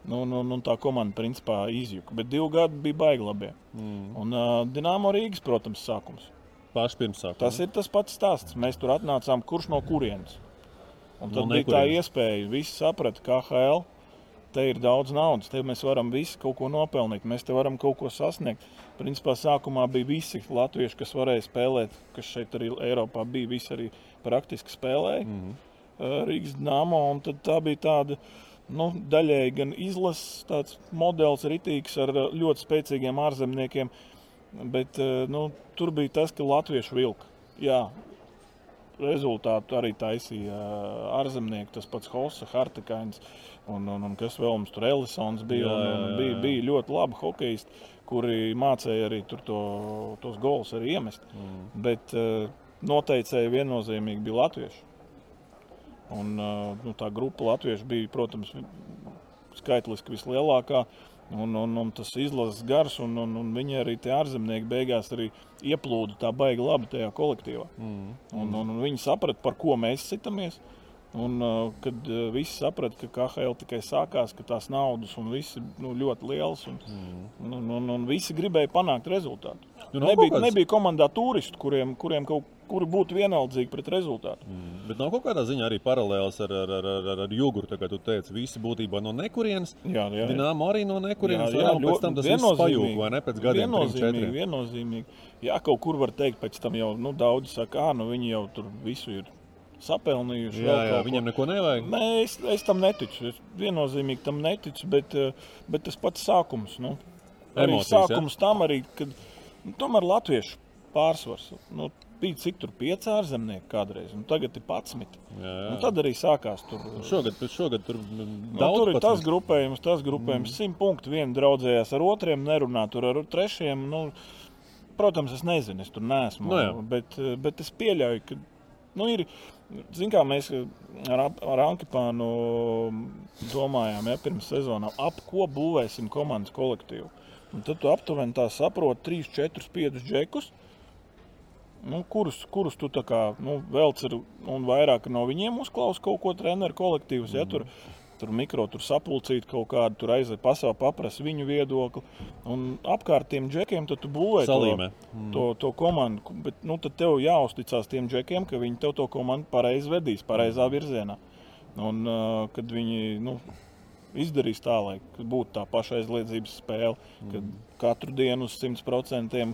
Nu, nu, nu, tā komanda principā izjuka. Bet divi gadi bija baigi labi. Mm. Un uh, Dienāmo Rīgas, protams, sākums. Paši pirms sākuma. Tas ir tas pats stāsts. Mēs tur atnācām, kurš no kurienes. Un tad No no bija tā iespēja. Visi saprata, ka HL te ir daudz naudas, te mēs varam visi kaut ko nopelnīt, mēs te varam kaut ko sasniegt. Principā sākumā bija visi latvieši, kas varēja spēlēt, kas šeit arī Eiropā bija. Visi arī praktiski spēlēja mm -hmm. Rīgas dāmā. Tā bija tāda nu, daļēji gan izlases modelis, ritīgs ar ļoti spēcīgiem ārzemniekiem. Bet nu, tur bija tas, ka latvieši vilka. Jā, rezultātu arī taisīja ārzemnieki, tas pats Hosa, Hartikains un, un, un kas vēl mums tur Ellisons bija. Jā, Un, jā, un jā, bija, jā. bija ļoti labi hokeisti, kuri mācīja arī to, tos gols arī iemest. Mm. Bet noteicēji viennozīmīgi bija latvieši. Un, nu, tā grupa latviešu bija, protams, skaitliski vislielākā. Un, un, un tas izlases gars, un, un, un viņi arī tie ārzemnieki beigās arī ieplūda tā baigi labi tajā kolektīvā. Mm. Un, un, un viņi saprata, par ko mēs citamies. Un, uh, kad uh, visi saprata, ka KHL tikai sākās, ka tās naudas un viss ir nu, ļoti liels, un, mm. un, un, un, un visi gribēja panākt rezultātu. Nu, nebija, kāds- nebija komandā turistu, kuriem, kuriem kaut kuri būtu vienaldzīgi pret rezultātu. Mm. Bet nav kaut kādā ziņā arī paralēls ar, ar, ar, ar, ar jūguru. Tā kā tu teici, visi būtībā no nekurienes. Jā, jā, jā. Dināmo arī no nekurienes. Jā, Jā, jā, jā, pēc tam tas viss pajūg, vai ne? Pēc gadiem, viennozīmīgi, četriem. viennozīmīgi. Jā, kaut kur var teikt, pēc tam jau nu, daudzi saka, ka nu, viņi jau tur visu ir sapelnījuši. Jā, jā, viņiem neko nevajag. Nē, es, es tam neticu. Es viennozīmīgi tam neticu, bet, eh, bet tas pats sākums. Nu, Emocijas, ja? sākums tam arī, kad nu, tomēr latviešu pārsvars. Nu, Bija cik tur pieci ārzemnieki kādreiz, un tagad ir 11. Jā, jā. Un tad arī sākās tur. Šogad, šogad tur mm, Nu, daudz tur ir tas grupējums, tas grupējums. Mm. Simt punkti. Viena draudzējās ar otriem, nerunā tur ar trešiem. Nu, protams, es nezinu, es tur neesmu. Nu jā. bet, bet es pieļauju, ka nu, ir. Zin, kā mēs ar, ar Ankipānu domājām, ja pirms sezonām, ap ko būvēsim komandas kolektīvu. Un tad tu aptuveni tā saproti, 3, 4, 5 džekus, nu, kurus, kurus tu kā nu, velc ar, un vairāk no viņiem uzklausa kaut ko treneru kolektīvus. Ja, tur, tur mikro tur sapulcīt kaut kādu, tur aiziet pasauli, paprasa viņu viedokli. Un apkārt tiem džekiem tu būvē Salīmē. to, to, to komandu. Bet nu, tad tev jāuzticas tiem džekiem, ka viņi tev to komandu pareizi vedīs, pareizā virzienā. Un uh, kad viņi nu, izdarīs tā, lai būtu tā paša aizliedzības spēle, kad katru dienu uz 100%,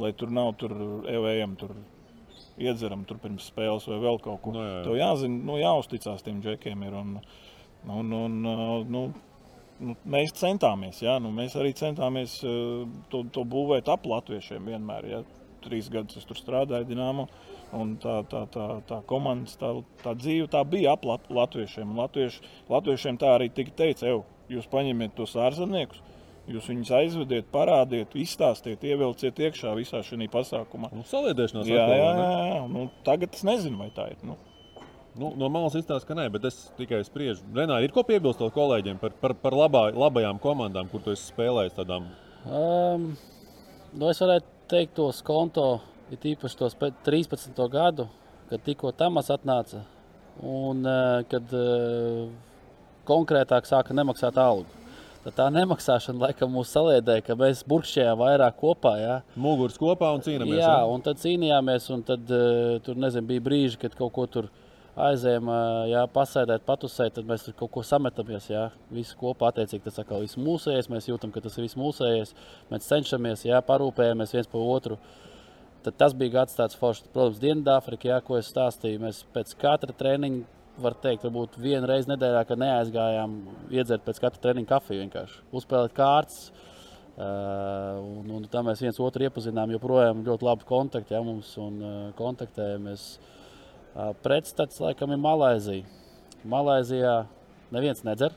lai tur nav tur evējam, tur iedzeram tur pirms spēles vai vēl kaut ko. Nu, jā, jā. Tev jāzina, nu, jāuzticas tiem džekiem. Ir, un, un, un, nu, nu, mēs centāmies, jā, nu, mēs arī centāmies uh, to, to būvēt ap latviešiem vienmēr. Jā. Trīs gadus es tur strādāju, Dienāmo. Tā, tā, tā, tā komandas, tā, tā dzīve tā bija ap lat, latviešiem. Latvieši, latviešiem tā arī tika teikts, ej, jūs paņemiet tos ārzemniekus, jūs viņus aizvediet, parādiet, izstāstiet, ievilciet iekšā visā šajā pasākumā. Nu, Saliedēšanās Jā, atkal, jā, jā, jā. Nu, tagad es nezinu, vai tā ir. Nu, Nu, no malas izstāsta, ka nē, bet es tikai spriežu. Renāri, ir ko piebilst kolēģiem par, par, par labā, labajām komandām, kur tu esi spēlējis tādām? Um, nu es varētu teikt, tos konto, ir īpaši tos pēc 13. gadu, kad tikko Tamas atnāca un uh, kad uh, konkrētāk sāka nemaksāt algu. Tad tā nemaksāšana laikam mūs saliedēja, ka mēs burkšķējām vairāk kopā. Jā. Muguras kopā un cīnāmies. Jā, ja? un tad cīnījāmies, un tad uh, tur nezinu, bija brīži, kad kaut ko tur aizējām, jā, pasēdēt, patusēt, tad mēs tur kaut ko sametamies. Jā, visi kopā attiecīgi tas atkal viss mūsējais, mēs jūtam, ka tas ir viss mūsējais. Mēs cenšamies, jā, parūpējamies viens par otru. Tad tas bija gads tāds foršs, protams, Dienvidāfrikā, jā, ko es stāstīju. Mēs pēc katra treniņa, var teikt, varbūt vienu reizi nedēļā, kad neaizgājām, iedzert pēc katra treniņa kafiju vienkārši, uzspēlēt kārtas. Uh, un, un tā mēs viens otru iepazinām. Joprojām ļoti labi kontakti ja, mums un uh, kontaktējamies. Uh, pretstats laikam ir Malaizija. Malaizijā neviens nedzer.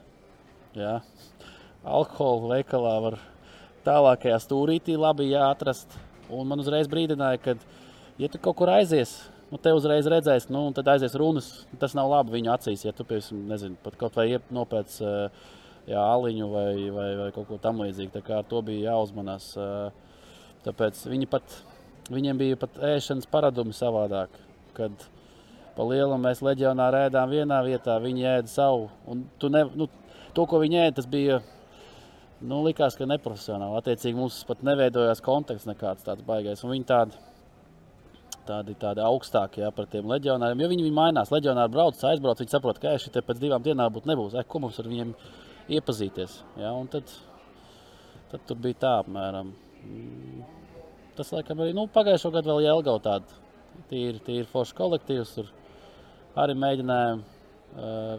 Jā. Alkohola veikalā var tālākajā stūrītī labi jāatrast. Un man uzreiz brīdināja, ka, ja tu kaut kur aizies, nu, te uzreiz redzēs, nu, tad aizies runas. Tas nav labi viņu acīs, ja tu, piemēram, nezinu, pat kaut vai nopēc jā, aliņu vai, vai, vai kaut ko tamlīdzīgu. Tā kā ar to bija jāuzmanās. Tāpēc viņi pat, viņiem bija pat ēšanas paradumi savādāk. Kad pa lielu mēs leģionāri ēdām vienā vietā, viņi ēda savu. Un tu ne, nu, to, ko viņi ēda, tas bija nu, likās, ka neprofesionāli. Attiecīgi mums pat neveidojās konteksts nekāds tāds baigais. Un viņi tādi, tādi, tādi augstākie ja, par tiem leģionāriem, jo viņi, viņi mainās. Leģionāri brauc, aizbrauc, viņi saprot, ka šī pēc divām dienām būtu nebūs. E, ko mums ar viņiem iepazīties? Ja, un tad, tad tur bija tā apmēram. Tas, laikam, arī nu, pagājušo gadu vēl Jēlgau tādu tīri, tīri foršu kolektīvs. Tur arī mēģinājām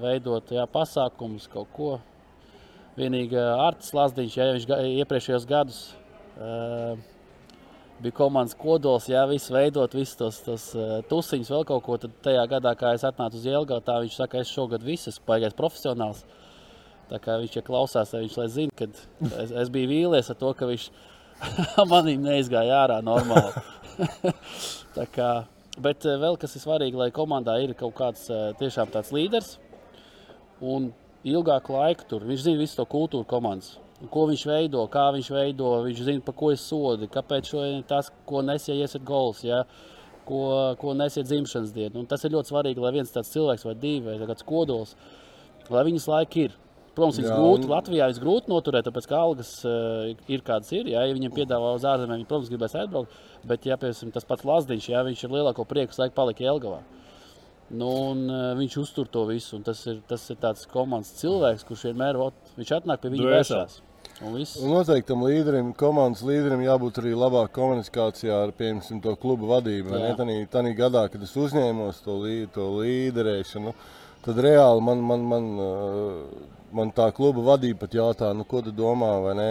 veidot jā, pasākumus, kaut ko. Vienīgi Artis Lazdiņš, ja viņš iepriekšējos gadus bija komandas kodols, ja viss veidot, visus tos, tos tusiņus, vēl kaut ko, tad tajā gadā, kā es atnācu uz Jelgavu, tā viņš saka, es šogad viss esmu paigais profesionāls. Tā kā viņš ja klausās, viņš lai zina, ka es, es biju vīlies ar to, ka viņš manim neizgāja ārā normāli. tā kā, bet vēl kas ir svarīgi, lai komandā ir kaut kāds tiešām tāds līderis. Un ilgāku laiku tur viņš zina visu to kultūru komandas. Ko viņš veido, kā viņš veido, viņš zina, par ko ir sodi, kāpēc šodien tas, ko nesie iesiet gols, ja? ko, ko nesie dzimšanas diena. Un tas ir ļoti svarīgi, lai viens tāds cilvēks vai divi vai kāds kodols, lai viņas laika ir. Protams, viņas grūti. Latvijā ir grūti noturēt, tāpēc ka algas uh, ir kādas ir. Jā, ja viņiem piedāvā uz ārzemēm, viņi, protams, gribēs aizbraukt. Bet, ja piemēram, tas pats Lazdiņš, jā, viņš ir lielāko prieku laiku palika Jelgavā. Nu, un, uh, viņš uztur to visu. Tas ir, tas ir tāds komandas cilvēks, kurš vienmēr ot, viņš atnāk pie viņa vēršās. Un un noteikti tam līderim, komandas līderim jābūt arī labāk komunikācijā ar piemēram, to klubu vadību. Tādā gadā, kad es uzņēmos to, lī, to līderēšanu, tad reāli man, man, man uh, man tā kluba vadība pat jautā, nu, ko tu domā, vai ne?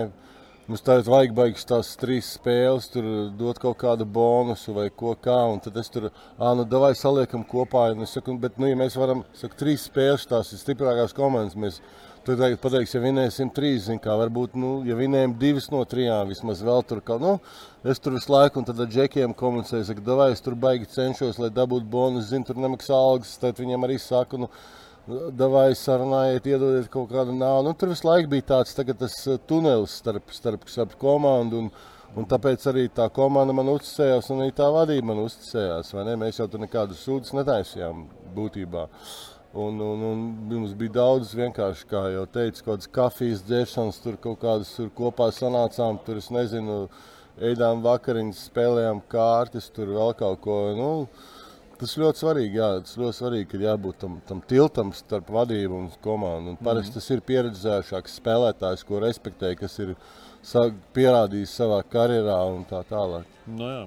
Mums tagad vajag beigas tās trīs spēles, tur dot kaut kādu bonusu vai ko kā, un tad es tur, ā, nu, davai saliekam kopā, un es saku, bet, nu, ja mēs varam, saku, trīs spēles, tās ir stiprākās komandas, mēs Tur tagad pateiks, ja vinēsim trīs, zin, kā varbūt, nu, ja vinējam divas no trijām, vismaz vēl tur kaut nu, es tur visu laiku, un tad ar džekiem komunicēju, saku, davai, es tur baigi cenšos, lai dabūtu bonus, zin, tur nemaksā algas, tad viņiem arī saku, nu, Davai sarunājiet, iedodiet kaut kādu naudu. Nu, tur visu laiku bija tāds tas eh, tunelis starp, starp, starp komandu. Un, un tāpēc arī tā komanda man uzticējās, un arī tā vadība man uzticējās. Mēs jau tur nekādus sūdzības netaisījām būtībā. Un, un, un mums bija daudz vienkārši, kā jau teicu, kaut kādas kafijas dzēršanas, tur kaut kādas tur kopā sanācām. Tur es nezinu, ēdām vakariņas, spēlējām kārtas, tur vēl kaut ko. Nu, Tas ļoti svarīgi, jā, tas ļoti svarīgi, ka jābūt tam, tam tiltam starp vadību un komandu. Un parasti mm. tas ir pieredzējušāks spēlētājs, ko respektē, kas ir pierādījis savā karjerā un tā tālāk. No jā.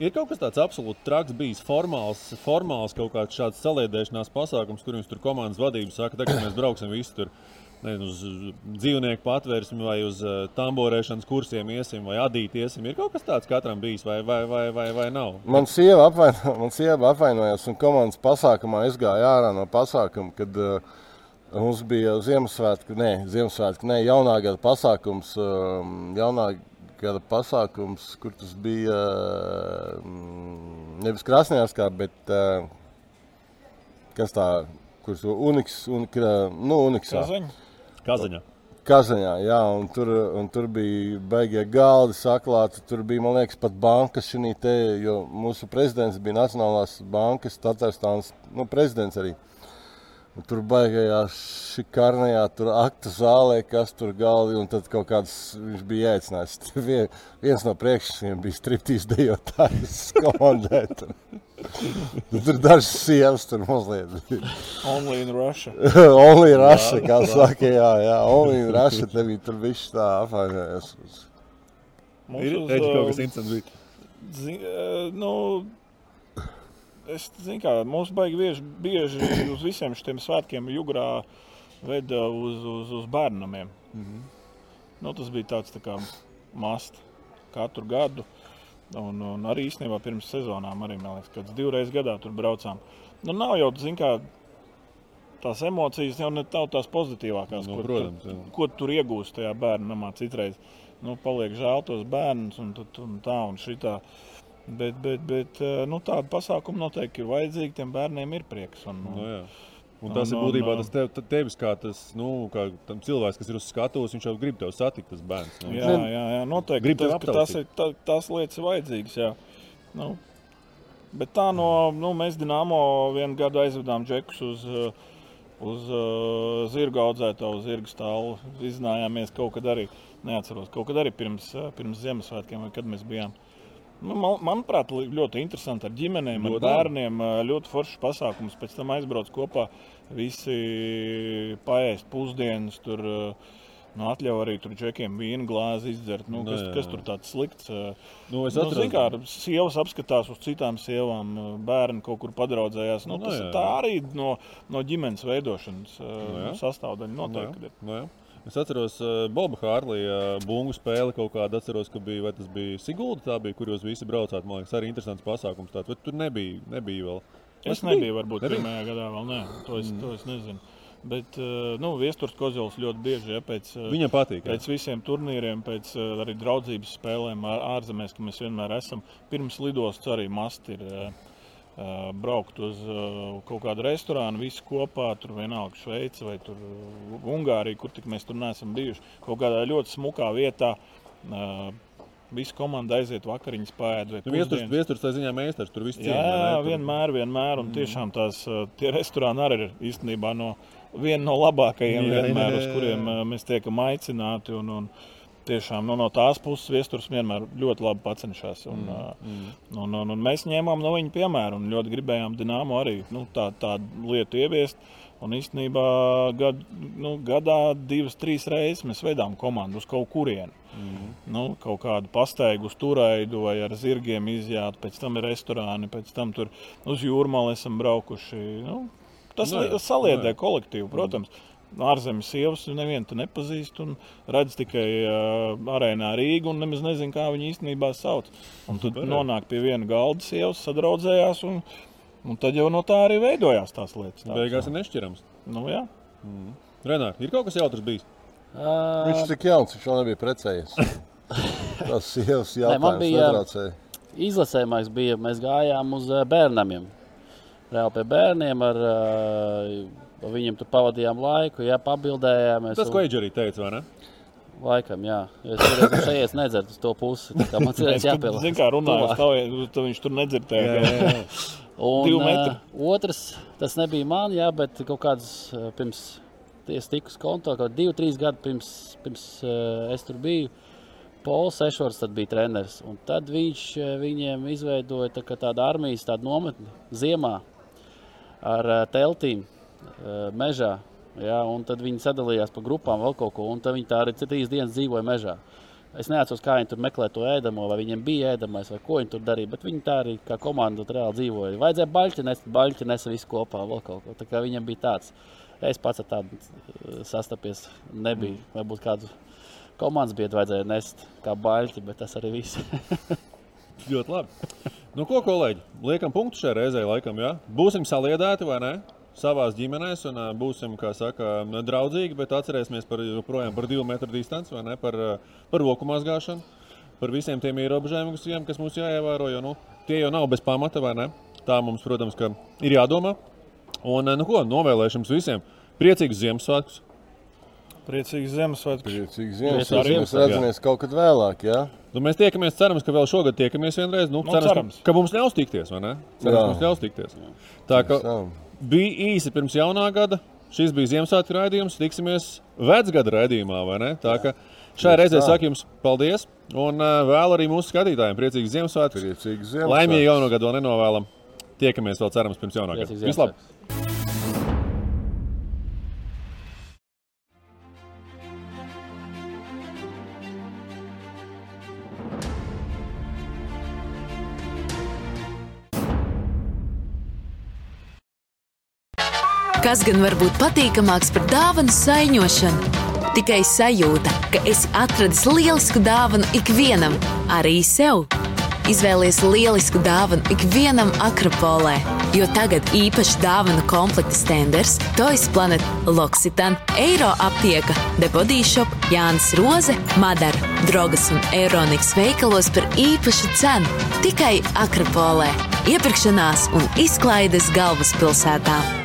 Ir kaut kas tāds absolūti traks, bijis formāls, formāls kaut kāds šāds saliedēšanās pasākums, kur jums tur komandas vadība saka, ka mēs brauksim visi tur nezinu, uz dzīvnieku patvērsmi vai uz uh, tamborēšanas kursiem iesim vai adīt iesim. Ir kaut kas tāds katram bijis vai, vai, vai, vai, vai nav? Man sieva, apvaino, man sieva apvainojās un komandas pasākumā es gāju ārā no pasākuma, kad uh, mums bija Ziemassvētku, ne, Ziemassvētku, ne, jaunā gada pasākums, uh, jaunā gada pasākums, kur tas bija uh, nevis Krasnējārskā, bet uh, kas tā, kurš Uniks, un, nu, Uniksā. Kazaņa? Kazaņā. Kazaņā, jā, un tur, un tur bija beigie galdi saklāti. Tur bija, man liekas, pat bankas šī te, jo mūsu prezidents bija Nacionālās bankas, Tatārstānas nu, prezidents arī. Un tur baigājā šī karnajā, tur aktu zālē, kas tur galdi, un tad kaut kāds viņš bija ēcinājis. Vien, viens no priekšsiem bija striptīs dejotājs komandē. Tur, tur dažas sievas tur mazliet. Only in Russia. only in Russia, kā saka, jā, jā, only in Russia, te bija tur viss tā apvainojies. Ir, uz, kaut kas interesants bija. Zin, nu, es zinu, kā mums baigi bieži, bieži uz visiem šiem svētkiem jugrā veda uz, uz, uz bērnamiem. Mm -hmm. nu, tas bija tāds tā kā mast katru gadu. Un, un arī īstenībā pirms sezonām arī, liekas, kāds divreiz gadā tur braucām. Nu, nav jau, kā, tās emocijas jau ne tā, tās pozitīvākās. Nu, ko, protams, tu, ko tu tur iegūsti tajā bērnu namā citreiz. Nu, paliek žēl tos bērnus un, un tā un šitā. Bet, bet, bet eh, nu, tāda pasākuma noteikti ir vajadzīga. Tiem bērniem ir prieks. Un, Nu, jā. Un tas Un- ir būtībā tas tev, te- tevis, kā tas nu, kā tam cilvēks, kas ir uz skatuves. Viņš jau grib tevi satikt, tas bērns. Nu. Jā, jā, jā noteikti. Grib tas, tas ir, tā, tās lietas ir vajadzīgas. Jā. Nu, bet tā no nu, mēs Dienāmo vienu gadu aizvedām džekus uz, uh, uz uh, zirga audzētāju, uz zirga stāvu. Izzinājāmies kaut kad arī, neatceros, kaut kad arī pirms, uh, pirms Ziemassvētkiem, kad mēs bijām. Nu, man, manuprāt, ļoti interesanti ar ģimenēm, ar Ļoti bērniem. uh, Ļoti foršs pasākums. Pēc tam aizbrauc kopā, visi paēst pusdienas. Tur, Nu, atļauj arī tur džekiem vīnu glāzi izdzert. Nu, Nu, kas, jā, kas jā. tur tāds slikts? Nu, es nu, atceros- zini kā, sievas apskatās uz citām sievām, bērni kaut kur padraudzējās. Nu, Nu, tas jā, ir tā jā. arī no, no ģimenes veidošanas Nu, jā. sastāvdaļa. Nu, Noteikti. jā, nu, jā. Es atceros, uh, Boba Hārlija uh, bungu spēli kaut kādu. Atceros, ka bija, vai tas bija Sigulda, tā bija, kur jūs visi braucāt. Man liekas, arī interesants pasākums. Tāds, bet tur nebija, nebija vēl. Es biji? nebiju, varbūt, Nebija? pirmajā gadā vēl nē. To es, mm. to es nezinu. Bet uh, nu, Viestures Kozils ļoti bieži ja, pēc, Viņam patīk, jā. Pēc visiem turnīriem, pēc arī draudzības spēlēm ār- ārzemēs, ka mēs vienmēr esam. Pirms lidostas arī masti ir uh, braukt uz uh, kaut kādu restorānu, visi kopā, tur vienalga Šveice vai tur, uh, Ungārija, kur tik mēs tur neesam bijuši. Kaut kādā ļoti smukā vietā. Uh, Visa komanda aiziet vakariņas, pēda. Nu, Viestures, viestures tā ziņā meistars, tur viss Jā, vai ne? Tur- vienmēr, vienmēr. Un tiešām tās uh, tie restorāni arī ir īstenībā no viena no labākajiem, Jā, jā, vienmēr, uz jā, jā. kuriem uh, mēs tiekam aicināti. Un, un tiešām nu, no tās puses viestures vienmēr ļoti labi pacenšas. Un, mm, un, un, un mēs ņēmām no viņa piemēru un ļoti gribējām Dienāmo arī nu, tā, tādu lietu ieviest. Un īstenībā gad, nu, gadā divas, trīs reizes mēs veidām komandu uz kaut kurienu. Mm. Nu, kaut kādu pastaigu uz turaidu vai ar zirgiem izjāt, pēc tam ir restorāni, pēc tam tur uz jūrmālu esam braukuši. Nu, tas Nu jā, li- saliedē nu jā. kolektīvu, protams. Ārzemes sievas nevienu tu nepazīsti un redz tikai uh, arēnā Rīgā un nemaz nezinu, kā viņi īstenībā sauc. Un tad nonāk pie viena galda sievas, sadraudzējās un, un tad jau no tā arī veidojās tās lietas. tādas. Beigās ir nešķirams. Nu, jā. Mm. Renāri, ir kaut kas jautrs bijis? Viņš ir tik jauns, viņš vēl nebija precējies. Tas sievas Nē, man jautājums bija netraucēja. izlasējumais, bija, mēs gājām uz bērnamiem. Reāli pie bērniem ar eh, viņiem tur pavadījām laiku, jā, pabildējām. Tas, ko Eģe arī teica, vai ne? Laikam, jā. Es tur šeit nedzertu uz to pusi. tā Man ir jāpielāgojas. zinu, kā runāju, tuvāk. tad viņš tur nedzirdēja. Jā, jā, jā. Un, metri. otrs, tas nebija man, jā, bet kaut kāds pirms es tiku uz konto, kaut divi, trīs gadi pirms, pirms uh, es tur biju. Pols Ešvars bija treneris. Un tad viņš viņiem izveidoja tā, tādu armijas tādu nometni ziemā ar ā, teltīm mežā. Jā, un tad viņi sadalījās pa grupām vēl kaut ko, tad viņi tā arī trīs dienas dzīvoja mežā. Es neatceros, kā viņi tur meklēja to ēdamo, vai viņiem bija ēdamais, vai ko viņi tur darīja. Bet viņi tā arī kā komanda reāli dzīvoja. Vajadzēja baļķi nest, baļķi nesa visu kopā, vēl kaut ko. Tā kā viņiem bija tāds. Es pats ar tādu eh, sastapies nebiju. Mm. Varbūt kādu komandas biedru vajadzēja nest kā baļķi, bet tas arī viss. Ļoti labi. Nu, ko, kolēģi? Liekam, punktu šai reizei, laikam, jā. Būsim saliedēti vai ne? Savā ģimenēs, un būsim, saka, draudzīgi, bet atcerēsimies par, joprojām par divu metru distanci, ne? Par, par roku mazgāšanu, par visiem tiem ierobežojumiem, kas mums jāievēro. Jo, nu, tie jau nav bez pamata, vai ne? Tā mums, protams, ka ir jādomā. Un, nu, ko, novēlēšu jums visiem priecīgus Ziemassvētkus! Priecīgs Ziemassvētku. Priecīgs Ziemassvētku. Mēs Ziemassvētku. redzamies kaut kad vēlāk, jā? Nu, mēs tiekamies, cerams, ka vēl šogad tiekamies vienreiz. Nu, Nu, cerams, cerams. Ka, ka mums ļaus tikties, vai ne? Cerams, ka mums ļaus tikties. Tā kā Jā. Bija īsi pirms jaunā gada. Šis bija Ziemassvētku raidījums. Tiksimies vecgada raidījumā, vai ne? Tā kā šai reizē saku jums paldies. Un uh, vēl arī mūsu skatītājiem priecīgs Ziemassvētkus. Priecīgs Laimīgi Ziemassvētku. jauno gadu vēl nenovēlam. Tiekamies vēl, cerams, pirms jaunā gada. Vislabāk! Kas gan var būt patīkamāks par dāvanu saiņošanu? Tikai sajūta, ka esi atradis lielisku dāvanu ikvienam, arī sev. Izvēlies lielisku dāvanu ikvienam Akropolē, jo tagad īpaši dāvanu komplekta stenders, Toys Planet, Loksitan, Eiro aptieka, Shop, Jānis Roze, Madara, Drogas un Eironikas veikalos par īpašu cenu tikai Akropolē. Iepirkšanās un izklaides galvaspilsētā.